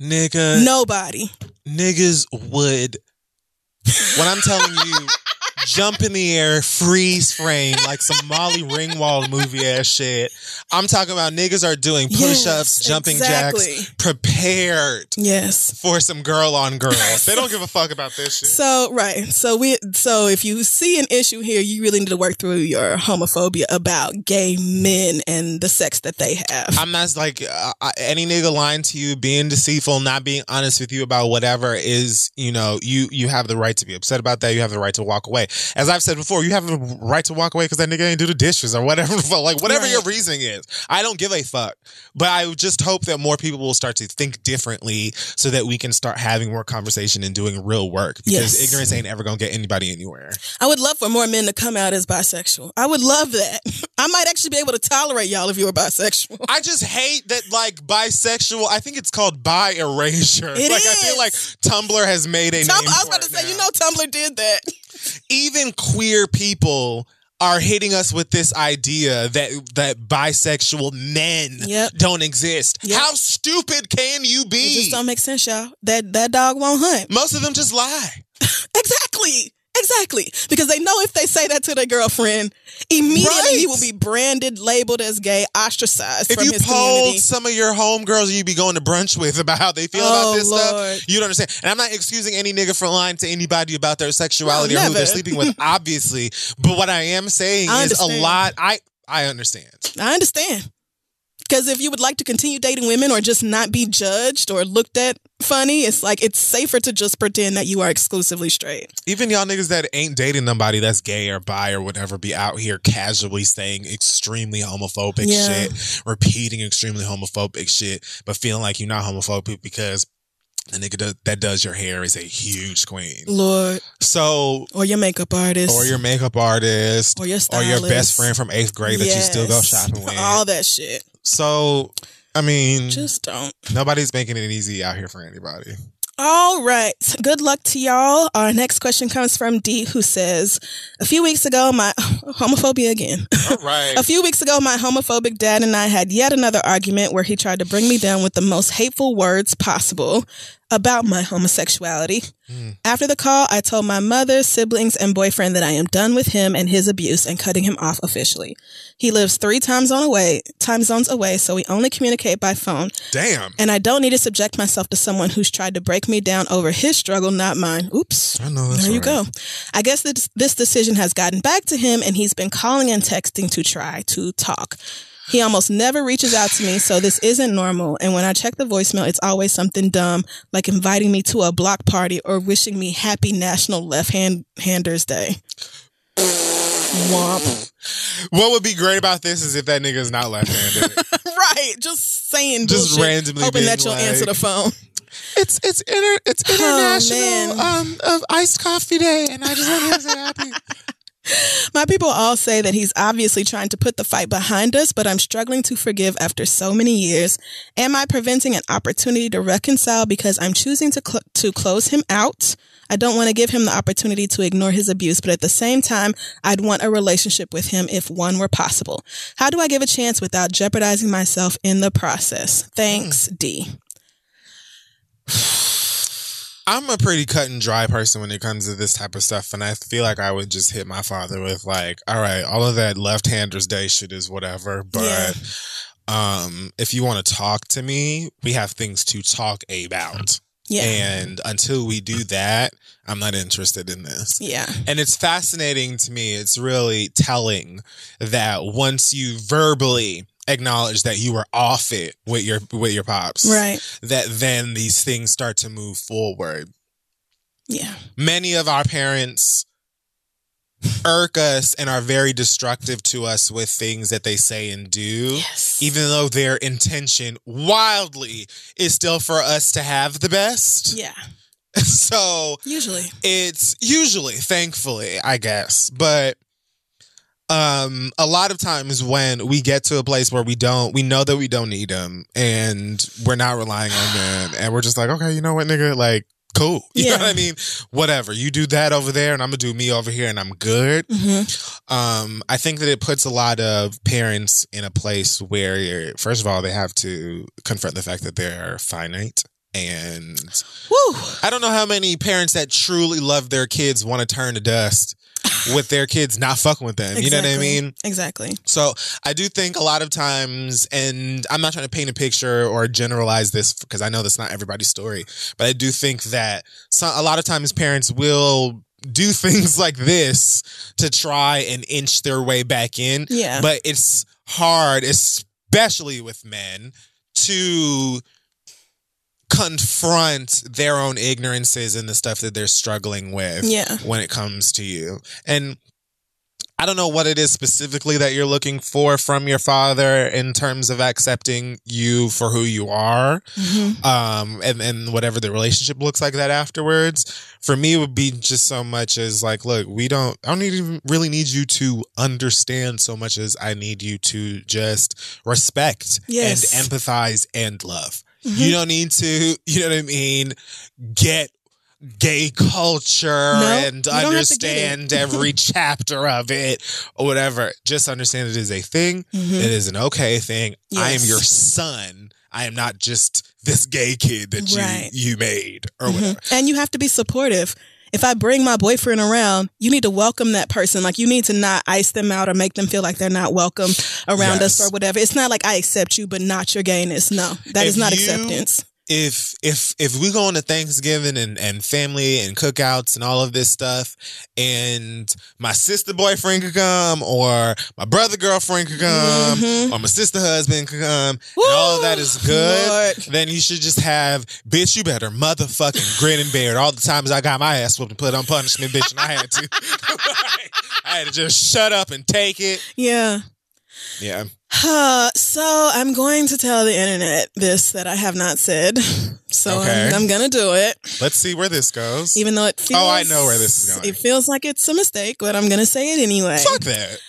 Nigga.
Nobody.
niggas would What I'm telling you jump in the air, freeze frame, like some Molly Ringwald movie ass shit. I'm talking about niggas are doing push ups,
Yes,
jumping
exactly.
jacks, prepared
Yes.
for some girl on girl. They don't give a fuck about this shit.
So right. So we so if you see an issue here, you really need to work through your homophobia about gay men and the sex that they have.
I'm not like uh, any nigga lying to you, being deceitful, not being honest with you about whatever is, you know, you you have the right to be upset about that. You have the right to walk away. As I've said before, you have the right to walk away because that nigga ain't do the dishes or whatever. like whatever
Right.
your reasoning is, I don't give a fuck. But I just hope that more people will start to think differently so that we can start having more conversation and doing real work. Because
Yes.
ignorance ain't ever gonna get anybody anywhere.
I would love for more men to come out as bisexual. I would love that. I might actually be able to tolerate y'all if you were bisexual.
I just hate that like bisexual. I think it's called bi erasure.
It
like I feel like Tumblr has made a
Tum-
name.
I was about to
it
say,
now.
you know, Tumblr did that.
Even queer people are hitting us with this idea that that bisexual men
Yep.
don't exist.
Yep.
How stupid can you
It
be?
just don't make sense, y'all. That that dog won't hunt.
Most of them just lie.
Exactly. Exactly. Because they know if they say that to their girlfriend, immediately he will be branded, labeled as gay, ostracized
If you polled some of your homegirls you'd be going to brunch with about how they feel
Oh,
about this
Lord.
stuff, you'd understand. And I'm not excusing any nigga for lying to anybody about their sexuality
No,
or who they're sleeping with, obviously. But what I am saying
I
is a lot. I I understand.
I understand. Because if you would like to continue dating women or just not be judged or looked at funny, it's like it's safer to just pretend that you are exclusively straight.
Even y'all niggas that ain't dating nobody that's gay or bi or whatever be out here casually saying extremely homophobic
Yeah.
shit, repeating extremely homophobic shit, but feeling like you're not homophobic because the nigga that does your hair is a huge queen.
Lord.
So,
Or your makeup artist.
or your makeup artist,
or your
or your best friend from eighth grade that you still go
Yes.
shopping with.
All that shit.
So, I mean,
Just don't.
nobody's making it easy out here for anybody.
All right. Good luck to y'all. Our next question comes from D, who says, A few weeks ago, my homophobia again.
All right.
A few weeks ago, my homophobic dad and I had yet another argument where he tried to bring me down with the most hateful words possible about my homosexuality. Mm. After the call, I told my mother, siblings, and boyfriend that I am done with him and his abuse and cutting him off officially. He lives three time zone away, time zones away, so we only communicate by phone.
Damn.
And I don't need to subject myself to someone who's tried to break me down over his struggle, not mine. Oops.
I know that's
There you
right.
go. I guess this, this decision has gotten back to him and he's been calling and texting to try to talk. He almost never reaches out to me, so this isn't normal. And when I check the voicemail, it's always something dumb, like inviting me to a block party or wishing me happy National Left Hand Handers Day. Womp.
What would be great about this is if that nigga is not left-handed.
right. Just saying
Just
bullshit,
randomly
hoping that you'll
like-
answer the phone.
It's it's inter, it's
Oh,
international
man.
um of iced coffee day, and I just want to say happy.
My people all say that he's obviously trying to put the fight behind us, but I'm struggling to forgive after so many years. Am I preventing an opportunity to reconcile because I'm choosing to cl- to close him out? I don't want to give him the opportunity to ignore his abuse, but at the same time, I'd want a relationship with him if one were possible. How do I give a chance without jeopardizing myself in the process? Thanks, D.
I'm a pretty cut and dry person when it comes to this type of stuff, and I feel like I would just hit my father with like, "All right, all of that left-handers day shit is whatever, but um, if you want to talk to me, we have things to talk about."
Yeah.
And until we do that, I'm not interested in this.
Yeah.
And it's fascinating to me. It's really telling that once you verbally acknowledge that you were off it with your with your pops,
Right.
that then these things start to move forward.
Yeah.
Many of our parents irk us and are very destructive to us with things that they say and do.
Yes.
Even though their intention wildly is still for us to have the best.
Yeah.
So
Usually.
it's usually, thankfully, I guess, but um a lot of times when we get to a place where we don't we know that we don't need them and we're not relying on them and we're just like okay you know what nigga? Like cool. You
Yeah.
know what i mean? Whatever. You do that over there and i'm gonna do me over here and i'm good.
Hmm
um i think that it puts a lot of parents in a place where first of all they have to confront the fact that they're finite and
Woo.
I don't know how many parents that truly love their kids want to turn to dust with their kids not fucking with them. You know what I mean?
Exactly.
So I do think a lot of times, and I'm not trying to paint a picture or generalize this because I know that's not everybody's story, but I do think that some, a lot of times parents will do things like this to try and inch their way back in.
Yeah.
But it's hard, especially with men, to confront their own ignorances and the stuff that they're struggling with
Yeah.
when it comes to you. And I don't know what it is specifically that you're looking for from your father in terms of accepting you for who you are.
Mhm.
Um, and, and whatever the relationship looks like that afterwards. For me, it would be just so much as like, look, we don't, I don't even really need you to understand so much as I need you to just respect
Yes.
and empathize and love. You don't need to, you know what I mean, get gay culture and
you don't have to get
understand every chapter of it or whatever. Just understand it is a thing.
Mhm.
It is an okay thing. I am your son. I am not just this gay kid that
Right.
you you made or
Mhm.
whatever.
And you have to be supportive. If I bring my boyfriend around, you need to welcome that person. Like you need to not ice them out or make them feel like they're not welcome around us or whatever. It's not like I accept you, but not your gayness. No, that is
If
not
you-
acceptance.
If if if we go into Thanksgiving and, and family and cookouts and all of this stuff, and my sister boyfriend could come, or my brother girlfriend could come,
Mhm.
or my sister husband could come, and all of that is good,
Lord.
then you should just have, bitch, you better motherfucking grin and bear it. All the times I got my ass whooped and put on punishment, bitch, and I had to. I had to just shut up and take it.
Yeah.
Yeah.
Uh, so I'm going to tell the internet this that I have not said. So
Okay.
I'm, I'm gonna do it,
Let's see where this goes.
even though it feels.
Oh, I know where this is going.
It feels like it's a mistake, but I'm gonna say it anyway.
Fuck that.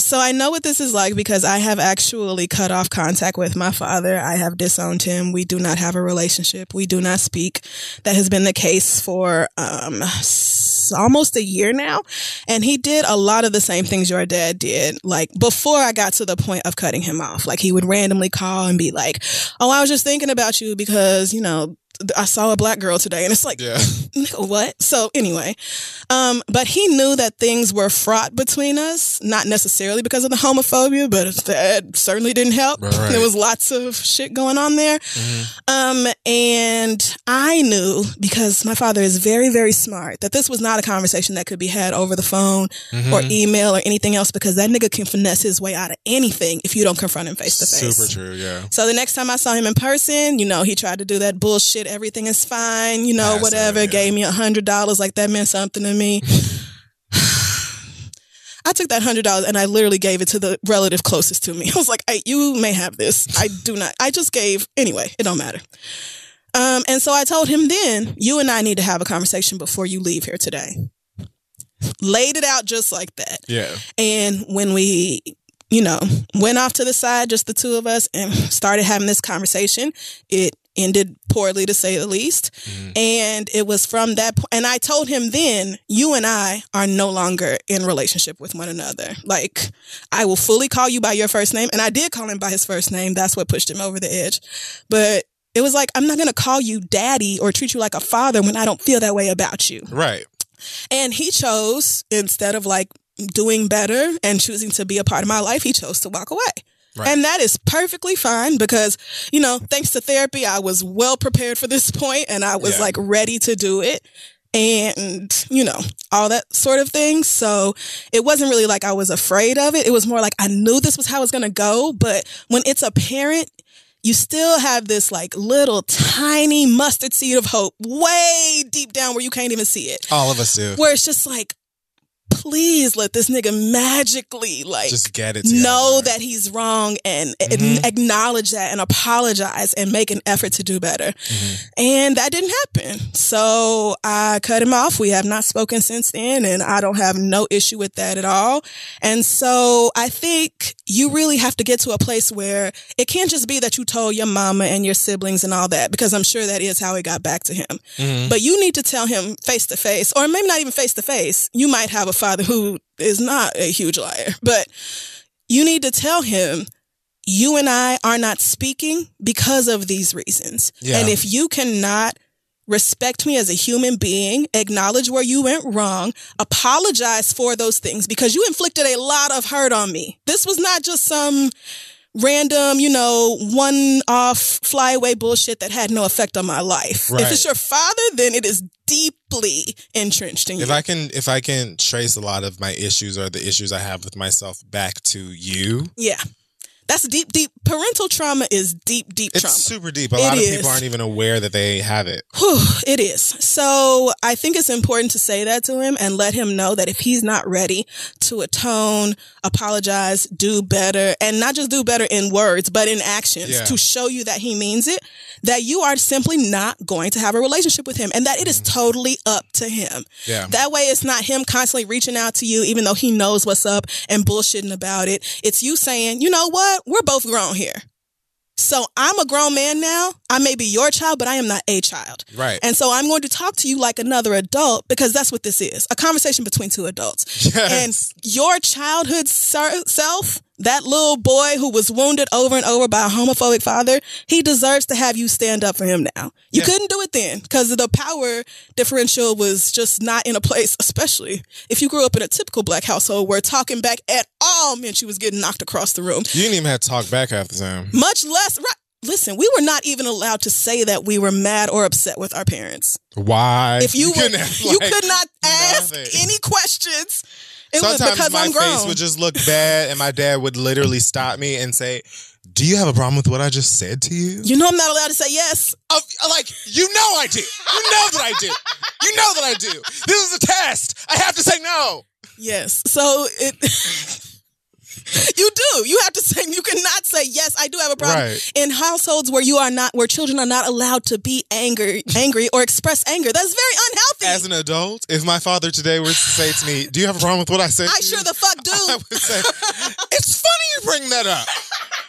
so I know what this is like because I have actually cut off contact with my father. I have disowned him. We do not have a relationship. We do not speak. That has been the case for um s- almost a year now. And he did a lot of the same things your dad did. Like before I got to the point of cutting him off. Like he would randomly call and be like, "Oh, I was just thinking about you because, you know, I saw a black girl today." And it's like,
Yeah.
what? So anyway, um, but he knew that things were fraught between us, not necessarily because of the homophobia, but that certainly didn't help.
Right.
There was lots of shit going on there. Um, and I knew because my father is very, very smart that this was not a conversation that could be had over the phone or
Mhm.
email or anything else because that nigga can finesse his way out of anything if you don't confront him face to face.
Super true, yeah.
So the next time I saw him in person, you know, he tried to do that bullshit. Everything is fine, you know, whatever.
yeah.
Gave me a hundred dollars, like that meant something to me. I took that hundred dollars and I literally gave it to the relative closest to me. I was like, hey, "You may have this. I do not. I just gave anyway. It don't matter." Um, and so I told him then, "You and I need to have a conversation before you leave here today." Laid it out just like that.
Yeah.
And when we, you know, went off to the side, just the two of us, and started having this conversation, it ended poorly to say the least. Mm-hmm. And it was from that point. And I told him then, you and I are no longer in relationship with one another. Like, I will fully call you by your first name. And I did call him by his first name. That's what pushed him over the edge. But it was like, I'm not going to call you daddy or treat you like a father when I don't feel that way about you.
Right.
And he chose, instead of like doing better and choosing to be a part of my life, he chose to walk away.
Right.
And that is perfectly fine because, you know, thanks to therapy, I was well prepared for this point and I was
Yeah.
like ready to do it. And, you know, all that sort of thing. So it wasn't really like I was afraid of it. It was more like I knew this was how it was going to go. But when it's a parent, you still have this like little tiny mustard seed of hope way deep down where you can't even see it
All of us do.
where it's just like, please let this nigga magically like
Just get it.
know that he's wrong and, and
Mhm.
acknowledge that and apologize and make an effort to do better.
Mhm.
And that didn't happen. So I cut him off. We have not spoken since then, and I don't have no issue with that at all. And so I think you really have to get to a place where it can't just be that you told your mama and your siblings and all that, because I'm sure that is how it got back to him.
Mhm.
But you need to tell him face to face, or maybe not even face to face. You might have a father who is not a huge liar, but you need to tell him you and I are not speaking because of these reasons.
Yeah.
And if you cannot respect me as a human being, acknowledge where you went wrong, apologize for those things because you inflicted a lot of hurt on me. This was not just some random, you know, one off flyaway bullshit that had no effect on my life.
Right.
If it's your father, then it is deeply entrenched in you.
If I can, if I can trace a lot of my issues or the issues I have with myself back to you,
yeah. That's deep, deep. Parental trauma is deep, deep
it's
trauma.
super deep. A
It
lot of
is.
people aren't even aware that they have it.
Whew, it is. So I think it's important to say that to him and let him know that if he's not ready to atone, apologize, do better, and not just do better in words, but in actions
Yeah.
to show you that he means it, that you are simply not going to have a relationship with him and that it is mm. totally up to him.
Yeah.
That way it's not him constantly reaching out to you, even though he knows what's up and bullshitting about it. It's you saying, you know what? We're both grown here. So I'm a grown man now. I may be your child, but I am not a child.
Right.
And so I'm going to talk to you like another adult because that's what this is a conversation between two adults.
Yes.
And your childhood self, that little boy who was wounded over and over by a homophobic father, he deserves to have you stand up for him now. You
Yeah.
couldn't do it then because the power differential was just not in a place, especially if you grew up in a typical black household where talking back at all meant you was getting knocked across the room
you didn't even have to talk back half the time.
much less right listen we were not even allowed to say that we were mad or upset with our parents
Why?
if you, were
couldn't
you could not ask
nothing.
any questions it
Sometimes
because
my face would just look bad, and my dad would literally stop me and say, "Do you have a problem with what I just said to you?"
you know i'm not allowed to say yes
Of, like, you know I do. You know that I do. You know that I do. This is a test. I have to say no.
yes so it you do you have to say you cannot say yes i do have a problem
Right.
in households where you are not where children are not allowed to be angry angry or express anger that's very unhealthy
As an adult, if my father today were to say to me, "Do you have a problem with what I said?"
i
to
sure
you?
the fuck do
I would say, "It's funny you bring that up."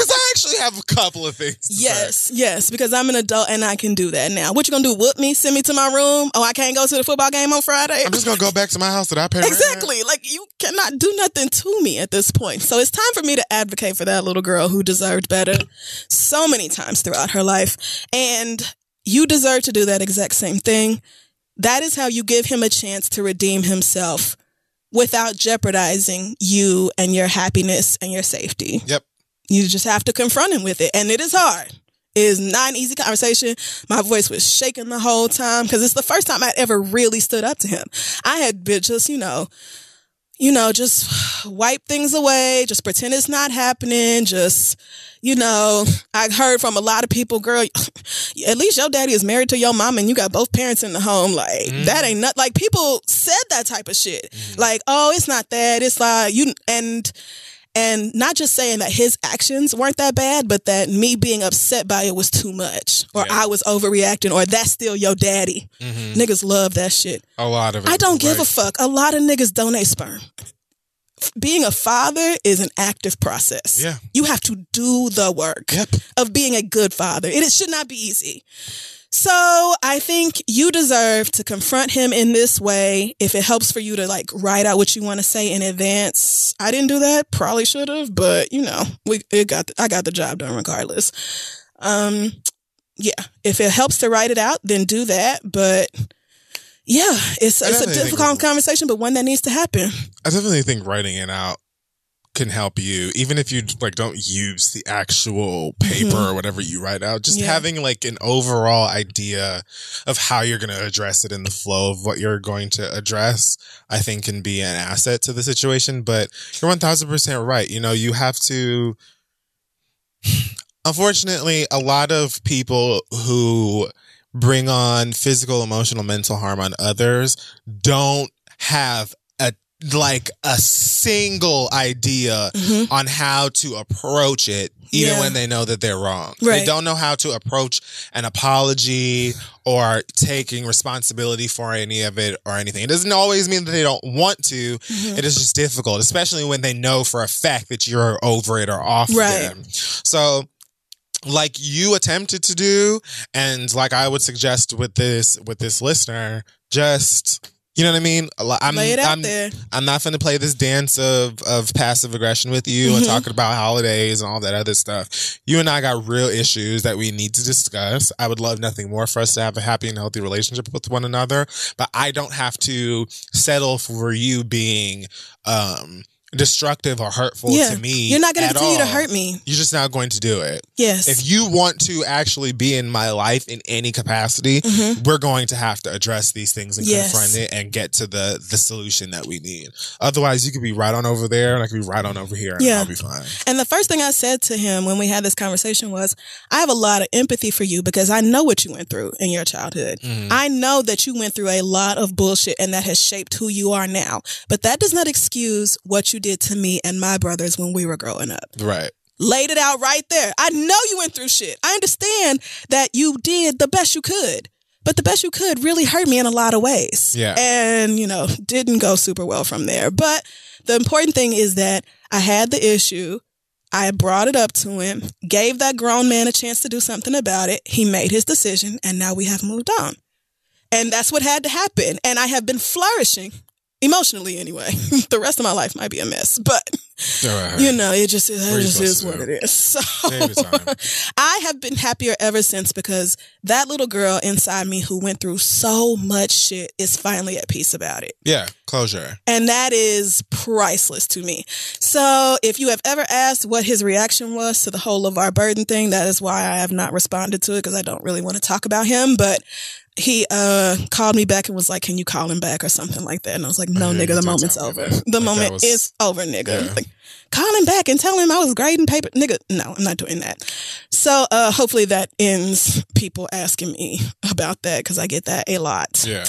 Because I actually have a couple of things. to say.
Yes, yes, because I'm an adult and I can do that now. What you gonna do? Whoop me? Send me to my room? Oh, I can't go to the football game on Friday?
I'm just gonna go back to my house that I pay rent.
Exactly. Like you cannot do nothing to me at this point. So it's time for me to advocate for that little girl who deserved better so many times throughout her life. And you deserve to do that exact same thing. That is how you give him a chance to redeem himself without jeopardizing you and your happiness and your safety.
Yep.
You just have to confront him with it. And it is hard. It is not an easy conversation. My voice was shaking the whole time because it's the first time I'd ever really stood up to him. I had been just, you know, you know, just wipe things away, just pretend it's not happening, just, you know, I heard from a lot of people, girl, at least your daddy is married to your mom and you got both parents in the home. Like, mm-hmm. that ain't not like people said that type of shit. Mm-hmm. Like, oh, it's not that. It's like you and and not just saying that his actions weren't that bad, but that me being upset by it was too much, or
Yeah.
I was overreacting, or that's still your daddy. Mm-hmm. Niggas love that shit.
A lot of it.
I don't give a fuck. A lot of niggas donate sperm. Being a father is an active process.
Yeah.
You have to do the work
Yep.
of being a good father. It, it should not be easy. So I think you deserve to confront him in this way. If it helps for you to like write out what you want to say in advance, I didn't do that. Probably should have, but you know, we it got I got the job done regardless. Um, yeah. If it helps to write it out, then do that. But yeah, it's
I
it's a difficult conversation, but one that needs to happen.
I definitely think writing it out can help you, even if you like don't use the actual paper or whatever you write out. Just
Mm-hmm. Yeah.
having like an overall idea of how you're going to address it in the flow of what you're going to address, I think can be an asset to the situation. But you're one thousand percent right. You know, you have to. Unfortunately, a lot of people who bring on physical, emotional, mental harm on others don't have like a single idea
Mhm.
on how to approach it even
Yeah.
when they know that they're wrong. They don't know how to approach an apology or taking responsibility for any of it or anything. It doesn't always mean that they don't want to.
Mm-hmm.
It is just difficult, especially when they know for a fact that you're over it or off
Right.
them. So like you attempted to do and like I would suggest with this with this listener, just You know what I mean? I'm,
Lay it out
I'm,
there.
I'm not going to play this dance of of passive aggression with you and
Mhm.
talking about holidays and all that other stuff. You and I got real issues that we need to discuss. I would love nothing more for us to have a happy and healthy relationship with one another, but I don't have to settle for you being um destructive or hurtful
Yeah.
to me.
You're not going to continue to hurt me.
You're just not going to do it.
Yes.
If you want to actually be in my life in any capacity,
Mhm.
we're going to have to address these things and
Yes.
confront it and get to the the solution that we need. Otherwise, you could be right on over there and I could be right on over here and
Yeah.
I'll be fine.
And the first thing I said to him when we had this conversation was, I have a lot of empathy for you because I know what you went through in your childhood.
Mhm.
I know that you went through a lot of bullshit and that has shaped who you are now. But that does not excuse what you did to me and my brothers when we were growing up.
Right.
Laid it out right there. I know you went through shit. I understand that you did the best you could. But the best you could really hurt me in a lot of ways.
Yeah.
And, you know, didn't go super well from there. But the important thing is that I had the issue. I brought it up to him, gave that grown man a chance to do something about it. He made his decision, and now we have moved on. And that's what had to happen. And I have been flourishing emotionally anyway. the rest of my life might be a mess, but you know, it just, it just is what it is. So
Take your time.
I have been happier ever since because that little girl inside me who went through so much shit is finally at peace about it.
Yeah. Closure.
And that is priceless to me. So if you have ever asked what his reaction was to the whole of our burden thing, that is why I have not responded to it because I don't really want to talk about him. But he uh called me back and was like, Can you call him back or something like that? And I was like, No, nigga, the moment's over. The
Like,
moment
was-
is over, nigga.
Yeah.
Like, call him back and tell him I was grading paper. Nigga, no, I'm not doing that. So uh hopefully that ends people asking me about that because I get that a lot.
Yeah.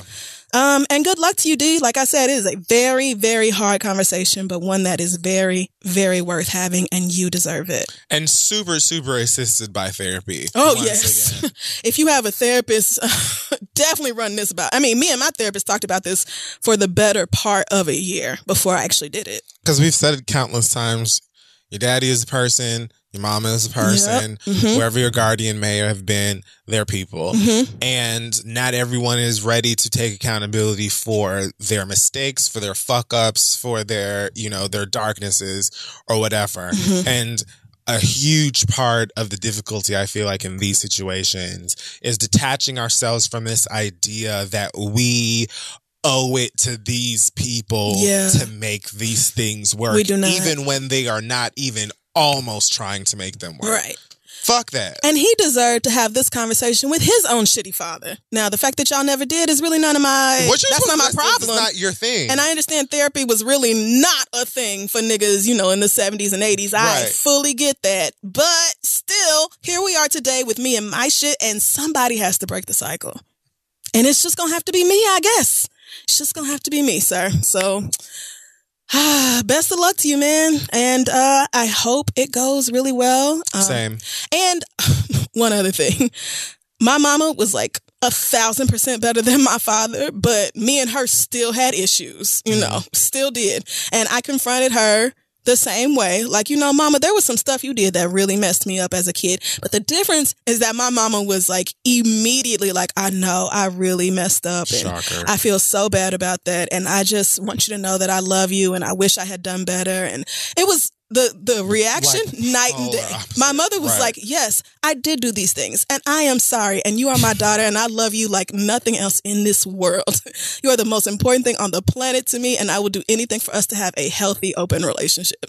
Um, and good luck to you, D. Like I said, it is a very, very hard conversation, but one that is very, very worth having, and you deserve it.
And super, super assisted by therapy.
Oh, yes. if you have a therapist, definitely run this about. I mean, me and my therapist talked about this for the better part of a year before I actually did it.
Because we've said it countless times. Your daddy is a person. Your mama is a person.
Mhm.
Whoever your guardian may have been, they're people.
Mhm.
And not everyone is ready to take accountability for their mistakes, for their fuck ups, for their, you know, their darknesses or whatever.
Mhm.
And a huge part of the difficulty I feel like in these situations is detaching ourselves from this idea that we owe it to these people
Yeah.
to make these things work
We do not.
even when they are not even almost trying to make them work.
Right.
Fuck that.
And he deserved to have this conversation with his own shitty father. Now, the fact that y'all never did is really none of my.
What
that's not my problem.
It's not your thing.
And I understand therapy was really not a thing for niggas, you know, in the 70s and 80s. I
Right.
fully get that. But still, here we are today with me and my shit, and somebody has to break the cycle. And it's just gonna have to be me, I guess. It's just gonna have to be me, sir. So, best of luck to you, man. And uh, I hope it goes really well. Um,
Same.
and one other thing, my mama was like a thousand percent better than my father, but me and her still had issues, you know, still did. And I confronted her the same way. Like, you know, mama, there was some stuff you did that really messed me up as a kid. But the difference is that my mama was like immediately like, I know I really messed up. And I feel so bad about that. And I just want you to know that I love you and I wish I had done better. And it was the the reaction
Like,
night and
oh,
day.
opposite.
My mother was
Right.
like, Yes, I did do these things. And I am sorry. And you are my daughter and I love you like nothing else in this world. you are the most important thing on the planet to me. And I will do anything for us to have a healthy, open relationship.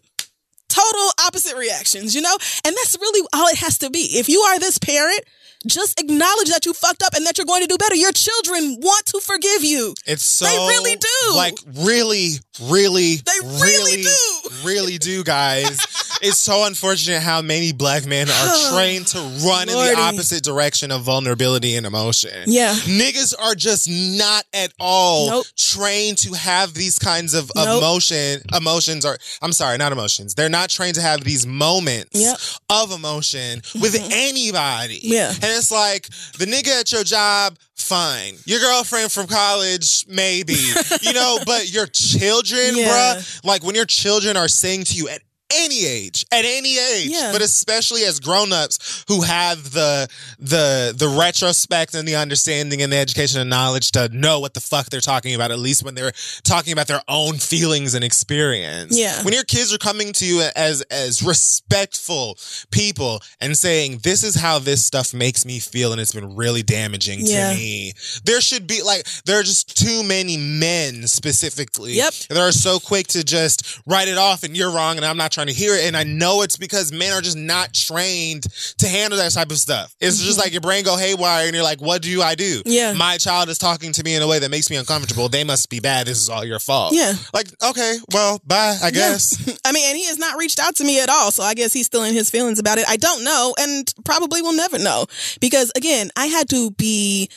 Total opposite reactions, you know? And that's really all it has to be. If you are this parent, just acknowledge that you fucked up and that you're going to do better. Your children want to forgive you.
It's so
They really do.
Like really, really,
They really do.
really do, guys. it's so unfortunate how many black men are trained to run in the opposite direction of vulnerability and emotion.
Yeah.
Niggas are just not at all
Nope.
trained to have these kinds of
Nope.
emotion emotions or I'm sorry, not emotions. They're not trained to have these moments
Yep.
of emotion with mm-hmm. anybody.
Yeah.
And it's like the nigga at your job, fine. Your girlfriend from college, maybe. you know, but your children,
Yeah.
bruh, like when your children are saying to you at any age, at any age,
Yeah.
but especially as grown-ups who have the the the retrospect and the understanding and the education and knowledge to know what the fuck they're talking about, at least when they're talking about their own feelings and experience.
Yeah.
When your kids are coming to you as as respectful people and saying, This is how this stuff makes me feel and it's been really damaging
Yeah.
to me. There should be like there are just too many men specifically
Yep.
that are so quick to just write it off and you're wrong and I'm not trying to hear it. And I know it's because men are just not trained to handle that type of stuff. It's just like your brain go haywire and you're like, what do I do?
Mm-hmm. Yeah.
My child is talking to me in a way that makes me uncomfortable. They must be bad. This is all your fault.
Yeah.
Like, okay, well, bye, I guess.
I mean, and he has not reached out to me at all. So I guess he's still in his feelings about it. I don't know and probably will never know because again, I had to be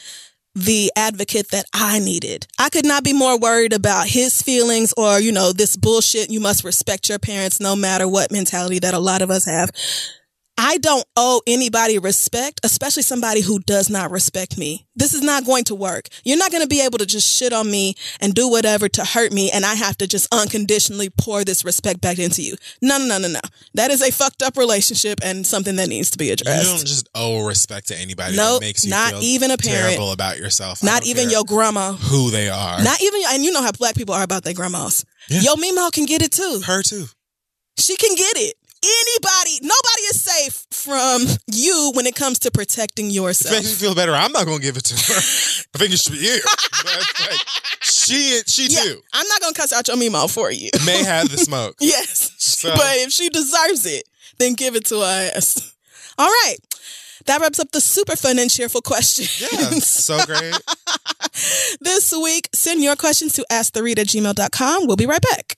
the advocate that I needed. I could not be more worried about his feelings or, you know, this bullshit. You must respect your parents no matter what mentality that a lot of us have. I don't owe anybody respect, especially somebody who does not respect me. This is not going to work. You're not going to be able to just shit on me and do whatever to hurt me, and I have to just unconditionally pour this respect back into you. No, no, no, no, no. That is a fucked up relationship and something that needs to be addressed.
You don't just owe respect to anybody
Nope,
that makes you
not
feel
even a parent.
terrible about yourself. I
Not even your grandma.
who they are.
Not even, and you know how black people are about their grandmas.
Yeah.
Yo, Mimo can get it too.
her too.
She can get it. Anybody, nobody is safe from you when it comes to protecting
If it
yourself.
makes me feel better, I'm not gonna give it to her. I think it should be you. But, like, she she
Yeah,
too
I'm not gonna cuss out your Mimo for you.
may have the smoke.
yes,
So-
but if she deserves it, then give it to us. All right. That wraps up the super fun and cheerful questions.
Yeah, so great.
this week, send your questions to asktheread at gmail.com. We'll be right back.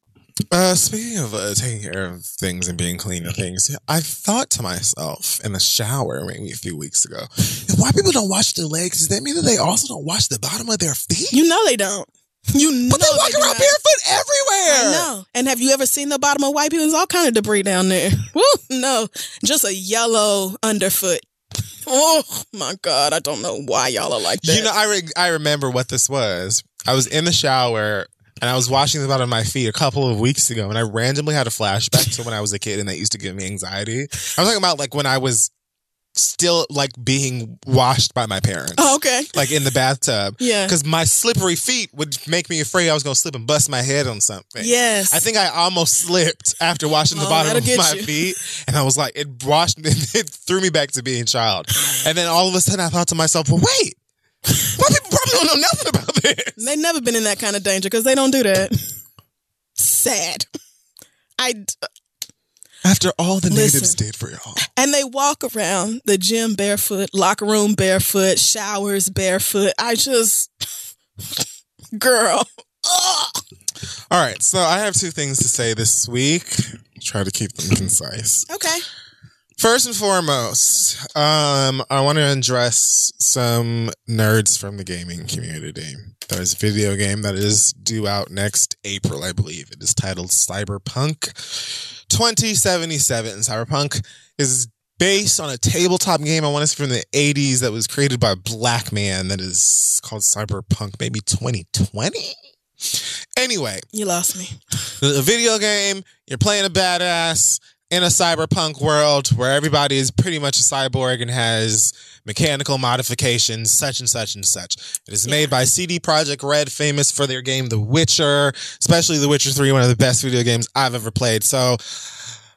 Uh, speaking of uh, taking care of things and being clean of things, I thought to myself in the shower maybe a few weeks ago, if white people don't wash their legs, does that mean that they also don't wash the bottom of their feet?
You know they don't. You know
but they walk
do
around
not.
barefoot everywhere.
I know. And have you ever seen the bottom of white people? There's all kind of debris down there. Woo, no. Just a yellow underfoot. Oh my God. I don't know why y'all are like that.
You know, I re- I remember what this was. I was in the shower and I was washing the bottom of my feet a couple of weeks ago, and I randomly had a flashback to when I was a kid, and that used to give me anxiety. I was talking about like when I was still like being washed by my parents.
Oh, okay.
Like in the bathtub.
Yeah.
Because my slippery feet would make me afraid I was going to slip and bust my head on something.
Yes.
I think I almost slipped after washing the
Oh,
bottom of my
you.
feet. And I was like, it washed me, it threw me back to being a child. And then all of a sudden I thought to myself, well, wait, white people probably don't know nothing about this.
They've never been in that kind of danger because they don't do that. Sad. I
After all the
Listen.
natives did for y'all.
and they walk around the gym barefoot, locker room barefoot, showers barefoot. I just, girl. Ugh.
All right. So I have two things to say this week. Try to keep them concise.
Okay.
First and foremost, um, I want to address some nerds from the gaming community. There's a video game that is due out next April, I believe. It is titled Cyberpunk 2077. Cyberpunk is based on a tabletop game. I want to say from the 80s that was created by a black man that is called Cyberpunk, maybe 2020. Anyway,
You lost me.
a video game, you're playing a badass in a cyberpunk world where everybody is pretty much a cyborg and has mechanical modifications, such and such and such. It is made by CD Projekt Red, famous for their game The Witcher, especially The Witcher 3, one of the best video games I've ever played. So,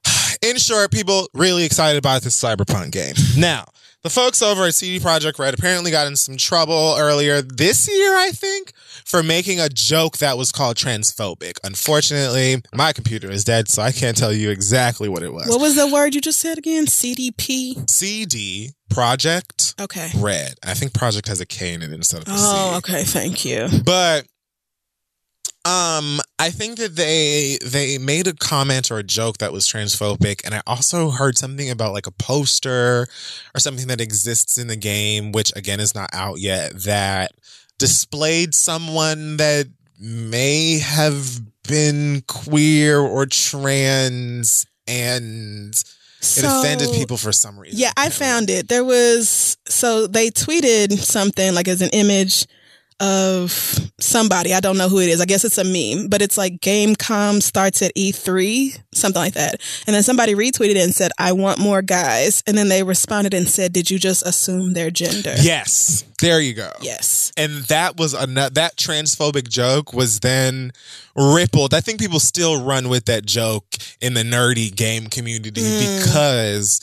in short, people really excited about this cyberpunk game. Now, the folks over at CD Projekt Red apparently got in some trouble earlier this year, I think, for making a joke that was called transphobic. Unfortunately, my computer is dead, so I can't tell you exactly what it was.
What was the word you just said again? CDP.
CD Project
Okay.
Red. I think Project has a K in it instead of a C.
Oh, okay. Thank you.
But um I think that they they made a comment or a joke that was transphobic and I also heard something about like a poster or something that exists in the game which again is not out yet that displayed someone that may have been queer or trans and it offended people for some reason.
Yeah, I found it. There was so they tweeted something like as an image of somebody. I don't know who it is. I guess it's a meme, but it's like Gamescom starts at E3, something like that. And then somebody retweeted it and said, "I want more guys." And then they responded and said, "Did you just assume their gender?"
Yes. There you go.
Yes.
and that was a that transphobic joke was then rippled. I think people still run with that joke in the nerdy game community mm. because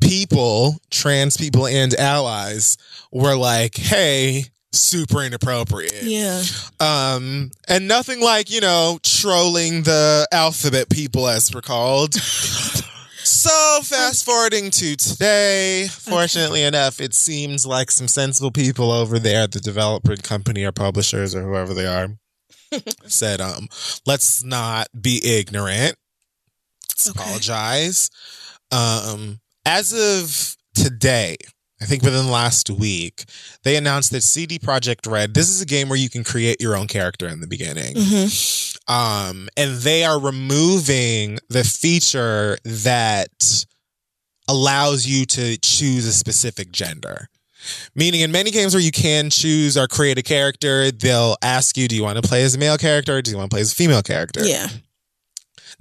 people, trans people and allies, were like, "Hey." Super inappropriate.
Yeah.
Um, and nothing like, you know, trolling the alphabet people as we're called. so fast forwarding to today, fortunately enough, it seems like some sensible people over there at the developer company or publishers or whoever they are said, um, let's not be ignorant. Let's
Okay.
apologize. Um, as of today, I think within the last week, they announced that CD Projekt Red, this is a game where you can create your own character in the beginning.
hmm
Um, and they are removing the feature that allows you to choose a specific gender. Meaning, in many games where you can choose or create a character, they'll ask you, do you want to play as a male character or do you want to play as a female character?
Yeah.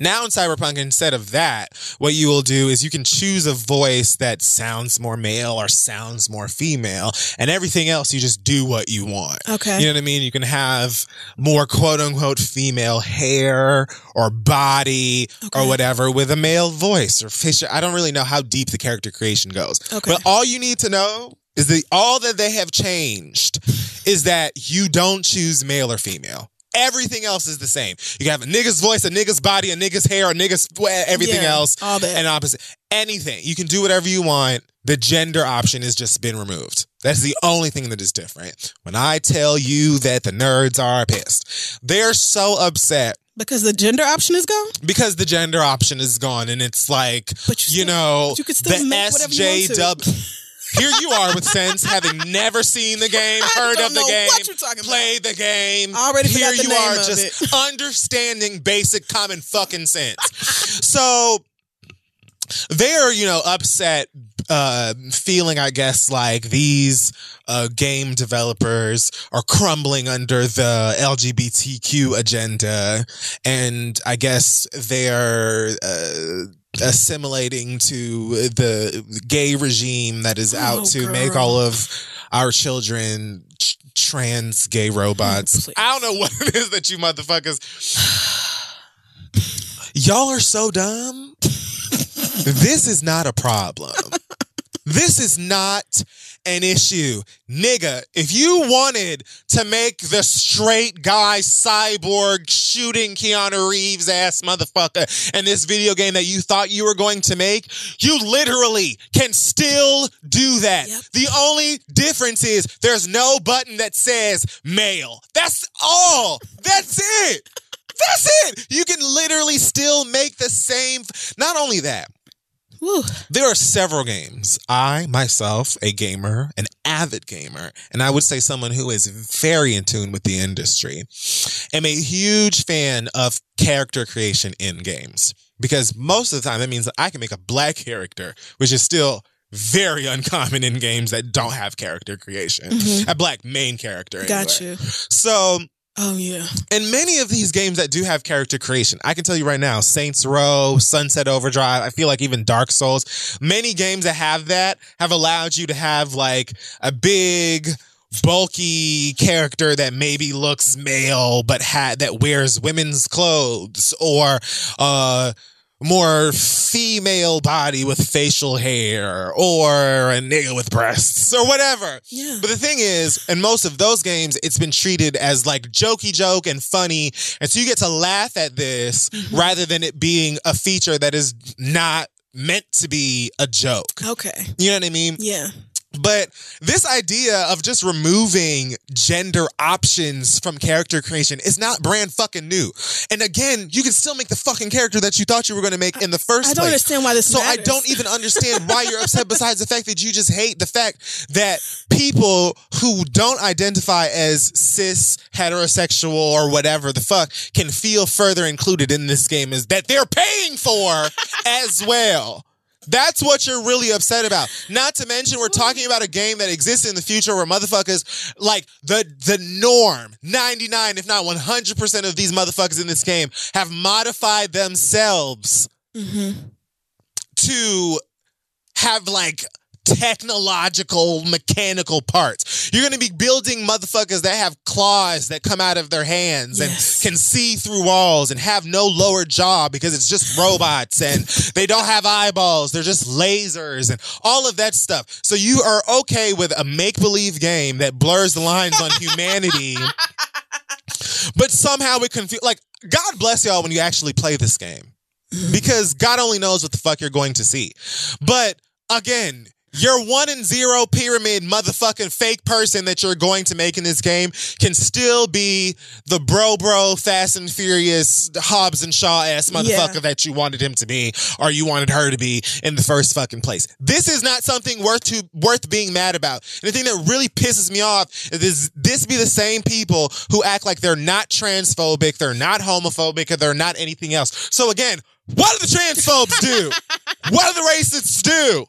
Now in Cyberpunk, instead of that, what you will do is you can choose a voice that sounds more male or sounds more female, and everything else you just do what you want.
Okay.
You know what I mean? You can have more quote unquote female hair or body or whatever with a male voice or facial. I don't really know how deep the character creation goes.
Okay.
But all you need to know is that all that they have changed is that you don't choose male or female. Everything else is the same. You can have a nigga's voice, a nigga's body, a nigga's hair, a nigga's everything
Yeah,
else,
all that.
and opposite. Anything. You can do whatever you want. The gender option has just been removed. That's the only thing that is different. When I tell you that the nerds are pissed, they're so upset
Because the gender option is gone.
because the gender option is gone and it's like
But you
you,
still-
know
you can still
the
make whatever you want to.
SJW here you are with sense having never seen the game heard of the game
what you're talking about.
played the game
I already
here you are just
it.
understanding basic common fucking sense so they're you know upset uh feeling i guess like these uh game developers are crumbling under the lgbtq agenda and i guess they're uh assimilating to the gay regime that is out
Oh,
to make all of our children ch- trans gay robots.
please.
I don't know what it is that you motherfuckers Y'all are so dumb. this is not a problem. This is not an issue. Nigga, if you wanted to make the straight guy cyborg shooting Keanu Reeves ass motherfucker in this video game that you thought you were going to make, you literally can still do that.
Yep.
The only difference is there's no button that says male. That's all. That's it. That's it. You can literally still make the same. Not only that, There are several games. I, myself, a gamer, an avid gamer, and I would say someone who is very in tune with the industry, am a huge fan of character creation in games. Because most of the time, that means that I can make a black character, which is still very uncommon in games that don't have character creation.
Mhm.
A black main character.
Got
anyway.
you.
So,
Oh yeah.
And many of these games that do have character creation, I can tell you right now, Saints Row, Sunset Overdrive, I feel like even Dark Souls, many games that have that have allowed you to have like a big, bulky character that maybe looks male but had that wears women's clothes or uh more female body with facial hair or a nigga with breasts or whatever.
Yeah.
But the thing is, in most of those games, it's been treated as like jokey joke and funny. And so you get to laugh at this mm-hmm. rather than it being a feature that is not meant to be a joke.
Okay.
You know what I mean?
Yeah.
But this idea of just removing gender options from character creation is not brand fucking new. And again, you can still make the fucking character that you thought you were going to make in the first place.
I don't
place.
understand why this
So I don't even understand why you're upset besides the fact that you just hate the fact that people who don't identify as cis, heterosexual, or whatever the fuck can feel further included in this game is that they're paying for as well. That's what you're really upset about. Not to mention, we're talking about a game that exists in the future where motherfuckers, like the the norm, 99, if not 100% of these motherfuckers in this game have modified themselves mm-hmm. to have like technological mechanical parts. You're going to be building motherfuckers that have claws that come out of their hands
Yes.
and can see through walls and have no lower jaw because it's just robots and they don't have eyeballs. They're just lasers and all of that stuff. So you are okay with a make believe game that blurs the lines on humanity. But somehow it confuse like God bless y'all when you actually play this game mm-hmm. because God only knows what the fuck you're going to see. But again, your one and zero pyramid motherfucking fake person that you're going to make in this game can still be the bro bro fast and furious Hobbs and Shaw ass motherfucker
Yeah.
that you wanted him to be or you wanted her to be in the first fucking place. This is not something worth to worth being mad about. And the thing that really pisses me off is this, this be the same people who act like they're not transphobic, they're not homophobic, or they're not anything else. So again, what do the transphobes do? what do the racists do?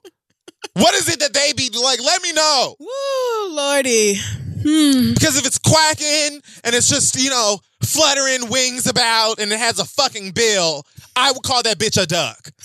What is it that they be like? Let me know.
Woo, Lordy. Hmm.
Because if it's quacking and it's just, you know, fluttering wings about and it has a fucking bill, I would call that bitch a duck.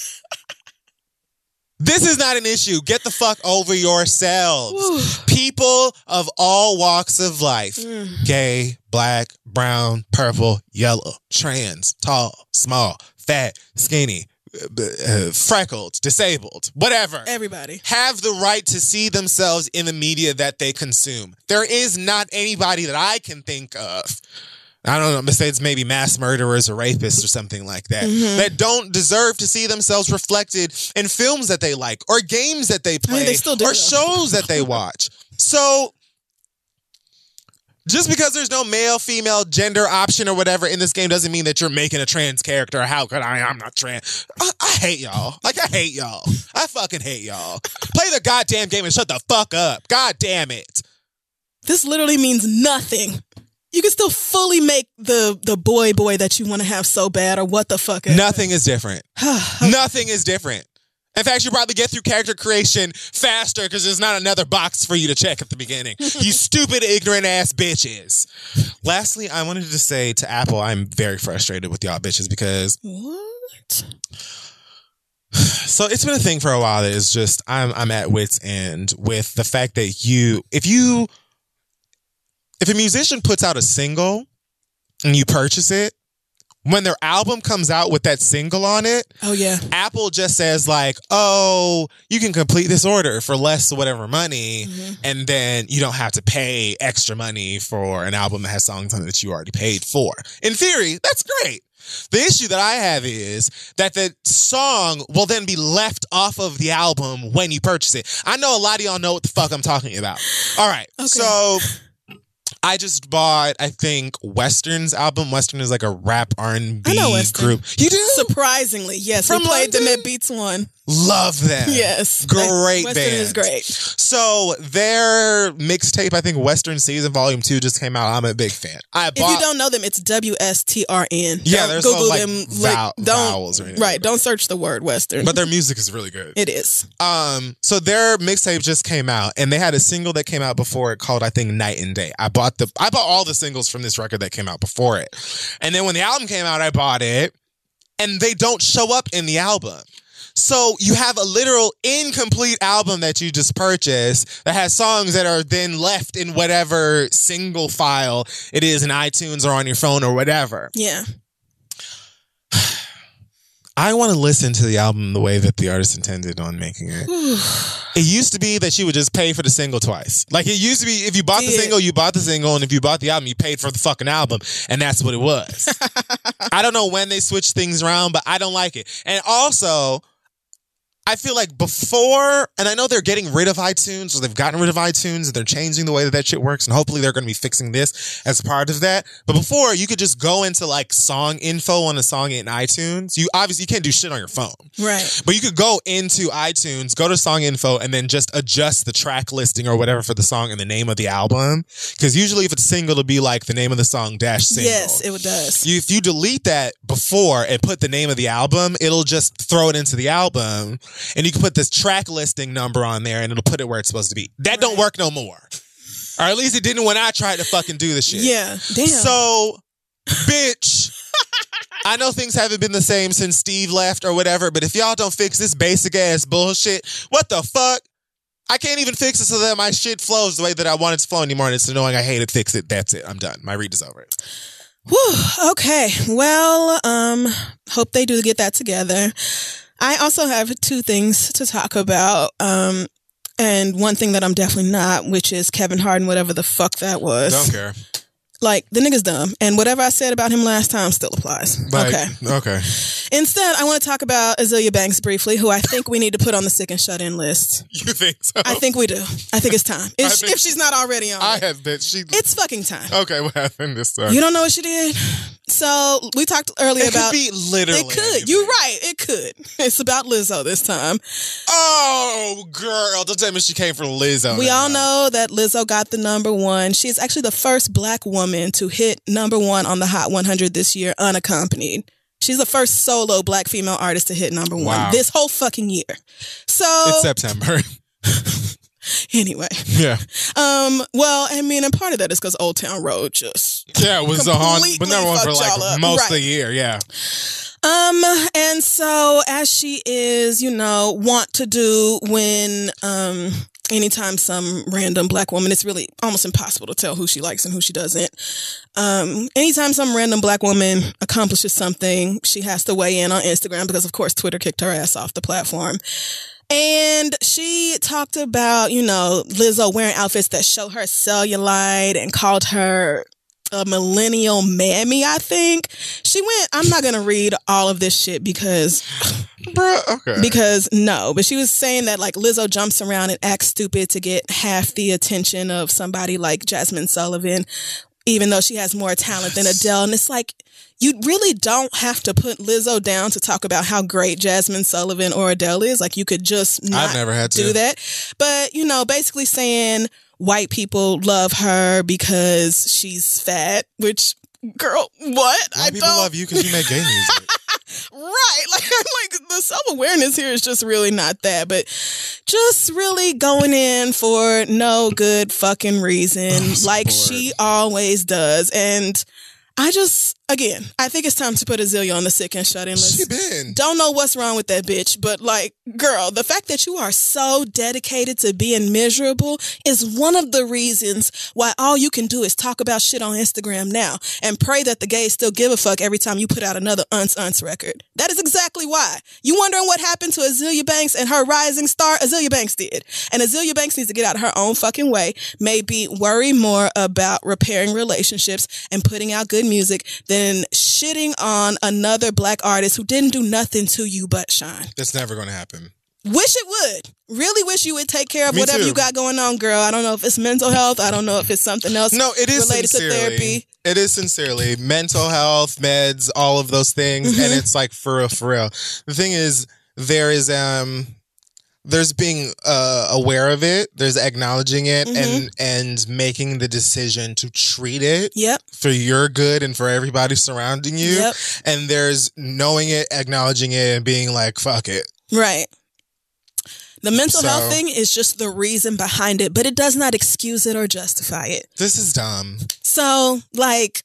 This is not an issue. Get the fuck over yourselves. People of all walks of life gay, black, brown, purple, yellow, trans, tall, small, fat, skinny, uh, freckled, disabled, whatever
Everybody.
have the right to see themselves in the media that they consume. There is not anybody that I can think of. I don't know, besides maybe mass murderers or rapists or something like that, that don't deserve to see themselves reflected in films that they like or games that they play
they still do,
or shows that they watch. So just because there's no male, female, gender option or whatever in this game doesn't mean that you're making a trans character. How could I? I'm not trans. I, I hate y'all. Like I hate y'all. I fucking hate y'all. Play the goddamn game and shut the fuck up. God damn it.
This literally means nothing. You can still fully make the the boy boy that you want to have so bad or what the fuck. ever.
Nothing is different. Nothing is different. In fact, you probably get through character creation faster because there's not another box for you to check at the beginning. you stupid, ignorant ass bitches. Lastly, I wanted to say to Apple, I'm very frustrated with y'all bitches because
What?
so it's been a thing for a while that is just I'm I'm at wits end with the fact that you if you if a musician puts out a single and you purchase it, when their album comes out with that single on it,
Oh yeah.
Apple just says like, "Oh, you can complete this order for less whatever money, mm-hmm. and then you don't have to pay extra money for an album that has songs on it that you already paid for." In theory, that's great. The issue that I have is that the song will then be left off of the album when you purchase it. I know a lot of y'all know what the fuck I'm talking about. All right, so. I just bought, I think, WSTRN's album. Western is like a rap R and
I know
B group. You do?
Surprisingly, yes.
From
we played them
London?
at Beats One.
Love them.
Yes.
Great
Western
band.
is great.
So their mixtape, I think WSTRN Season Volume 2 just came out. I'm a big fan. I
If you don't know them, it's W S T R N.
Yeah,
Don't
there's
Google
no, like,
them.
vowel-
don't
vowels or anything
right. Don't search the word Western.
but their music is really good.
it is.
Um, so their mixtape just came out, and they had a single that came out before it called I think Night and Day. I bought the I bought all the singles from this record that came out before it, and then when the album came out, I bought it, and they don't show up in the album. So you have a literal incomplete album that you just purchased that has songs that are then left in whatever single file it is in iTunes or on your phone or whatever.
Yeah.
I want to listen to the album the way that the artist intended on making it. it used to be that you would just pay for the single twice. Like it used to be if you bought the
Yeah.
single, you bought the single, and if you bought the album, you paid for the fucking album, and that's what it was. I don't know when they switched things around, but I don't like it. And also, I feel like before, and I know they're getting rid of iTunes or they've gotten rid of iTunes and they're changing the way that that shit works. And hopefully they're going to be fixing this as part of that. But before, you could just go into like song info on a song in iTunes. You obviously you can't do shit on your phone,
Right.
but you could go into iTunes, go to song info, and then just adjust the track listing or whatever for the song and the name of the album. Because usually, if it's single, it'll be like the name of the song dash single.
Yes, it does.
You, if you delete that before and put the name of the album, it'll just throw it into the album, and you can put this track listing number on there, and it'll put it where it's supposed to be. That don't work no more, or at least it didn't when I tried to fucking do the shit.
yeah. Damn.
So, bitch. I know things haven't been the same since Steve left or whatever, but if y'all don't fix this basic ass bullshit, what the fuck? I can't even fix it so that my shit flows the way that I want it to flow anymore. And it's annoying. I hate it. Fix it. That's it. I'm done. My read is over.
Whew, okay. Well, um, hope they do get that together. I also have two things to talk about. Um, and one thing that I'm definitely not, which is Kevin Harden, whatever the fuck that was.
Don't care.
Like the nigga's dumb, and whatever I said about him last time still applies.
Like,
okay.
Okay.
Instead, I want to talk about Azealia Banks briefly, who I think we need to put on the sick and shut in list.
You think so?
I think we do. I think it's time. If,
think-
if she's not already on,
I
it.
have been. She.
it's fucking time.
okay. What happened this time?
You don't know what she did? So we talked earlier
it
about
could be literally.
It could. You're right. It could. It's about Lizzo this time.
Oh, girl! Don't tell me she came for Lizzo.
we
now.
all know that Lizzo got the number one. She's actually the first black woman to hit number one on the Hot 100 this year, unaccompanied. She's the first solo black female artist to hit number one
Wow.
this whole fucking year. So
It's September.
anyway,
yeah.
um, well, I mean, and part of that is because Old Town Road just
Yeah, it was the haunt, but number one for like most of the year. Yeah.
Um, and so as she is, you know, want to do when um anytime some random black woman, it's really almost impossible to tell who she likes and who she doesn't. Um, anytime some random black woman accomplishes something, she has to weigh in on Instagram because of course Twitter kicked her ass off the platform. And she talked about, you know, Lizzo wearing outfits that show her cellulite and called her a millennial mammy, I think. She went, I'm not going to read all of this shit because,
Bruh, okay.
because no, but she was saying that like Lizzo jumps around and acts stupid to get half the attention of somebody like Jazmine Sullivan, even though she has more talent than Adele. And it's like, you really don't have to put Lizzo down to talk about how great Jazmine Sullivan or Adele is. Like you could just not
I've never had to
do that. But, you know, basically saying white people love her because she's fat, which girl, what?
White people
don't
love you because you make gay music.
right. Like like the self-awareness here is just really not that, but just really going in for no good fucking reason
I'm
like she always does. And I just again, I think it's time to put Azealia on the sick and shut in list.
she been.
Don't know what's wrong with that bitch, but like, girl, the fact that you are so dedicated to being miserable is one of the reasons why all you can do is talk about shit on Instagram now and pray that the gays still give a fuck every time you put out another Unce Unce record. That is exactly why. You wondering what happened to Azealia Banks and her rising star? Azealia Banks did. And Azealia Banks needs to get out of her own fucking way, maybe worry more about repairing relationships and putting out good music than shitting on another black artist who didn't do nothing to you but shine.
That's never going to happen.
Wish it would. Really wish you would take care of
Me
whatever
too.
you got going on, girl. I don't know if it's mental health. I don't know if it's something else.
No, it is
related
sincerely.
to therapy.
It is sincerely mental health, meds, all of those things,
Mm-hmm.
and it's like for real, for real. The thing is, there is um there's being uh, aware of it there's acknowledging it
Mhm.
and and making the decision to treat it
Yep.
for your good and for everybody surrounding you
Yep.
and there's knowing it acknowledging it and being like fuck it
Right. The mental
So-
health thing is just the reason behind it, but it does not excuse it or justify it.
this is dumb
So, like,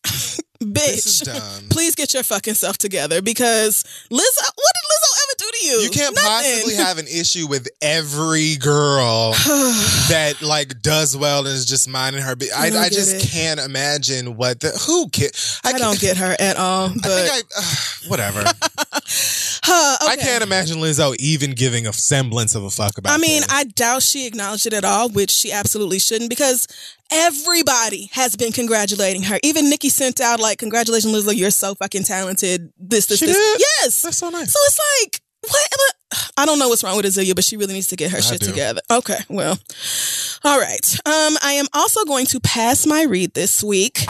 bitch, please get your fucking self together because Lizzo, what did Lizzo ever do to you?
you can't
Nothing.
possibly have an issue with every girl that like does well and is just minding her. Be- I,
I
I just
it.
can't imagine what the who can.
I, don't get her at all. But
I think I uh, whatever.
Huh,
I can't imagine Lizzo even giving a semblance of a fuck about. It.
I mean,
this.
I doubt she acknowledged it at all, which she absolutely shouldn't because everybody has been congratulating her. Even Nicki sent out like, "Congratulations, Lizzo, you're so fucking talented." This, this,
She
this.
did?
Yes.
that's so nice.
So it's like, what? am I- I don't know what's wrong with Azealia, but she really needs to get her
I
shit
do.
together. Okay, well, all right. Um, I am also going to pass my read this week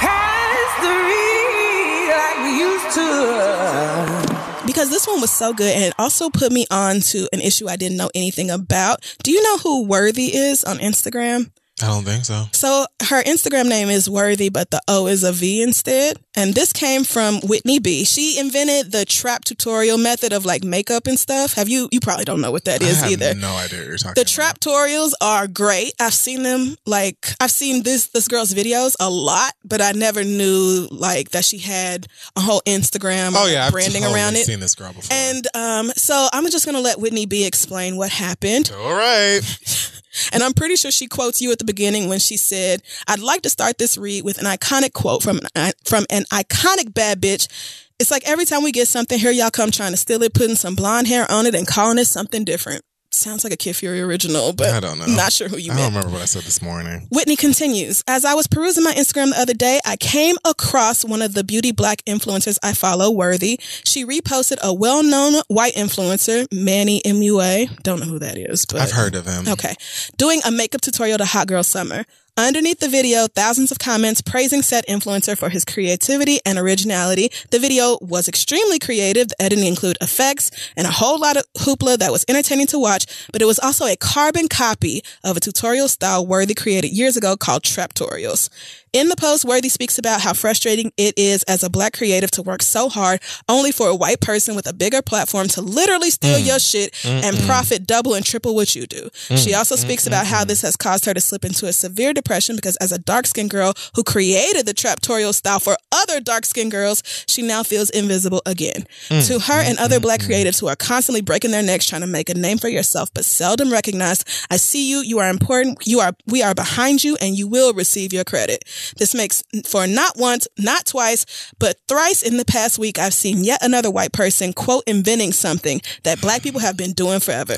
because this one was so good and it also put me on to an issue I didn't know anything about. Do you know who Worthy is on Instagram?
I don't think so.
So her Instagram name is Worthy, but the O is a V instead. And this came from Whitney B. She invented the trap tutorial method of like makeup and stuff. Have you? You probably don't know what that is
I have
either.
no idea what you're talking
The
about.
trap tutorials are great. I've seen them like I've seen this this girl's videos a lot, but I never knew like that she had a whole Instagram
Oh yeah,
like,
I've
branding
totally
around it.
Seen this girl before.
And um, so I'm just gonna let Whitney B explain what happened.
all right.
And I'm pretty sure she quotes you at the beginning when she said, "I'd like to start this read with an iconic quote from an, from an iconic bad bitch." It's like every time we get something, here y'all come trying to steal it, putting some blonde hair on it, and calling it something different. Sounds like a Kid Fury original, but
I don't know.
Not sure who you
I don't remember what I said this morning.
Whitney continues, as I was perusing my Instagram the other day, I came across one of the beauty black influencers I follow, Worthy. She reposted a well-known white influencer, Manny MUA. Don't know who that is, but
I've heard of him.
Okay. Doing a makeup tutorial to Hot Girl Summer. Underneath the video, thousands of comments praising said influencer for his creativity and originality. The video was extremely creative. The editing included effects and a whole lot of hoopla that was entertaining to watch, but it was also a carbon copy of a tutorial style Worthy created years ago called Traptorials. In the post, Worthy speaks about how frustrating it is as a black creative to work so hard only for a white person with a bigger platform to literally steal your shit and profit double and triple what you do. She also speaks about how this has caused her to slip into a severe depression because as a dark skinned girl who created the traptorial style for other dark skinned girls, she now feels invisible again. To her and other black creatives who are constantly breaking their necks trying to make a name for yourself but seldom recognized, I see you, you are important, you are we are behind you and you will receive your credit. This makes for not once, not twice, but thrice in the past week I've seen yet another white person quote inventing something that black people have been doing forever.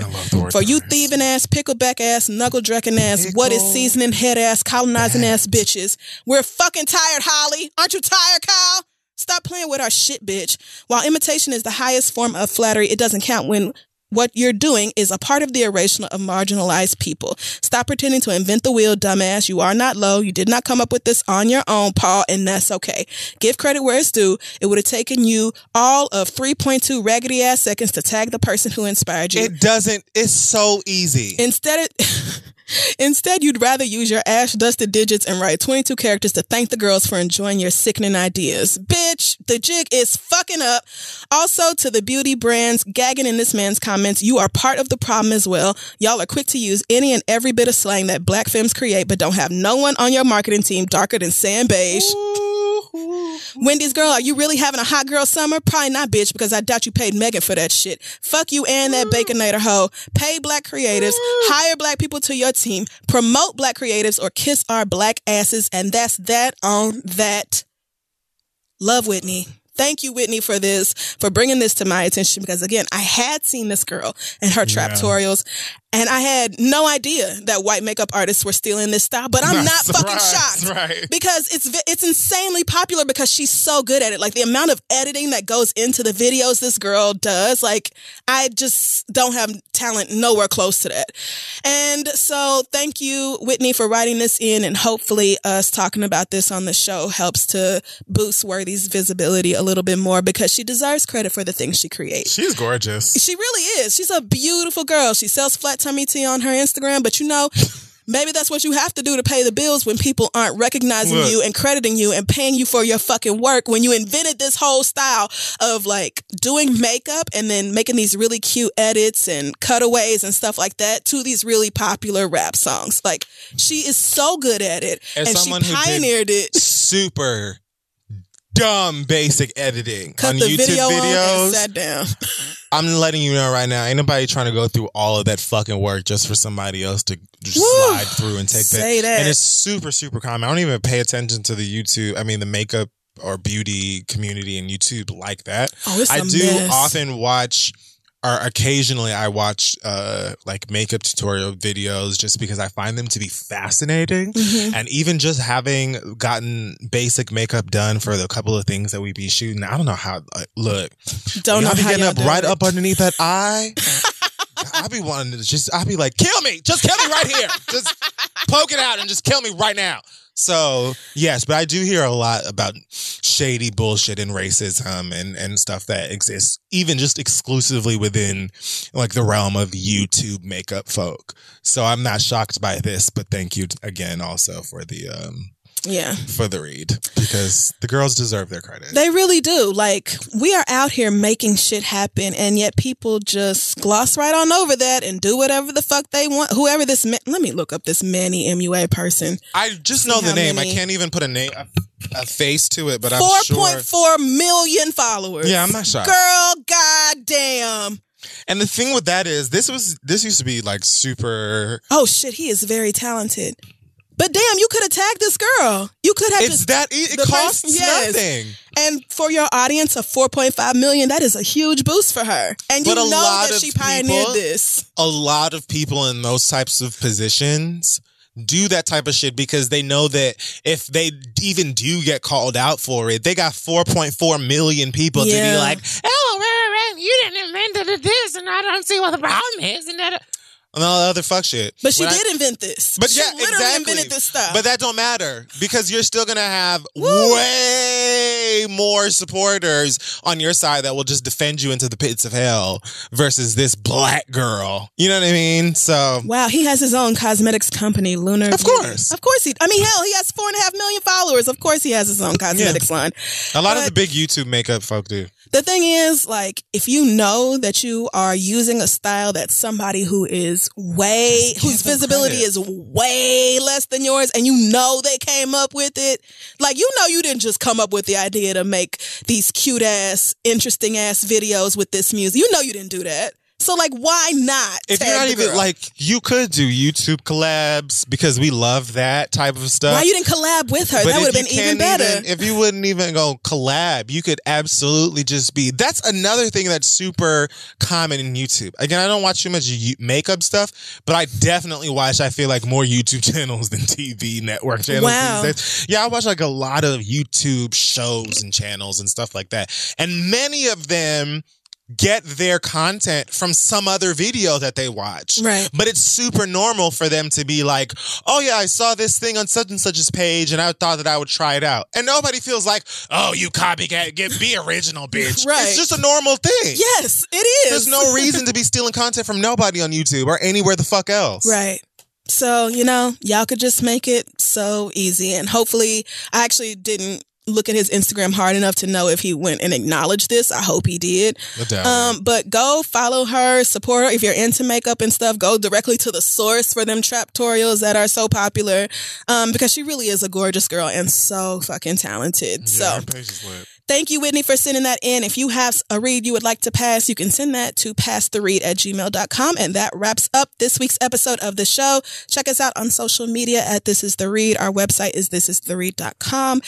For you thieving ass, pickleback ass, knuckle drecking ass, what is seasoning head ass, colonizing ass bitches. We're fucking tired, Holly. Aren't you tired, Kyle? Stop playing with our shit, bitch. While imitation is the highest form of flattery, it doesn't count when what you're doing is a part of the erasure of marginalized people. Stop pretending to invent the wheel, dumbass. You are not low. You did not come up with this on your own, Paul, and that's okay. Give credit where it's due. It would have taken you all of 3.2 raggedy ass seconds to tag the person who inspired you.
It doesn't. It's so easy.
Instead, instead, you'd rather use your ash dusted digits and write 22 characters to thank the girls for enjoying your sickening ideas. Bitch, the jig is fucking up. Also, to the beauty brands gagging in this man's comments, you are part of the problem as well. Y'all are quick to use any and every bit of slang that black femmes create, but don't have no one on your marketing team darker than sand beige. Wendy's girl, are you really having a hot girl summer? Probably not, bitch, because I doubt you paid Megan for that shit. Fuck you and that Baconator hoe. Pay black creatives, hire black people to your team, promote black creatives, or kiss our black asses, and that's that on that. Love Whitney. Thank you, Whitney, for this, for bringing this to my attention because again, I had seen this girl and her
Yeah.
traptorials And I had no idea that white makeup artists were stealing this style, but I'm not fucking shocked
Right.
because it's it's insanely popular because she's so good at it. Like the amount of editing that goes into the videos this girl does, like I just don't have talent nowhere close to that. And so thank you Whitney for writing this in and hopefully us talking about this on the show helps to boost Worthy's visibility a little bit more because she deserves credit for the things she creates.
She's gorgeous.
She really is. She's a beautiful girl. She sells flat tummy tea on her Instagram, but you know, maybe that's what you have to do to pay the bills when people aren't recognizing
Look.
you and crediting you and paying you for your fucking work. When you invented this whole style of like doing makeup and then making these really cute edits and cutaways and stuff like that to these really popular rap songs. Like she is so good at it
As
and she
someone who did-
pioneered it.
Super dumb basic editing
Cut
on
the
YouTube
video on and
videos.
sat down.
I'm letting you know right now, ain't nobody trying to go through all of that fucking work just for somebody else to just
Woo!
slide through and take
Say that.
And it's super, super common. I don't even pay attention to the YouTube, I mean, the makeup or beauty community and YouTube like that.
Oh, it's
I do
mess.
often watch or occasionally I watch uh like makeup tutorial videos just because I find them to be fascinating.
Mhm.
And even just having gotten basic makeup done for the couple of things that we be shooting, I don't know how. Like, look,
Don't know
be
how
getting up right
it.
up underneath that eye. I be wanting to just, I be like, kill me, just kill me right here, just poke it out and just kill me right now. So yes, but I do hear a lot about shady bullshit and racism and and stuff that exists, even just exclusively within like the realm of YouTube makeup folk. So I'm not shocked by this, but thank you again also for the um
Yeah.
for the read because the girls deserve their credit.
They really do. Like, we are out here making shit happen, and yet people just gloss right on over that and do whatever the fuck they want. Whoever this, ma- let me look up this Manny MUA person.
I just know the name.
many-
I can't even put a name, a, a face to it, but I'm
Four
sure.
point four million followers.
Yeah, I'm not shocked.
Girl, goddamn.
And the thing with that is, this was this used to be like super.
Oh shit, he is very talented. But damn, you could have tagged this girl. You could have
It's
just
that e- it
the person-
costs
yes.
nothing.
And for your audience of 4.5 million, that is a huge boost for her. And you
But a
know
lot
that
of
she pioneered
people-
this.
A lot of people in those types of positions do that type of shit because they know that if they even do get called out for it, they got 4.4 million people to be like, oh, right, right, right, you didn't invent this, and I don't see what the problem is, and that. And all the other fuck shit.
But she
When I-
did invent this.
But
she
yeah,
literally
exactly.
invented this stuff.
But that don't matter because you're still gonna have
Woo.
way more supporters on your side that will just defend you into the pits of hell versus this black girl. You know what I mean? So
wow, he has his own cosmetics company, Lunar.
Of course.
of course he. I mean, hell, he has four and a half million followers. Of course, he has his own cosmetics line.
a lot of the big YouTube makeup folk do.
The thing is, like, if you know that you are using a style that somebody who is way, whose visibility
credit.
is way less than yours, and you know they came up with it, like, you know, you didn't just come up with the idea to make these cute ass, interesting ass videos with this music. You know, you didn't do that. So, like, why not?
If you're not even
girl?
like, you could do YouTube collabs because we love that type of stuff.
why you didn't collab with her?
But
that would have been even better.
even- if you wouldn't even go collab, you could absolutely just be. That's another thing that's super common in YouTube. Again, I don't watch too much makeup stuff, but I definitely watch. I feel like more YouTube channels than TV network channels.
Wow.
These days. Yeah, I watch like a lot of YouTube shows and channels and stuff like that, and many of them get their content from some other video that they watch.
Right.
But it's super normal for them to be like, oh yeah, I saw this thing on such and such's page and I thought that I would try it out. And nobody feels like, oh, you copycat, get be original, bitch.
Right.
It's just a normal thing.
yes, it is.
There's no reason to be stealing content from nobody on YouTube or anywhere the fuck else.
Right. So, you know, y'all could just make it so easy. And hopefully, I actually didn't look at his Instagram hard enough to know if he went and acknowledged this. I hope he did. Um, but go follow her, support her. If you're into makeup and stuff, go directly to the source for them trap tutorials that are so popular. Um, because she really is a gorgeous girl and so fucking talented.
Yeah,
so
her page is lit.
Thank you, Whitney, for sending that in. If you have a read you would like to pass, you can send that to passtheread at gmail.com. And that wraps up this week's episode of the show. Check us out on social media at This Is The Read. Our website is thisistheread.com.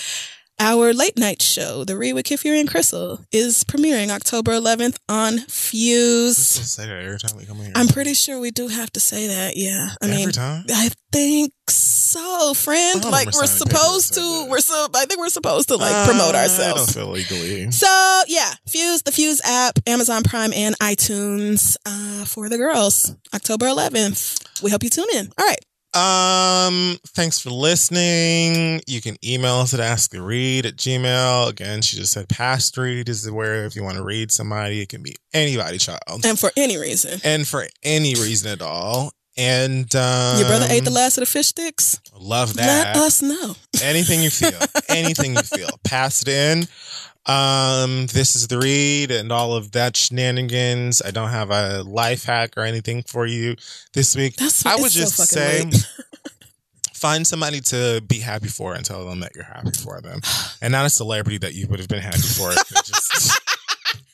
Our late night show, The Read with Kid Fury and Crissle, is premiering October 11th on Fuse.
say that every time we come here.
I'm pretty sure we do have to say that. Yeah. I
every
mean,
time.
I think so, friend. Like we're supposed to. We're so. I think we're supposed to like promote
I
ourselves.
don't feel legally.
So yeah, Fuse, the Fuse app, Amazon Prime, and iTunes uh, for the girls. October 11th. We hope you tune in. All right.
Um, thanks for listening. You can email us at asktheread at gmail. Again, she just said past read is where if you want to read somebody, it can be anybody, child.
And for any reason,
And for any reason at all. And um,
your brother ate the last of the fish sticks.
Love that.
Let us know.
anything you feel, anything you feel, pass it in. Um, this is the read and all of that shenanigans. I don't have a life hack or anything for you this week.
That's
I would
it's so
just say find somebody to be happy for and tell them that you're happy for them, and not a celebrity that you would have been happy for. just,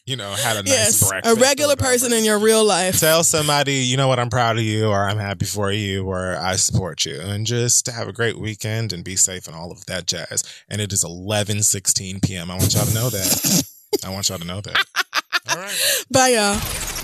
you know, had a nice
yes,
breakfast.
a regular person in your real life.
Tell somebody, you know what, I'm proud of you, or I'm happy for you, or I support you, and just have a great weekend and be safe and all of that jazz. And it is 11:16 p.m. I want y'all to know that. I want y'all to know that. All right.
Bye, y'all.